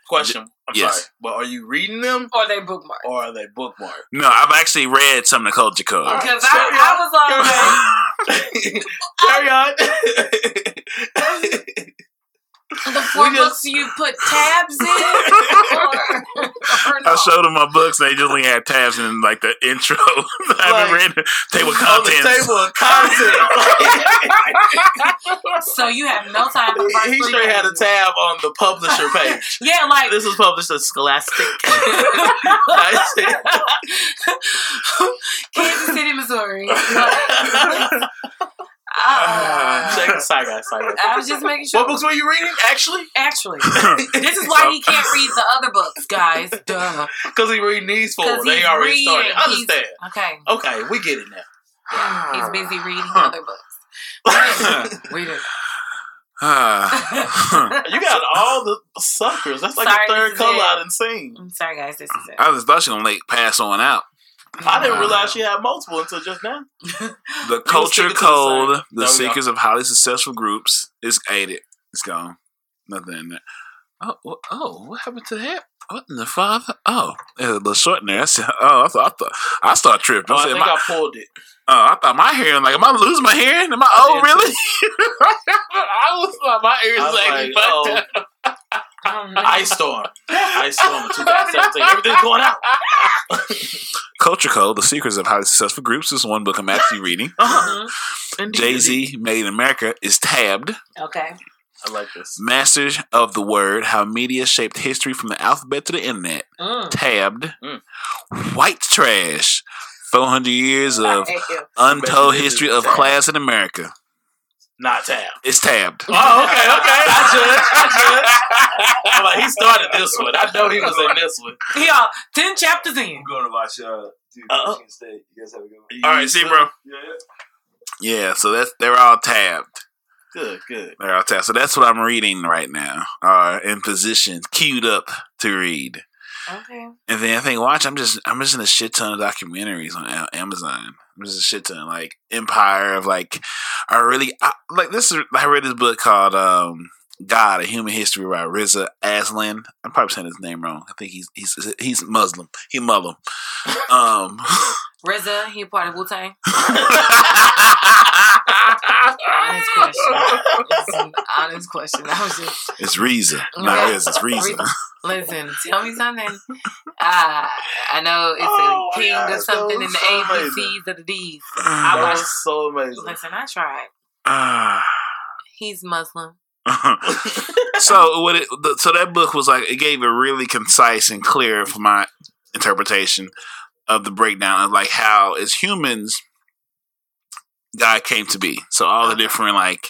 Speaker 3: Question. I'm
Speaker 1: Yes.
Speaker 3: sorry, but are you reading them
Speaker 2: Or are they bookmark.
Speaker 3: or are they bookmarked?
Speaker 1: No, I've actually read some of the Culture Code.
Speaker 3: All right.
Speaker 2: Because I, I was on
Speaker 3: Carry on.
Speaker 2: the four
Speaker 3: We just-
Speaker 2: books you put tabs in. or, or no?
Speaker 1: I showed them my books. They just only had tabs in like the intro. I haven't
Speaker 3: Like,
Speaker 1: read the table of
Speaker 3: On the
Speaker 1: contents.
Speaker 3: table of content.
Speaker 2: So you have no time for first
Speaker 3: he
Speaker 2: three
Speaker 3: straight had a tab on the publisher page.
Speaker 2: Yeah, like
Speaker 3: This was published at Scholastic.
Speaker 2: Kansas City, Missouri. Like, ah.
Speaker 3: Check side guy, side guy.
Speaker 2: I was just making sure.
Speaker 3: What books were you reading? Actually,
Speaker 2: Actually, this is why he can't read the other books, guys. Duh.
Speaker 3: because he reading these four.
Speaker 2: 'Cause
Speaker 3: They already
Speaker 2: reading.
Speaker 3: started.
Speaker 2: He's-
Speaker 3: Understand?
Speaker 2: Okay.
Speaker 3: Okay, we get it now.
Speaker 2: Yeah, he's busy reading other books. We didn't.
Speaker 1: Ah.
Speaker 3: You got all the suckers. That's like
Speaker 2: Sorry,
Speaker 3: the third color. I didn't seen.
Speaker 2: I'm sorry, guys. This is it.
Speaker 1: I just thought she gonna like pass on out.
Speaker 3: I didn't realize she had multiple until just now.
Speaker 1: The Culture
Speaker 3: stick it to the
Speaker 1: Code. The
Speaker 3: There we go.
Speaker 1: Secrets of Highly Successful Groups is aided. It's gone. Nothing in there. Oh, wha- oh, what happened to that? What in the father? Oh, there's a little short in there. I said, oh, I thought, I thought, I start tripping.
Speaker 3: Oh,
Speaker 1: I
Speaker 3: I think
Speaker 1: my,
Speaker 3: I pulled it.
Speaker 1: Oh, I thought my hearing, like, am I losing my hair? Am I, oh, really? I was like, my ears
Speaker 3: I was
Speaker 1: like,
Speaker 3: like,
Speaker 1: fucked
Speaker 3: oh,
Speaker 1: up.
Speaker 2: Oh.
Speaker 3: Ice Storm. Ice Storm 2017. Everything's going out.
Speaker 1: Culture Code, The Secrets of Highly Successful Groups is one book I'm actually reading.
Speaker 3: Uh-huh.
Speaker 2: Mhm.
Speaker 1: Jay Z Made in America is tabbed.
Speaker 2: Okay.
Speaker 3: I like this.
Speaker 1: Masters of the Word How Media Shaped History from the Alphabet to the Internet.
Speaker 2: Mm.
Speaker 1: Tabbed.
Speaker 3: Mm.
Speaker 1: White Trash 400 Years of Untold History of
Speaker 3: is
Speaker 1: Class in America.
Speaker 3: Not tabbed.
Speaker 1: It's tabbed.
Speaker 3: Oh, okay, okay. I judge. I judge. I'm like, he started this one. I know he was in this one.
Speaker 2: Y'all, 10 chapters in.
Speaker 5: I'm going to watch uh, Dude,
Speaker 3: Uh-oh.
Speaker 5: Michigan State. You guys have a good one.
Speaker 1: All right, see, bro.
Speaker 5: Yeah, yeah.
Speaker 1: Yeah, so that's they're all tabbed.
Speaker 3: Good, good.
Speaker 1: They're all tabbed. So that's what I'm reading right now. Uh, in position, queued up to read.
Speaker 2: Okay.
Speaker 1: And then I think watch. I'm just I'm just in a shit ton of documentaries on Amazon. I'm just a shit ton like Empire of like I really I, like this. Is, I read this book called um God: A Human History by Reza Aslan. I'm probably saying his name wrong. I think he's he's he's Muslim. He Muslim. Um.
Speaker 2: RZA, he part of Wu Tang. Honest question. It's an honest question. I was just
Speaker 1: it's Riza,
Speaker 2: Okay.
Speaker 1: not Riza. It's Riza.
Speaker 2: Riza. Listen, tell me something. Uh, I know it's
Speaker 3: Oh
Speaker 2: a
Speaker 3: my
Speaker 2: king
Speaker 3: God,
Speaker 2: or something in the
Speaker 3: so amazing.
Speaker 2: ABCs of the D's. I
Speaker 3: That
Speaker 2: watched-
Speaker 3: was so amazing.
Speaker 2: Listen, I tried.
Speaker 1: Ah.
Speaker 2: He's Muslim.
Speaker 1: so what it, the, so that book was like it gave a really concise and clear for my interpretation of the breakdown of like how as humans God came to be. So all the different like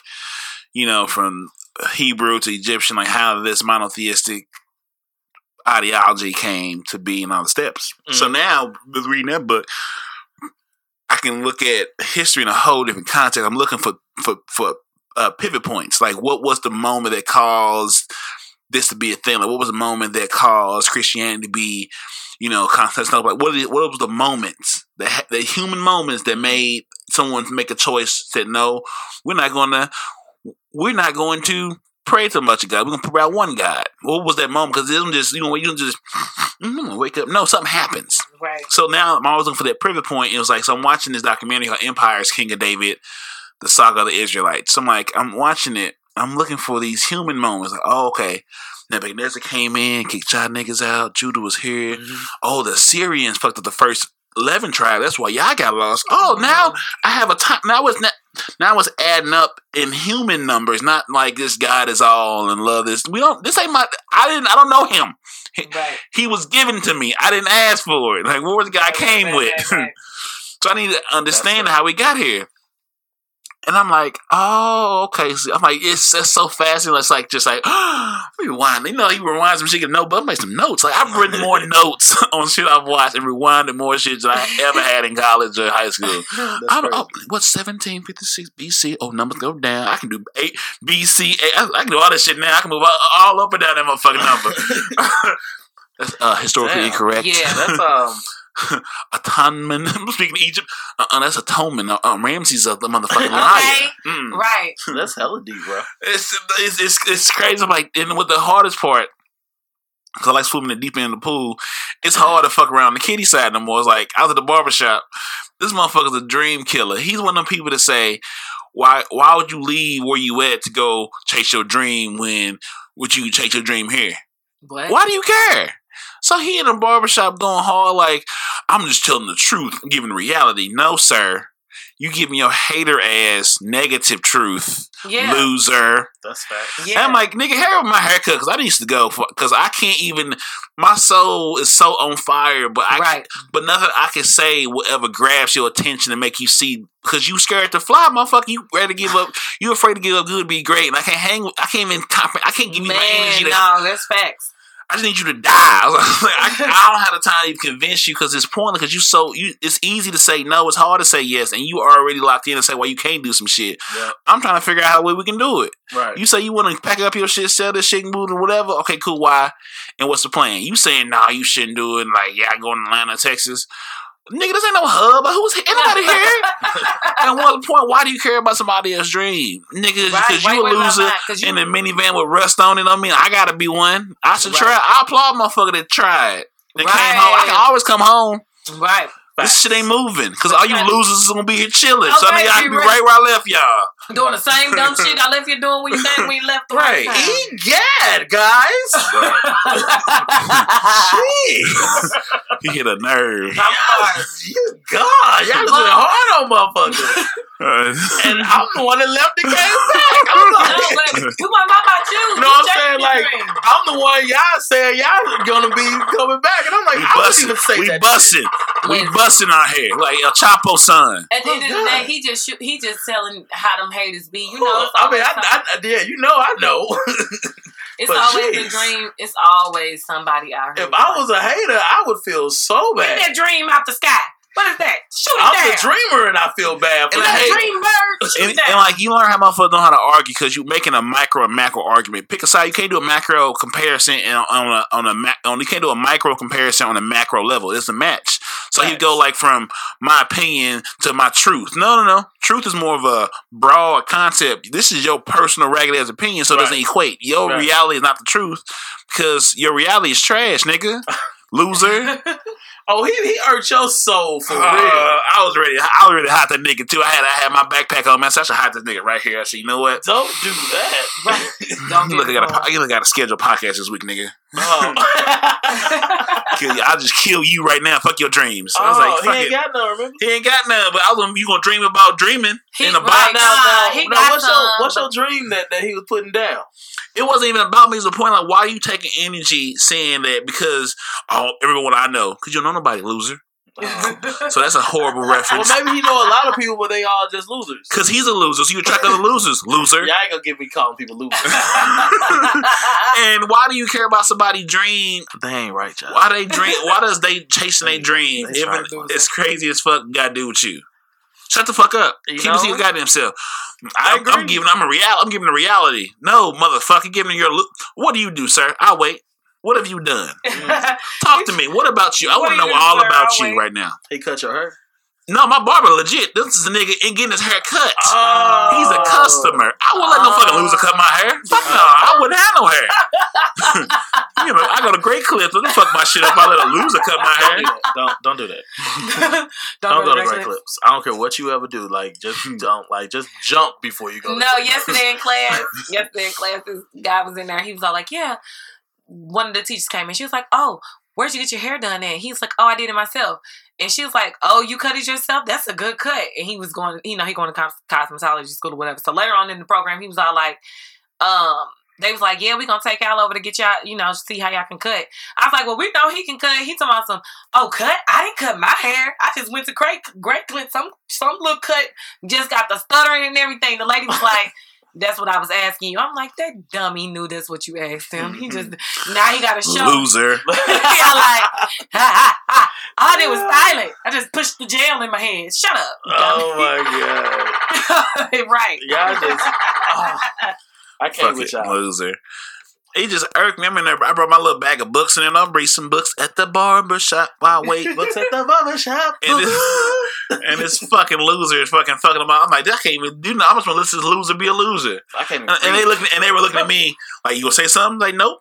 Speaker 1: you know from Hebrew to Egyptian like how this monotheistic ideology came to be and all the steps. So now with reading that book I can look at history in a whole different context. I'm looking for for for uh, pivot points. Like, what was the moment that caused this to be a thing? Like, what was the moment that caused Christianity to be, you know, Constantinople? Like, what, is, what was the moments, the ha- the human moments that made someone make a choice? Said, no, we're not to, we're not going to pray to much of God. We're to pray about one God. What was that moment? Because it doesn't just, you know, you don't just mm, wake up. No, something happens.
Speaker 2: Right.
Speaker 1: So now I'm always looking for that pivot point. It was like, so I'm watching this documentary called Empires, King of David, the saga of the Israelites. So I'm like, I'm watching it. I'm looking for these human moments. Like, oh, okay. Nebuchadnezzar came in, kicked y'all niggas out. Judah was here. Oh, the Syrians fucked up the first 11 tribes. That's why y'all got lost. Oh, oh now I have a time. Now it's not. Now it's adding up in human numbers, not like this God is all and love this. We don't. This ain't my. I didn't. I don't know him.
Speaker 2: Right.
Speaker 1: He was given to me. I didn't ask for it. Like, what was the guy came
Speaker 2: Right,
Speaker 1: with?
Speaker 2: right,
Speaker 1: so I need to understand how we got here. And I'm like, oh, okay. So I'm like, it's, it's so fascinating. It's like, just like, rewind. You know, he rewinds some shit, get no, but I make some notes. Like, I've written more notes on shit I've watched and rewinded more shit than I ever had in college or high school. I'm, oh, what's 1756 BC? Oh, numbers go down. I can do 8 BC. I, I can do all this shit now. I can move all, all up and down that motherfucking number. That's uh, historically
Speaker 3: Damn.
Speaker 1: incorrect.
Speaker 2: Yeah.
Speaker 3: That's um.
Speaker 1: Atonement. I'm speaking Egypt. Uh, uh, that's atonement. Uh, uh, Ramses a the motherfucking
Speaker 2: Okay.
Speaker 1: liar. Mm.
Speaker 2: Right.
Speaker 3: That's hella deep, bro.
Speaker 1: It's, it's it's it's crazy. I'm like, and with the hardest part, because I like swimming the deep end of the pool, it's hard to fuck around the kiddie side no more. It's like I was at the barbershop. This motherfucker's a dream killer. He's one of them people that say, "Why why would you leave where you at to go chase your dream when would you chase your dream here?
Speaker 2: What?
Speaker 1: Why do you care?" So he in the barbershop going hard like, I'm just telling the truth, I'm giving reality. No, sir. You giving your hater ass negative truth,
Speaker 2: Yeah.
Speaker 1: loser.
Speaker 3: That's fact.
Speaker 2: Yeah.
Speaker 1: And I'm like, nigga, hair with my haircut because I used to go because I can't even. My soul is so on fire, but I
Speaker 2: right.
Speaker 1: but nothing I can say will ever grabs your attention and make you see because you scared to fly, motherfucker. You ready to give up? You afraid to give up good, to be great, and I can't hang. I can't even. Compre- I can't give you my
Speaker 2: Man,
Speaker 1: energy. To,
Speaker 2: no, that's facts.
Speaker 1: I just need you to die. I, like, I, I don't have the time to convince you because it's pointless. Because you so you, it's easy to say no. It's hard to say yes, and you already locked in and say why you can't do some shit.
Speaker 3: Yeah.
Speaker 1: I'm trying to figure out how way we can do it.
Speaker 3: Right.
Speaker 1: You say you want to pack up your shit, sell this shit, and move or whatever. Okay, cool. Why? And what's the plan? You saying nah, you shouldn't do it. And like, yeah, I go to Atlanta, Texas. Nigga, this ain't no hub. Who's anybody here? what's the point? Why do you care about somebody else's dream, nigga? Because
Speaker 2: Wait,
Speaker 1: you a
Speaker 2: wait, wait,
Speaker 1: loser
Speaker 2: you-
Speaker 1: in a minivan with rust on it. I mean, I gotta be one. I should
Speaker 2: Right.
Speaker 1: try. I applaud motherfucker that tried.
Speaker 2: Right.
Speaker 1: came home. I can always come home.
Speaker 2: Right.
Speaker 1: This shit ain't moving because all you losers is gonna be here chilling. so I
Speaker 2: Okay,
Speaker 1: mean, I
Speaker 2: be
Speaker 1: can be
Speaker 2: right.
Speaker 1: right where I left y'all.
Speaker 2: Doing the same dumb shit I left you doing when you came when you left the
Speaker 3: Right.
Speaker 2: right. time.
Speaker 3: Egad, guys. Jeez.
Speaker 1: He hit a nerve.
Speaker 2: I'm sorry.
Speaker 3: You God, y'all was hard on motherfuckers. And I'm the one that left and came back. I'm
Speaker 2: No,
Speaker 3: like,
Speaker 2: but we want to talk about you.
Speaker 3: No,
Speaker 2: You
Speaker 3: I'm saying, like,
Speaker 2: dream.
Speaker 3: I'm the one y'all said y'all gonna be coming back. And I'm like,
Speaker 1: we
Speaker 3: I wouldn't
Speaker 1: busting.
Speaker 3: even say
Speaker 1: We
Speaker 3: that.
Speaker 1: busting. We
Speaker 2: Listen.
Speaker 1: busting out here like a Chapo son.
Speaker 2: At the end of the
Speaker 3: Oh,
Speaker 2: day, he just he just telling how them haters be. You know,
Speaker 3: I mean, I, I, yeah, you know, I know.
Speaker 2: it's
Speaker 3: but
Speaker 2: always
Speaker 3: jeez.
Speaker 2: a dream. It's always somebody out here.
Speaker 3: if I was a hater, I would feel so
Speaker 2: Get
Speaker 3: bad.
Speaker 2: that dream out the sky. What is that? Shoot it
Speaker 3: I'm
Speaker 2: down.
Speaker 3: the dreamer, and I feel bad for
Speaker 1: And
Speaker 2: You
Speaker 3: the
Speaker 1: I
Speaker 2: got a
Speaker 1: hate-
Speaker 3: hater.
Speaker 2: dream bird. Shoot
Speaker 1: And,
Speaker 2: down.
Speaker 1: and like you learn how motherfuckers know how to argue because you're making a micro and macro argument. Pick a side. You can't do a macro comparison and on a on a ma- on. You can't do a micro comparison on a macro level. It's a match. So you go like from my opinion to my truth. No, no, no. Truth is more of a broad concept. This is your personal ragged ass opinion, so it doesn't equate. Your
Speaker 3: Right.
Speaker 1: reality is not the truth because your reality is trash, nigga. Loser.
Speaker 3: Oh, he he hurt your soul for
Speaker 1: Uh,
Speaker 3: real.
Speaker 1: I was ready. I was ready to hot that nigga too. I had I had my backpack on, man. So I should hot this nigga right here. I said, you know what?
Speaker 3: Don't do that.
Speaker 2: Right. Don't
Speaker 1: You
Speaker 2: get
Speaker 1: look, I got a, you look, I got a scheduled podcast this week, nigga.
Speaker 3: Oh.
Speaker 1: Kill you. I'll just kill you right now. Fuck your dreams. I was
Speaker 3: oh,
Speaker 1: like, fuck
Speaker 3: he ain't
Speaker 1: it.
Speaker 3: got none. Remember?
Speaker 1: he ain't got none. But I was, you gonna dream about dreaming
Speaker 2: He-
Speaker 1: in the
Speaker 2: right.
Speaker 1: box.
Speaker 3: Now, now,
Speaker 2: he
Speaker 3: now,
Speaker 2: got
Speaker 3: what's
Speaker 2: some,
Speaker 3: your what's your dream that, that he was putting down?
Speaker 1: It wasn't even about me. It's the point. Like, why are you taking energy saying that because oh, everyone I know? Because you don't know nobody, loser. So that's a horrible reference.
Speaker 3: Well, maybe he know a lot of people, but they all just losers.
Speaker 1: Because he's a loser, so you attract other losers, loser.
Speaker 3: Y'all ain't gonna get me calling people losers.
Speaker 1: and why do you care about somebody' dream?
Speaker 3: they ain't right, y'all.
Speaker 1: Why they dream? Why does they chasing their dream? Even it's crazy as fuck. Got to do with you. Shut the fuck up.
Speaker 3: You
Speaker 1: Keep
Speaker 3: know?
Speaker 1: it to your goddamn self.
Speaker 3: I
Speaker 1: I'm, I'm giving. I'm a real. I'm giving a reality. No, motherfucker. Give me your. lo- What do you do, sir? I'll wait. What have you done? Talk to me. What about you? I want to know all about
Speaker 2: I'll
Speaker 1: you
Speaker 2: wait.
Speaker 1: right now.
Speaker 3: He cut your hair.
Speaker 1: No, my barber legit. This is a nigga in getting his hair cut.
Speaker 3: Oh.
Speaker 1: He's a oh. customer. I wouldn't let no oh. fucking loser cut my hair. Fuck no, I wouldn't have no hair. you know, I go to great clips. Don't fuck my shit up. I let a loser cut my
Speaker 3: Don't
Speaker 1: hair.
Speaker 3: do that. Don't don't do that. Don't, go to Great Clips. I don't care what you ever do. Like just hmm. don't like just jump before you go.
Speaker 2: No,
Speaker 3: Great Clips.
Speaker 2: yesterday in class, yesterday in class, this guy was in there. He was all like, "Yeah." One of the teachers came in. She was like, "Oh, where'd you get your hair done?" At? He's like, "Oh, I did it myself." And she was like, "Oh, you cut it yourself? That's a good cut." And he was going, you know, he going to cos- cosmetology school or whatever. So later on in the program, he was all like, um. They was like, yeah, we gonna take y'all over to get y'all, you know, see how y'all can cut. I was like, well, we know he can cut. He talking about some, oh, cut? I didn't cut my hair. I just went to great, great clip. Some, some little cut, just got the stuttering and everything. The lady was like, that's what I was asking you. I'm like, that dummy knew that's what you asked him. He just mm-hmm. now he got a show.
Speaker 1: Loser.
Speaker 2: yeah, like, ha, ha, ha. all I did was silent. I just pushed the gel in my head. Shut up.
Speaker 3: Oh my god!
Speaker 2: my right.
Speaker 3: Y'all just. Oh, I can't
Speaker 1: Fuck
Speaker 3: with
Speaker 1: it,
Speaker 3: y'all.
Speaker 1: loser. He just irked me. I'm in there. I brought my little bag of books in there. and I'll bring some books at the barber shop while I wait.
Speaker 3: Looks at the barber shop.
Speaker 1: And this, and this fucking loser is fucking fucking them out. I'm like, I can't even do nothing. I'm just gonna let this loser be a loser.
Speaker 3: I can't even.
Speaker 1: And, and they
Speaker 3: breathe.
Speaker 1: looking and they were looking at me like, you gonna say something? Like, nope.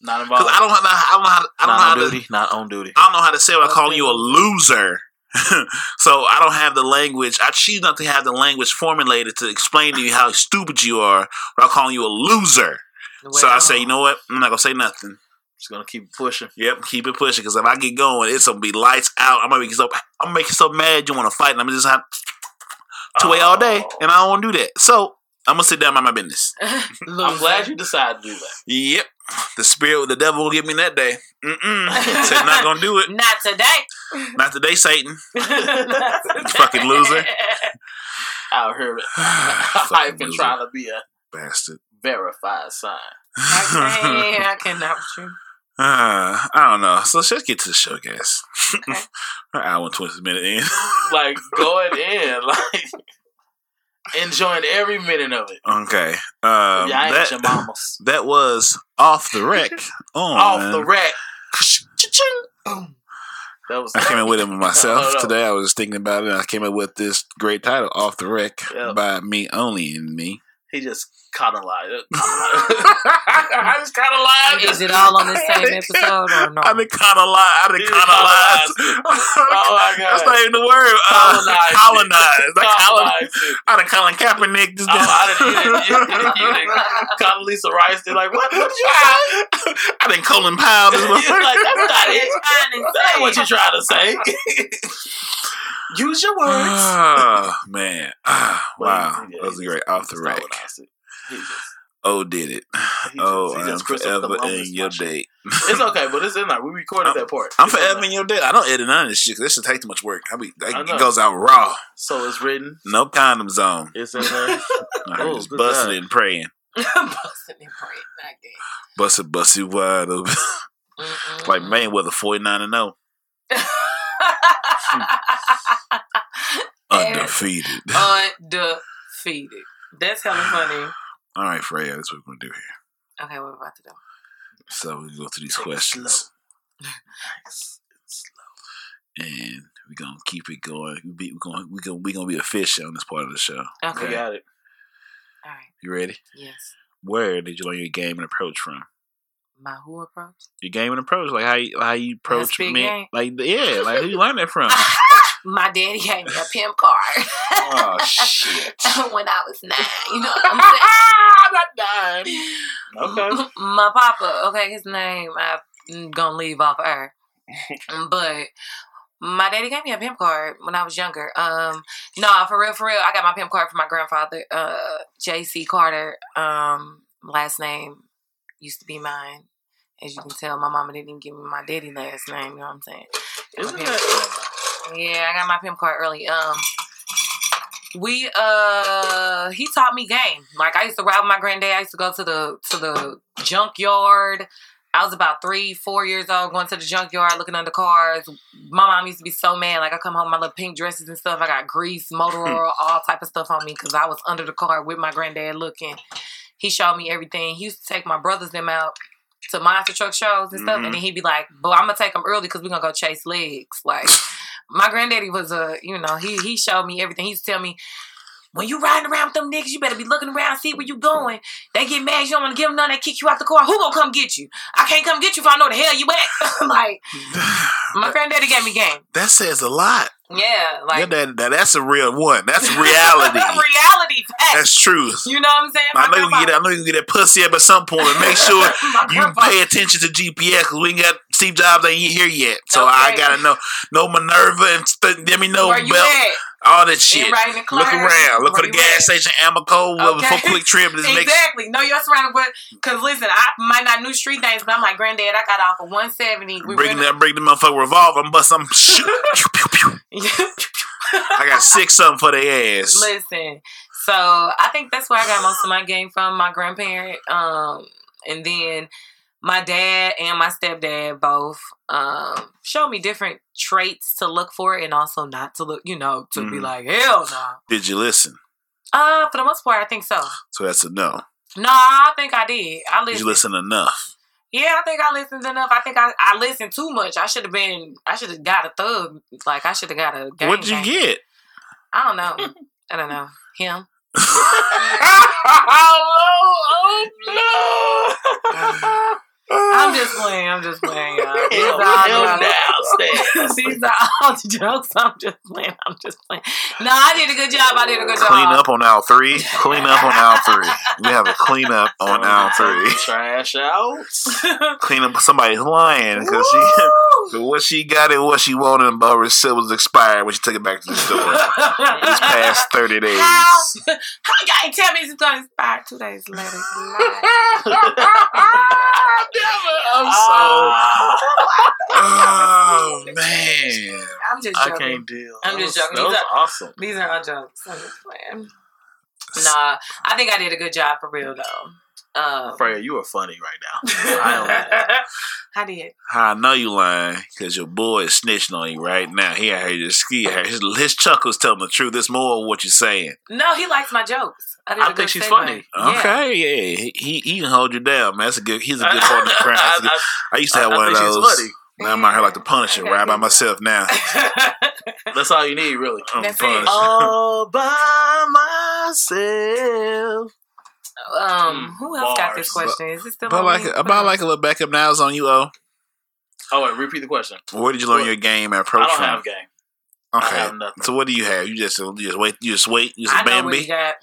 Speaker 3: not involved.
Speaker 1: Because I don't have I don't know how to, I don't know how
Speaker 3: on
Speaker 1: to
Speaker 3: duty. Not on duty.
Speaker 1: I don't know how to say it. I call you a loser. so I don't have the language. I choose not to have the language formulated to explain to you how stupid you are. But I'm calling you a loser. so I say, you know what? I'm not gonna say nothing.
Speaker 3: Just gonna keep pushing.
Speaker 1: Yep, keep it pushing. Because if I get going, it's gonna be lights out. I'm gonna make you so. I'm gonna make you so mad you want to fight. And I'm gonna just have to wait all day,
Speaker 3: Oh.
Speaker 1: and I don't want to do that. So I'm gonna sit down by my business.
Speaker 3: I'm glad you decided to do that.
Speaker 1: Yep, the spirit, of the devil will get me that day. Mm-mm. Said not gonna do it.
Speaker 2: Not today.
Speaker 1: Not today, Satan.
Speaker 2: Not today.
Speaker 1: Fucking loser.
Speaker 3: Out here
Speaker 1: Fucking
Speaker 3: hyping,
Speaker 1: loser.
Speaker 3: trying to be a
Speaker 1: Bastard.
Speaker 3: verified sign.
Speaker 2: I can't. I cannot with you.
Speaker 1: Uh, I don't know. So let's just get to the show, guys.
Speaker 2: Okay.
Speaker 1: An hour and twenty minute in.
Speaker 3: Like going in, like enjoying every minute of it.
Speaker 1: okay. Um,
Speaker 3: yeah,
Speaker 1: that,
Speaker 3: your mamas.
Speaker 1: that was off the wreck. On
Speaker 3: Off the rack. That was
Speaker 1: I came up with it myself
Speaker 3: Oh, no.
Speaker 1: today. I was thinking about it. and I came up with this great title, "Off the Wreck,"
Speaker 3: Yeah.
Speaker 1: by me only and me.
Speaker 3: He just caught a lie. I just caught a lie.
Speaker 2: Is it all on the same episode or no?
Speaker 1: I done kind of lie. I done
Speaker 3: You
Speaker 1: of lies.
Speaker 3: colonized Oh my god.
Speaker 1: That's not even the word. Uh,
Speaker 3: Colonized it.
Speaker 1: colonized. Colon,
Speaker 3: Colonized.
Speaker 1: I done Colin Kaepernick. This
Speaker 3: Oh, I didn't. You. You you didn't Condoleezza Rice. They're like, what? What did you say?
Speaker 1: I done Colin Powell. This
Speaker 3: like, that's not it. That ain't
Speaker 2: say.
Speaker 3: what you're trying to say. Use your words.
Speaker 1: Oh man! Ah, wow,
Speaker 3: yeah,
Speaker 1: that was
Speaker 3: he
Speaker 1: great. Off the
Speaker 3: just
Speaker 1: wreck.
Speaker 3: colonized it. He just,
Speaker 1: Oh, did it?
Speaker 3: he
Speaker 1: Oh, I'm forever in your date.
Speaker 3: It's okay, but it's in there. We recorded that part.
Speaker 1: I'm
Speaker 3: It's
Speaker 1: forever in your date. I don't edit none of this shit. this should take too much work. I be, that, it goes out raw.
Speaker 3: So it's written.
Speaker 1: No condom zone.
Speaker 3: It's in there.
Speaker 1: I
Speaker 3: Oh,
Speaker 1: just busting and praying.
Speaker 2: Busting and praying. Not gay.
Speaker 1: Busted, busted wide open. Like Mayweather, 49 and oh. 0. Undefeated.
Speaker 2: Undefeated. That's hella funny.
Speaker 1: All right, Fryea, that's what we're going to do here.
Speaker 2: Okay, what we about to do?
Speaker 1: So we go through these
Speaker 3: Take
Speaker 1: questions.
Speaker 3: Nice. It's slow.
Speaker 1: And we're going to keep it going. We're be, we're going we're gonna, we gonna be a fish on this part of the show.
Speaker 2: Okay.
Speaker 3: We got it.
Speaker 2: All right.
Speaker 1: You ready?
Speaker 2: Yes.
Speaker 1: Where did you learn your game and approach from?
Speaker 2: My who approach?
Speaker 1: Your game and approach, like how you, how you approach me,
Speaker 2: game.
Speaker 1: like yeah, like who you learn that from?
Speaker 2: My daddy gave me a pimp card
Speaker 1: oh shit!
Speaker 2: when I was nine. You know what I'm saying?
Speaker 1: not dying.
Speaker 3: Okay.
Speaker 2: My papa, okay, his name I'm gonna leave off air, but. My daddy gave me a pimp card when I was younger. Um, no, for real, for real, I got my pimp card from my grandfather, uh, J.C. Carter. Um, last name used to be mine. As you can tell, my mama didn't even give me my daddy last name. You know what I'm saying?
Speaker 3: Isn't that?
Speaker 2: Yeah, I got my pimp card early. Um, we uh, he taught me game. Like I used to ride with my granddad. I used to go to the to the junkyard. I was about three, four years old, going to the junkyard, looking under cars. My mom used to be so mad. Like I come home, my little pink dresses and stuff. I got grease, motor oil, all type of stuff on me because I was under the car with my granddad looking. He showed me everything. He used to take my brothers them out to monster truck shows and stuff,
Speaker 1: Mhm.
Speaker 2: and then he'd be like, "But I'm gonna take them early because we're gonna go chase legs." Like my granddaddy was a, you know, he he showed me everything. He used to tell me. When you riding around with them niggas, you better be looking around, see where you going. They get mad, you don't want to give them none, they kick you out the car. Who gonna come get you? I can't come get you if I know the hell you at. like, my granddaddy gave me game.
Speaker 1: that says a lot.
Speaker 2: Yeah, like
Speaker 1: Yeah, that, that, that's a real one. That's reality.
Speaker 2: reality fact.
Speaker 1: that's true.
Speaker 2: you know what I'm saying?
Speaker 1: I know you
Speaker 2: grandpa-
Speaker 1: can get. I know you can get that pussy up at some point, but make sure you
Speaker 2: grandpa-
Speaker 1: pay attention to GPS because we ain't got Steve Jobs ain't here yet. So I gotta know no Minerva and st- let me know
Speaker 2: Where you
Speaker 1: belt,
Speaker 2: at?
Speaker 1: all that shit.
Speaker 2: right the
Speaker 1: Look around. Look for the gas
Speaker 2: at?
Speaker 1: station, Amoco, okay.
Speaker 2: Okay.
Speaker 1: for QuikTrip. Make
Speaker 2: Exactly. No, you're surrounded, but because listen, I might not know street names, but I'm like, granddad, I got off of 170. We
Speaker 1: bring that bring the motherfucker revolver and bust some. Pew, pew, pew. I got six something for their ass.
Speaker 2: Listen, so I think that's where I got most of my game from. My grandparent, um, and then my dad and my stepdad both um, showed me different traits to look for and also not to look. You know, to be
Speaker 1: Mhm.
Speaker 2: like, hell no.
Speaker 1: Did you listen?
Speaker 2: Uh, for the most part, I think so.
Speaker 1: So that's a no.
Speaker 2: No, I think I did. I
Speaker 1: Did
Speaker 2: listened.
Speaker 1: you listen enough?
Speaker 2: Yeah, I think I listened enough. I think I, I listened too much. I should have been. I should have got a thug. Like I should have got a. Gang
Speaker 1: What'd you
Speaker 2: gang.
Speaker 1: get?
Speaker 2: I don't know. I don't know him. I'm just playing. I'm just playing, y'all. These
Speaker 3: Hell,
Speaker 2: are all
Speaker 3: hell
Speaker 2: jokes.
Speaker 3: downstairs.
Speaker 2: These are all jokes. I'm just playing. I'm just playing. No, I did a good job. I did a good job.
Speaker 1: Clean up on aisle three. Clean up on aisle three. We have a clean up on aisle three.
Speaker 3: Trash out.
Speaker 1: Clean up somebody's lying because she. What she got and what she wanted about her receipt was expired when she took it back to the store. It's past 30 days.
Speaker 2: How? How you ain't tell me it's gonna expire two days later? Lie.
Speaker 1: I'm
Speaker 2: Ah.
Speaker 1: Oh, man.
Speaker 2: I'm just
Speaker 3: I
Speaker 2: joking.
Speaker 3: can't deal.
Speaker 2: I'm just joking.
Speaker 3: That was
Speaker 2: These
Speaker 3: awesome.
Speaker 2: These are all jokes. I'm just playing. Nah, I think I did a good job for real though. Um,
Speaker 3: Fryea, you are funny right now. I don't
Speaker 2: I did.
Speaker 1: How I know you lying because your boy is snitching on you right now. He out here just ski. His, his chuckles telling the truth. It's more of what you're saying.
Speaker 2: No, he likes my jokes. I, did a
Speaker 3: I
Speaker 2: good
Speaker 3: think she's
Speaker 2: segue.
Speaker 3: funny.
Speaker 2: Yeah.
Speaker 1: Okay, yeah. He, he, he can hold you down, man. That's a good. He's a good partner in crime. That's
Speaker 3: I,
Speaker 1: I used to have
Speaker 3: I
Speaker 1: one of
Speaker 3: think she's
Speaker 1: those.
Speaker 3: funny.
Speaker 1: Now I'm out here like the Punisher,
Speaker 2: Okay,
Speaker 1: right by
Speaker 2: good.
Speaker 1: myself now.
Speaker 3: That's all you need, really.
Speaker 1: I'm
Speaker 2: That's it.
Speaker 3: All by myself.
Speaker 2: Um, who else got this
Speaker 3: Bars.
Speaker 2: question? Is it still
Speaker 1: About
Speaker 2: on
Speaker 1: like
Speaker 2: me?
Speaker 1: about like a little backup now is on you. Oh,
Speaker 3: Oh, wait, repeat the question.
Speaker 1: where did you learn your game and
Speaker 3: I
Speaker 1: approach
Speaker 3: don't
Speaker 1: from?
Speaker 3: have game. I
Speaker 1: okay,
Speaker 3: have
Speaker 1: so what do you have? You just you just wait. You just wait. You just
Speaker 2: I know what he
Speaker 1: Bambi.
Speaker 2: got.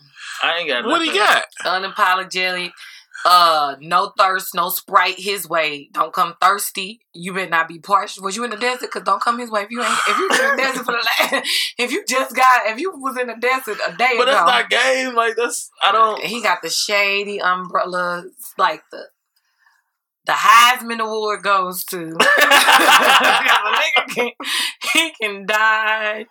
Speaker 3: I ain't got
Speaker 1: What do you
Speaker 3: nothing.
Speaker 1: got?
Speaker 2: Unapologetic. Uh, no thirst, no sprite his way. Don't come thirsty. You better not be parched. Was you in the desert? Cause don't come his way. If you ain't, if you was in the desert for the last, if you just got, if you was in the desert a day
Speaker 3: But
Speaker 2: ago, But
Speaker 3: that's not game. Like that's I don't.
Speaker 2: He got the shady umbrella, like the the Heisman Award goes to. can, he can dodge.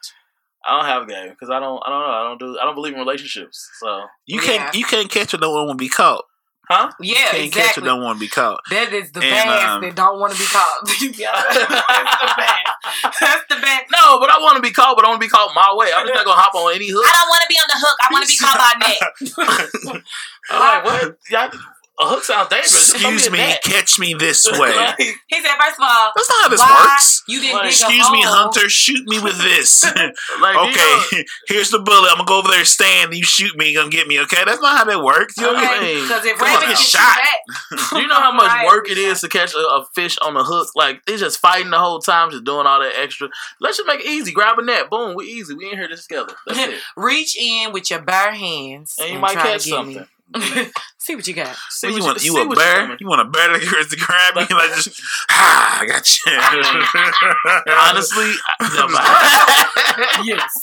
Speaker 3: I don't have a game because I don't. I don't know. I don't do. I don't believe in relationships. So
Speaker 1: You
Speaker 2: Yeah.
Speaker 1: can't you can't catch her. No one will be caught.
Speaker 3: Huh?
Speaker 2: Yeah,
Speaker 1: You can't catch
Speaker 2: exactly.
Speaker 1: No one will be caught.
Speaker 2: That is the
Speaker 1: And,
Speaker 2: bass
Speaker 1: um,
Speaker 2: that don't want to be caught. That's the bass. That's the bass.
Speaker 3: No, but I want to be caught. But I want to be caught my way. I'm just not gonna hop on any hook.
Speaker 2: I don't want to be on the hook. I want to be caught by net.
Speaker 3: I'm like what? Y'all, A hook sounds dangerous.
Speaker 1: Excuse me,
Speaker 3: net.
Speaker 1: catch me this way.
Speaker 3: Like,
Speaker 2: He said, first of all,
Speaker 1: That's not how this works.
Speaker 2: you didn't
Speaker 3: Like,
Speaker 1: Excuse me. Hunter, shoot me with this.
Speaker 3: like, you know-
Speaker 1: okay, here's the bullet. I'm gonna go over there, and stand. You shoot me, you gonna get me. Okay, that's not how that works. You know what I mean?
Speaker 2: Because if
Speaker 1: Come on,
Speaker 2: rabbits
Speaker 1: get
Speaker 2: get
Speaker 1: shot.
Speaker 2: shot
Speaker 3: Do you know how much
Speaker 2: Right.
Speaker 3: work it is to catch a, a fish on a hook? Like they just fighting the whole time, just doing all that extra. Let's just make it easy. Grab a net, boom, we easy. We in here together. That's it.
Speaker 2: reach in with your bare hands
Speaker 3: And you
Speaker 2: and
Speaker 3: might
Speaker 2: try to
Speaker 3: catch something.
Speaker 2: me. See what you got.
Speaker 3: See
Speaker 1: What you want? You a bear? You want a bear to to grab me? Like just ah, I got you.
Speaker 3: Honestly, I-
Speaker 2: Yes.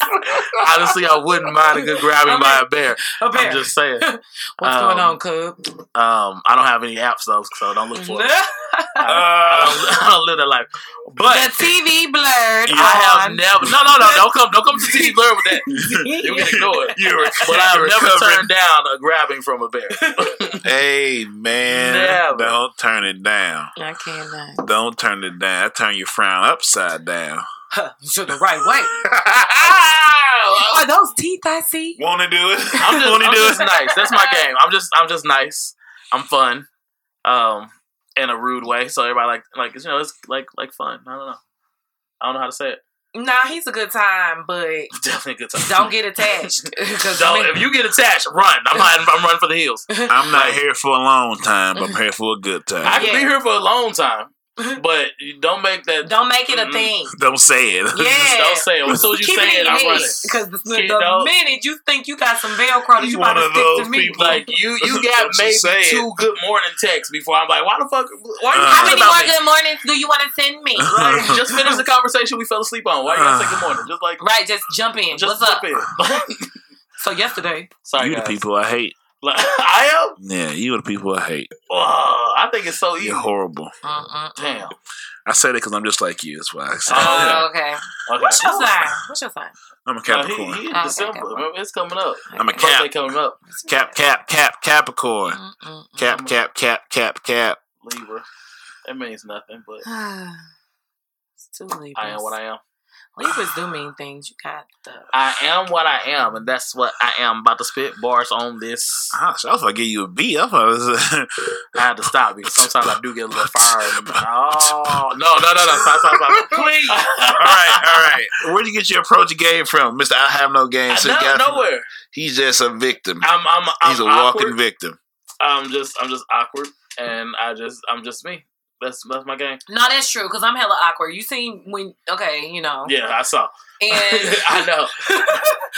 Speaker 3: honestly, I wouldn't mind a good grabbing by a bear.
Speaker 2: A bear.
Speaker 3: I'm just saying. Um,
Speaker 2: What's going on, Cub?
Speaker 3: Um, I don't have any apps though, so don't look for it. I
Speaker 1: Uh,
Speaker 3: don't, I don't live that life. But
Speaker 2: the TV Blerd.
Speaker 3: I have never. No, no, no. Don't come. Don't come to TV Blerd with that. You can ignore it.
Speaker 1: You're,
Speaker 3: But I have never turned down a grabbing from a bear.
Speaker 1: Hey man,
Speaker 3: Never.
Speaker 1: don't turn it down.
Speaker 2: I cannot.
Speaker 1: Don't turn it down. I turn your frown upside down.
Speaker 2: to the right way. Are those teeth I see?
Speaker 1: Want to do it?
Speaker 3: I'm just,
Speaker 1: Want to
Speaker 3: I'm
Speaker 1: do
Speaker 3: just
Speaker 1: it?
Speaker 3: nice. That's my game. I'm just, I'm just nice. I'm fun, um, in a rude way. So everybody like, like you know, it's like, like fun. I don't know. I don't know how to say it.
Speaker 2: Nah, he's a good time, but
Speaker 3: Definitely a good time.
Speaker 2: don't get attached. 'Cause
Speaker 3: Don't-
Speaker 2: me-
Speaker 3: if you get attached, run. I'm hiding, I'm running for the hills.
Speaker 1: I'm not here for a long time. but I'm here for a good time.
Speaker 3: I
Speaker 1: time.
Speaker 3: can be here for a long time, but don't make that.
Speaker 2: don't make it a thing.
Speaker 1: Don't say it.
Speaker 2: Yeah.
Speaker 3: Don't say it. As soon as you
Speaker 2: Keep
Speaker 3: say
Speaker 2: it
Speaker 3: it, I'm
Speaker 2: head.
Speaker 3: running.
Speaker 2: Because the, the minute you think you got some Velcro that
Speaker 1: You
Speaker 2: you about to stick to me.
Speaker 1: people.
Speaker 3: Like you, you
Speaker 1: Don't
Speaker 3: got
Speaker 1: you
Speaker 3: maybe
Speaker 1: say it.
Speaker 3: two good morning texts before I'm like, why the fuck? Why are you
Speaker 1: Uh.
Speaker 2: How many more
Speaker 3: me?
Speaker 2: good mornings do you want to send me?
Speaker 3: Right, just finish the conversation we fell asleep on. Why you gotta say good morning? Just like
Speaker 2: Right, just jump in.
Speaker 3: just
Speaker 2: What's
Speaker 3: jump
Speaker 2: up?
Speaker 3: in.
Speaker 2: So yesterday,
Speaker 3: Sorry,
Speaker 1: you the people I hate.
Speaker 3: Like, I am.
Speaker 1: Yeah, you are the people I hate.
Speaker 3: Oh, I think it's so easy.
Speaker 1: You're horrible.
Speaker 2: Mm-mm-mm.
Speaker 3: Damn.
Speaker 1: I say that because I'm just like you. That's why I say.
Speaker 3: Oh,
Speaker 2: Oh, okay.
Speaker 3: Okay.
Speaker 2: What's your sign? What's your sign?
Speaker 1: I'm a
Speaker 3: Uh, he,
Speaker 1: Capricorn.
Speaker 3: he in
Speaker 2: Okay,
Speaker 3: December.
Speaker 2: Capricorn.
Speaker 3: Remember, it's coming up.
Speaker 1: I'm a
Speaker 2: Okay.
Speaker 3: Birthday
Speaker 1: cap.
Speaker 3: coming up.
Speaker 1: Cap, cap, cap, Capricorn.
Speaker 2: Mm-mm-mm.
Speaker 1: Cap, cap, cap, cap, cap.
Speaker 3: Libra. That means nothing, but
Speaker 2: it's two Libras.
Speaker 3: I am what I am.
Speaker 2: Libras do mean things. You got the.
Speaker 3: I am what I am, and that's what I am. About to spit bars on this.
Speaker 1: So I was about to give you a B. I was,
Speaker 3: I had to stop because sometimes I do get a little fired. Oh no, no, no, no! Stop, stop, stop! Please.
Speaker 1: all right, all right. Where'd you get your approach game from, Mister? I have no game. So you
Speaker 3: no,
Speaker 1: got
Speaker 3: nowhere.
Speaker 1: He's just a victim.
Speaker 3: I'm, I'm, I'm
Speaker 1: He's a
Speaker 3: awkward.
Speaker 1: walking victim.
Speaker 3: I'm just, I'm just awkward, and I just, I'm just me. That's, that's my game.
Speaker 2: No, that's true. Because I'm hella awkward. You seen when? Okay, you know.
Speaker 3: Yeah, I saw.
Speaker 2: And
Speaker 3: I know,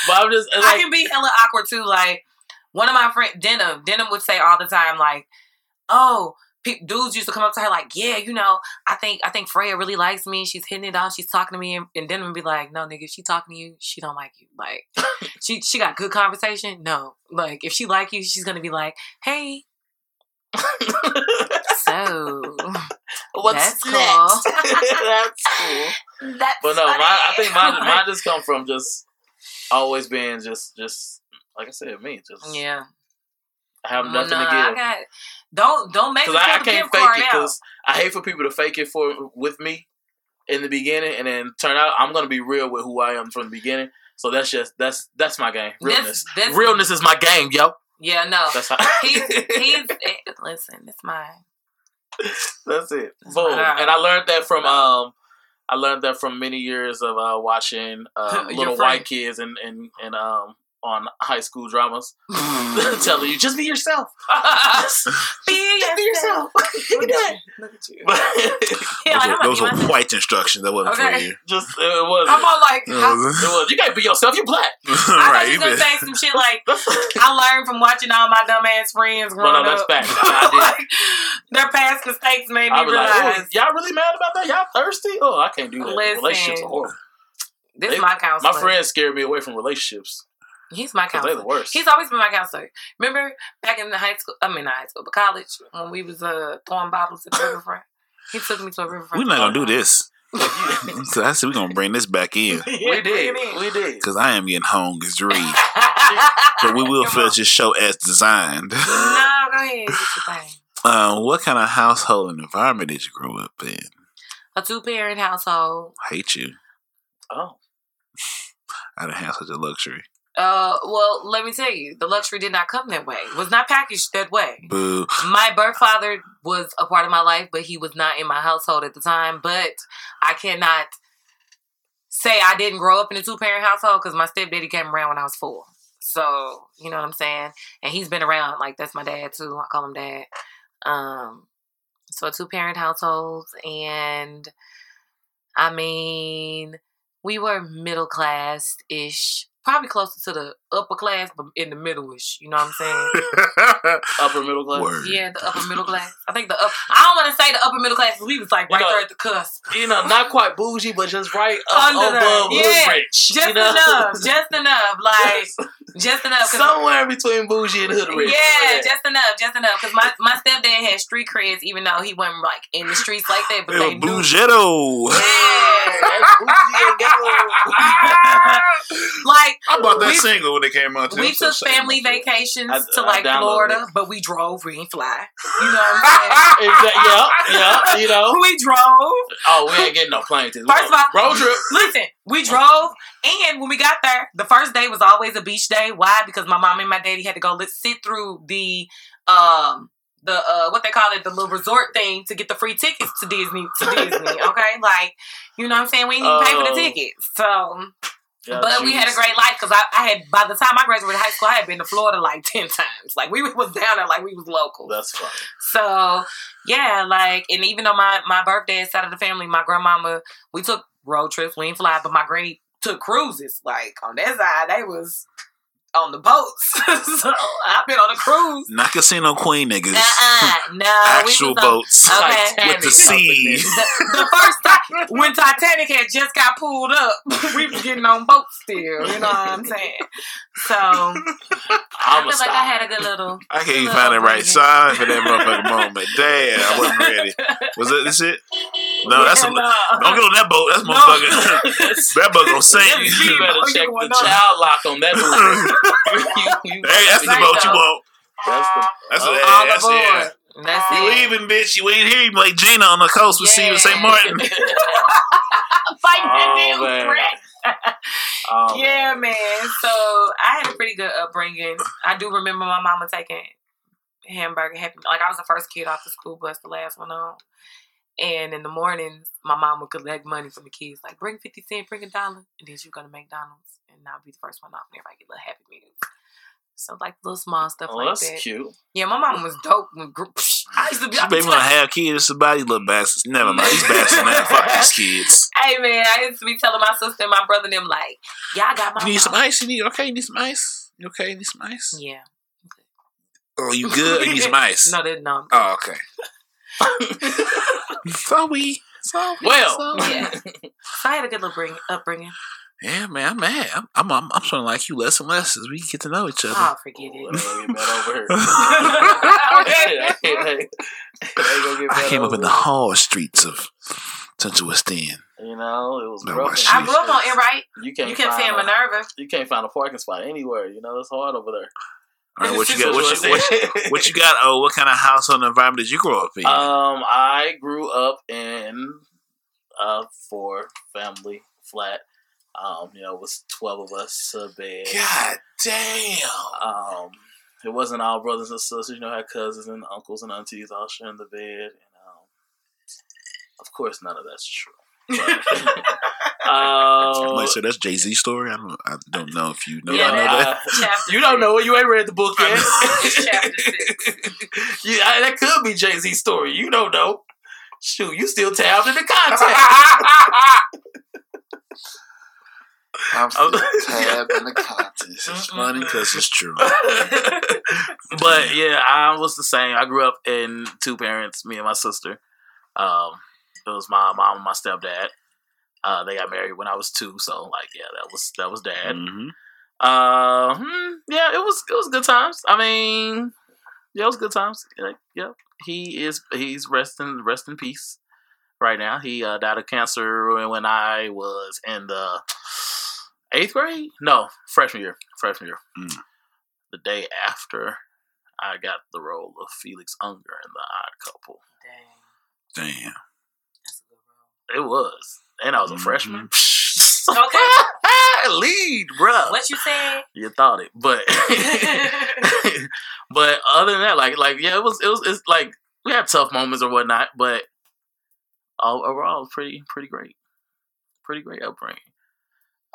Speaker 3: but I'm just
Speaker 2: I
Speaker 3: like,
Speaker 2: can be hella awkward too. Like one of my friend Denim, Denim would say all the time, like, "Oh, pe- dudes used to come up to her like, yeah, you know, I think I think Fryea really likes me. She's hitting it off. She's talking to me, and, and Denim would be like, no, nigga, if she talking to you, she don't like you. Like, she she got good conversation. No, like if she like you, she's gonna be like, hey, so
Speaker 3: what's
Speaker 2: That's cool.
Speaker 3: next? that's cool.
Speaker 2: that's
Speaker 3: But no,
Speaker 2: funny.
Speaker 3: mine, I think mine, mine just come from just always being just, just like I said, me. Just
Speaker 2: yeah.
Speaker 3: I
Speaker 2: have
Speaker 3: nothing
Speaker 2: nah,
Speaker 3: to give.
Speaker 2: got, don't don't make
Speaker 3: Because I, I can't fake it. Because I hate for people to fake it for with me in the beginning, and then turn out I'm gonna be real with who I am from the beginning. So that's just that's that's my game. Realness. Realness is my game, yo.
Speaker 2: Yeah, no.
Speaker 3: That's how.
Speaker 2: he's he's eh, listen, it's mine.
Speaker 3: That's it.
Speaker 2: That's
Speaker 3: Boom. And I learned that from um I learned that from many years of uh, watching uh, little
Speaker 2: friend.
Speaker 3: white kids and and and um on high school dramas telling you just be yourself.
Speaker 2: Be
Speaker 3: Just be yourself. You can do it.
Speaker 2: Look at you.
Speaker 3: But
Speaker 2: Yeah, like, I'm
Speaker 1: those were white instructions. That wasn't for you.
Speaker 3: just it was
Speaker 2: I'm all like,
Speaker 1: It
Speaker 2: how,
Speaker 1: was-
Speaker 3: it was you can't be yourself, You're black.
Speaker 2: I thought
Speaker 1: right,
Speaker 2: you
Speaker 1: you
Speaker 2: was gonna
Speaker 1: been-
Speaker 2: say some shit like I learned from watching all my dumbass friends
Speaker 3: Well,
Speaker 2: growing
Speaker 3: no, that's
Speaker 2: up.
Speaker 3: facts. I did.
Speaker 2: like, their past mistakes made me
Speaker 3: I was like,
Speaker 2: realize
Speaker 3: oh, y'all really mad about that? Y'all thirsty? Oh, I can't do that.
Speaker 2: Listen.
Speaker 3: Relationships are horrible.
Speaker 2: this
Speaker 3: they-
Speaker 2: is my counselor.
Speaker 3: My friends scared me away from relationships
Speaker 2: he's my
Speaker 3: because they're
Speaker 2: counselor.
Speaker 3: the worst.
Speaker 2: He's always been my counselor. Remember back in the high school? I mean, not high school, but college when we was uh, throwing bottles at the riverfront. He took me to a riverfront.
Speaker 1: We're not gonna do this. So I said we're gonna bring this back in
Speaker 3: we did. We did.
Speaker 1: because I am getting hungry. But we will finish this show as designed.
Speaker 2: no, go ahead. Get your thing.
Speaker 1: Uh, what kind of household and environment did you grow up in?
Speaker 2: A two parent household.
Speaker 1: I hate you.
Speaker 3: Oh,
Speaker 1: I didn't have such a luxury.
Speaker 2: Uh, well, let me tell you, the luxury did not come that way. It was not packaged that way.
Speaker 1: Boo.
Speaker 2: My birth father was a part of my life, but he was not in my household at the time. But I cannot say I didn't grow up in a two parent household because my stepdaddy came around when I was four. So you know what I'm saying, and he's been around. Like that's my dad too. I call him dad. Um, so a two parent household, and I mean, we were middle class ish, probably closer to the upper class, but in the middle ish. You know what I'm saying?
Speaker 3: Upper middle class.
Speaker 1: Word.
Speaker 2: Yeah, the upper middle class. I think the up. I don't want to say the upper middle class. We was like
Speaker 3: You
Speaker 2: right
Speaker 3: know-
Speaker 2: there at the cusp.
Speaker 3: You know, not quite bougie, but just right up
Speaker 2: Under there.
Speaker 3: above
Speaker 2: Yeah.
Speaker 3: hood rich.
Speaker 2: Just
Speaker 3: you know?
Speaker 2: enough, just enough, like just enough. 'cause-
Speaker 3: somewhere between bougie and hood rich.
Speaker 2: yeah, just enough, just enough. Because my, my stepdad had street creds, even though he wasn't like in the streets like that. But
Speaker 1: Yo,
Speaker 2: they knew.
Speaker 1: Bougetto.
Speaker 2: Yeah.
Speaker 3: Bougie and ghetto.
Speaker 2: like
Speaker 1: I bought that
Speaker 2: We-
Speaker 1: single when it came out. too.
Speaker 2: we
Speaker 1: I'm so
Speaker 2: took family vacations
Speaker 3: I-
Speaker 2: to like Florida,
Speaker 3: it.
Speaker 2: but we drove. We ain't fly. You know what I'm saying?
Speaker 3: Exactly. Yeah, yeah. You know.
Speaker 2: we drove.
Speaker 3: Oh, we ain't getting no plane tickets.
Speaker 2: First of all,
Speaker 3: road trip.
Speaker 2: Listen, we drove, and when we got there, the first day was always a beach day. Why? Because my mom and my daddy had to go let sit through the um the uh what they call it the little resort thing to get the free tickets to Disney to Disney. Okay, like you know what I'm saying. We didn't even pay for the
Speaker 3: Oh.
Speaker 2: tickets, so
Speaker 3: Yeah,
Speaker 2: but we had a great life because I, I had by the time I graduated high school, I had been to Florida like ten times. Like we was down there like we was local.
Speaker 3: That's funny.
Speaker 2: So yeah, like, and even though my my birthday side of the family, my grandmama, we took road trips, we didn't fly, but my great took cruises. Like on that side, they was on the boats. so I've been on a cruise.
Speaker 1: Not Casino Queen niggas.
Speaker 2: Uh-uh, no,
Speaker 1: Actual
Speaker 2: on,
Speaker 1: boats
Speaker 2: Okay.
Speaker 1: with the sea.
Speaker 2: The, the first time when Titanic had just got pulled up, we was getting on boats still. You know what I'm saying? So I
Speaker 3: I'm
Speaker 2: feel like I had a good little.
Speaker 1: I can't even find the right
Speaker 2: boogie.
Speaker 1: side for that motherfucking moment. Damn, I wasn't ready. Was that this it? No, that's a,
Speaker 2: no.
Speaker 1: don't get on that boat. That's
Speaker 2: No.
Speaker 1: motherfucker. that boat gonna sink.
Speaker 3: you better check the child lock on that movie. You- you-
Speaker 1: Hey, that's the
Speaker 2: Right
Speaker 1: boat you want.
Speaker 3: That's the.
Speaker 1: That's it.
Speaker 2: All
Speaker 1: That's
Speaker 2: aboard.
Speaker 1: it.
Speaker 2: That's
Speaker 1: You
Speaker 2: it.
Speaker 1: leaving, bitch. You ain't here. You like Gina on the coast with Stephen St. Martin.
Speaker 2: Fighting that
Speaker 3: Oh,
Speaker 2: damn
Speaker 3: man.
Speaker 2: threat.
Speaker 3: Oh,
Speaker 2: yeah, man. So I had a pretty good upbringing. I do remember my mama taking hamburger. Happy, like I was the first kid off the school bus, the last one on. And in the mornings, my mom would collect money from the kids, like bring fifty cent, bring a dollar, and then she would go to McDonald's, and I'll be the first one off, and everybody get little happy meals. So like little small stuff
Speaker 3: Oh,
Speaker 2: like
Speaker 3: that's
Speaker 2: that.
Speaker 3: cute.
Speaker 2: Yeah, my mom was dope. When I used to be. I
Speaker 1: baby gonna have kids. Somebody little bastards. Never mind. These bastards, man. Fuck these kids.
Speaker 2: Hey man, I used to be telling my sister and my brother and them like, y'all got my
Speaker 1: You need some ice? You need okay? You need some ice? You okay? You need some ice?
Speaker 2: Yeah.
Speaker 1: Oh, you good? You need some ice?
Speaker 2: No, they're not.
Speaker 1: Oh, okay. Sorry. Sorry.
Speaker 3: Well.
Speaker 1: sorry.
Speaker 2: Yeah. So I had a good little bring, upbringing.
Speaker 1: Yeah, man, I'm mad. I'm, I'm, I'm, I'm trying to like you less and less as we get to know each other.
Speaker 2: Oh, forget it.
Speaker 1: I came up in the
Speaker 3: here.
Speaker 1: hard streets of Central West End.
Speaker 3: You know, it was
Speaker 1: No,
Speaker 3: rough.
Speaker 1: my
Speaker 3: in
Speaker 1: shit.
Speaker 2: I grew up on
Speaker 3: these
Speaker 2: Enright.
Speaker 3: You can't.
Speaker 2: You kept saying
Speaker 3: find a-
Speaker 2: Minerva.
Speaker 3: You can't find a parking spot anywhere. You know, it's hard over there.
Speaker 1: All right, what you got? What
Speaker 3: what
Speaker 1: you, what, you, what you got? Oh, what kind of household environment did you grow up in?
Speaker 3: Um, I grew up in a four family flat. Um, you know, it was twelve of us a bed.
Speaker 1: God damn!
Speaker 3: Um, it wasn't all brothers and sisters. You know, I had cousins and uncles and aunties all sharing the bed. And um, of course, none of that's true. But, um,
Speaker 1: Wait, so that's Jay Z story. I don't, I don't know if you know.
Speaker 2: Yeah,
Speaker 1: I know
Speaker 2: that-
Speaker 1: that.
Speaker 3: You don't know it. You ain't read the book yet.
Speaker 2: Chapter six.
Speaker 3: yeah, that could be Jay Z story. You don't know. Shoot, you still tabbed in the context.
Speaker 1: I'm
Speaker 3: still
Speaker 1: tabbed in the contest. It's funny because it's true.
Speaker 3: but yeah, I was the same. I grew up in two parents, me and my sister. Um, it was my mom and my stepdad. Uh, they got married when I was two, so like, yeah, that was that was dad.
Speaker 1: hmm
Speaker 3: Uh, hmm, yeah, it was it was good times. I mean, yeah, it was good times. Like, yeah, he is he's resting rest in peace right now. He uh, died of cancer when I was in the eighth grade. No, freshman year. Freshman year.
Speaker 1: Mm.
Speaker 3: The day after I got the role of Felix Unger in The Odd Couple.
Speaker 2: Dang,
Speaker 1: Damn.
Speaker 2: that's a good role.
Speaker 3: It was, and I was a
Speaker 1: Mhm.
Speaker 3: freshman.
Speaker 2: Okay.
Speaker 3: lead, bruh.
Speaker 2: What you said?
Speaker 3: You thought it, but but other than that, like like yeah, it was it was it's like we had tough moments or whatnot, but all, overall, it was pretty pretty great, pretty great upbringing.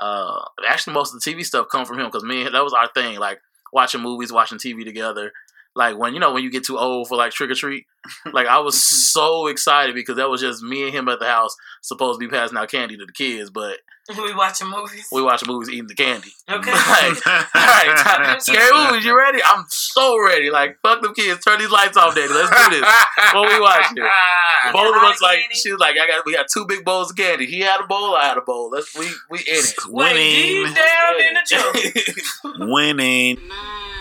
Speaker 3: Uh, actually, most of the TV stuff come from him because me that was our thing, like watching movies, watching TV together. Like when you know when you get too old for like trick or treat, like I was so excited because that was just me and him at the house, supposed to be passing out candy to the kids, but
Speaker 2: we watching movies.
Speaker 3: we watching movies, eating the candy.
Speaker 2: Okay.
Speaker 3: Like, all right, time- scary movies. You ready? I'm so ready. Like, fuck them kids. Turn these lights off, daddy. Let's do this. What we watching? Both of us like.
Speaker 2: candy?
Speaker 3: She was like, I got. We got two big bowls of candy. He had a bowl. I had a bowl. Let's we we in it.
Speaker 2: Wait,
Speaker 1: Winning.
Speaker 2: deep down in the jungle.
Speaker 1: Winning.
Speaker 2: Mm.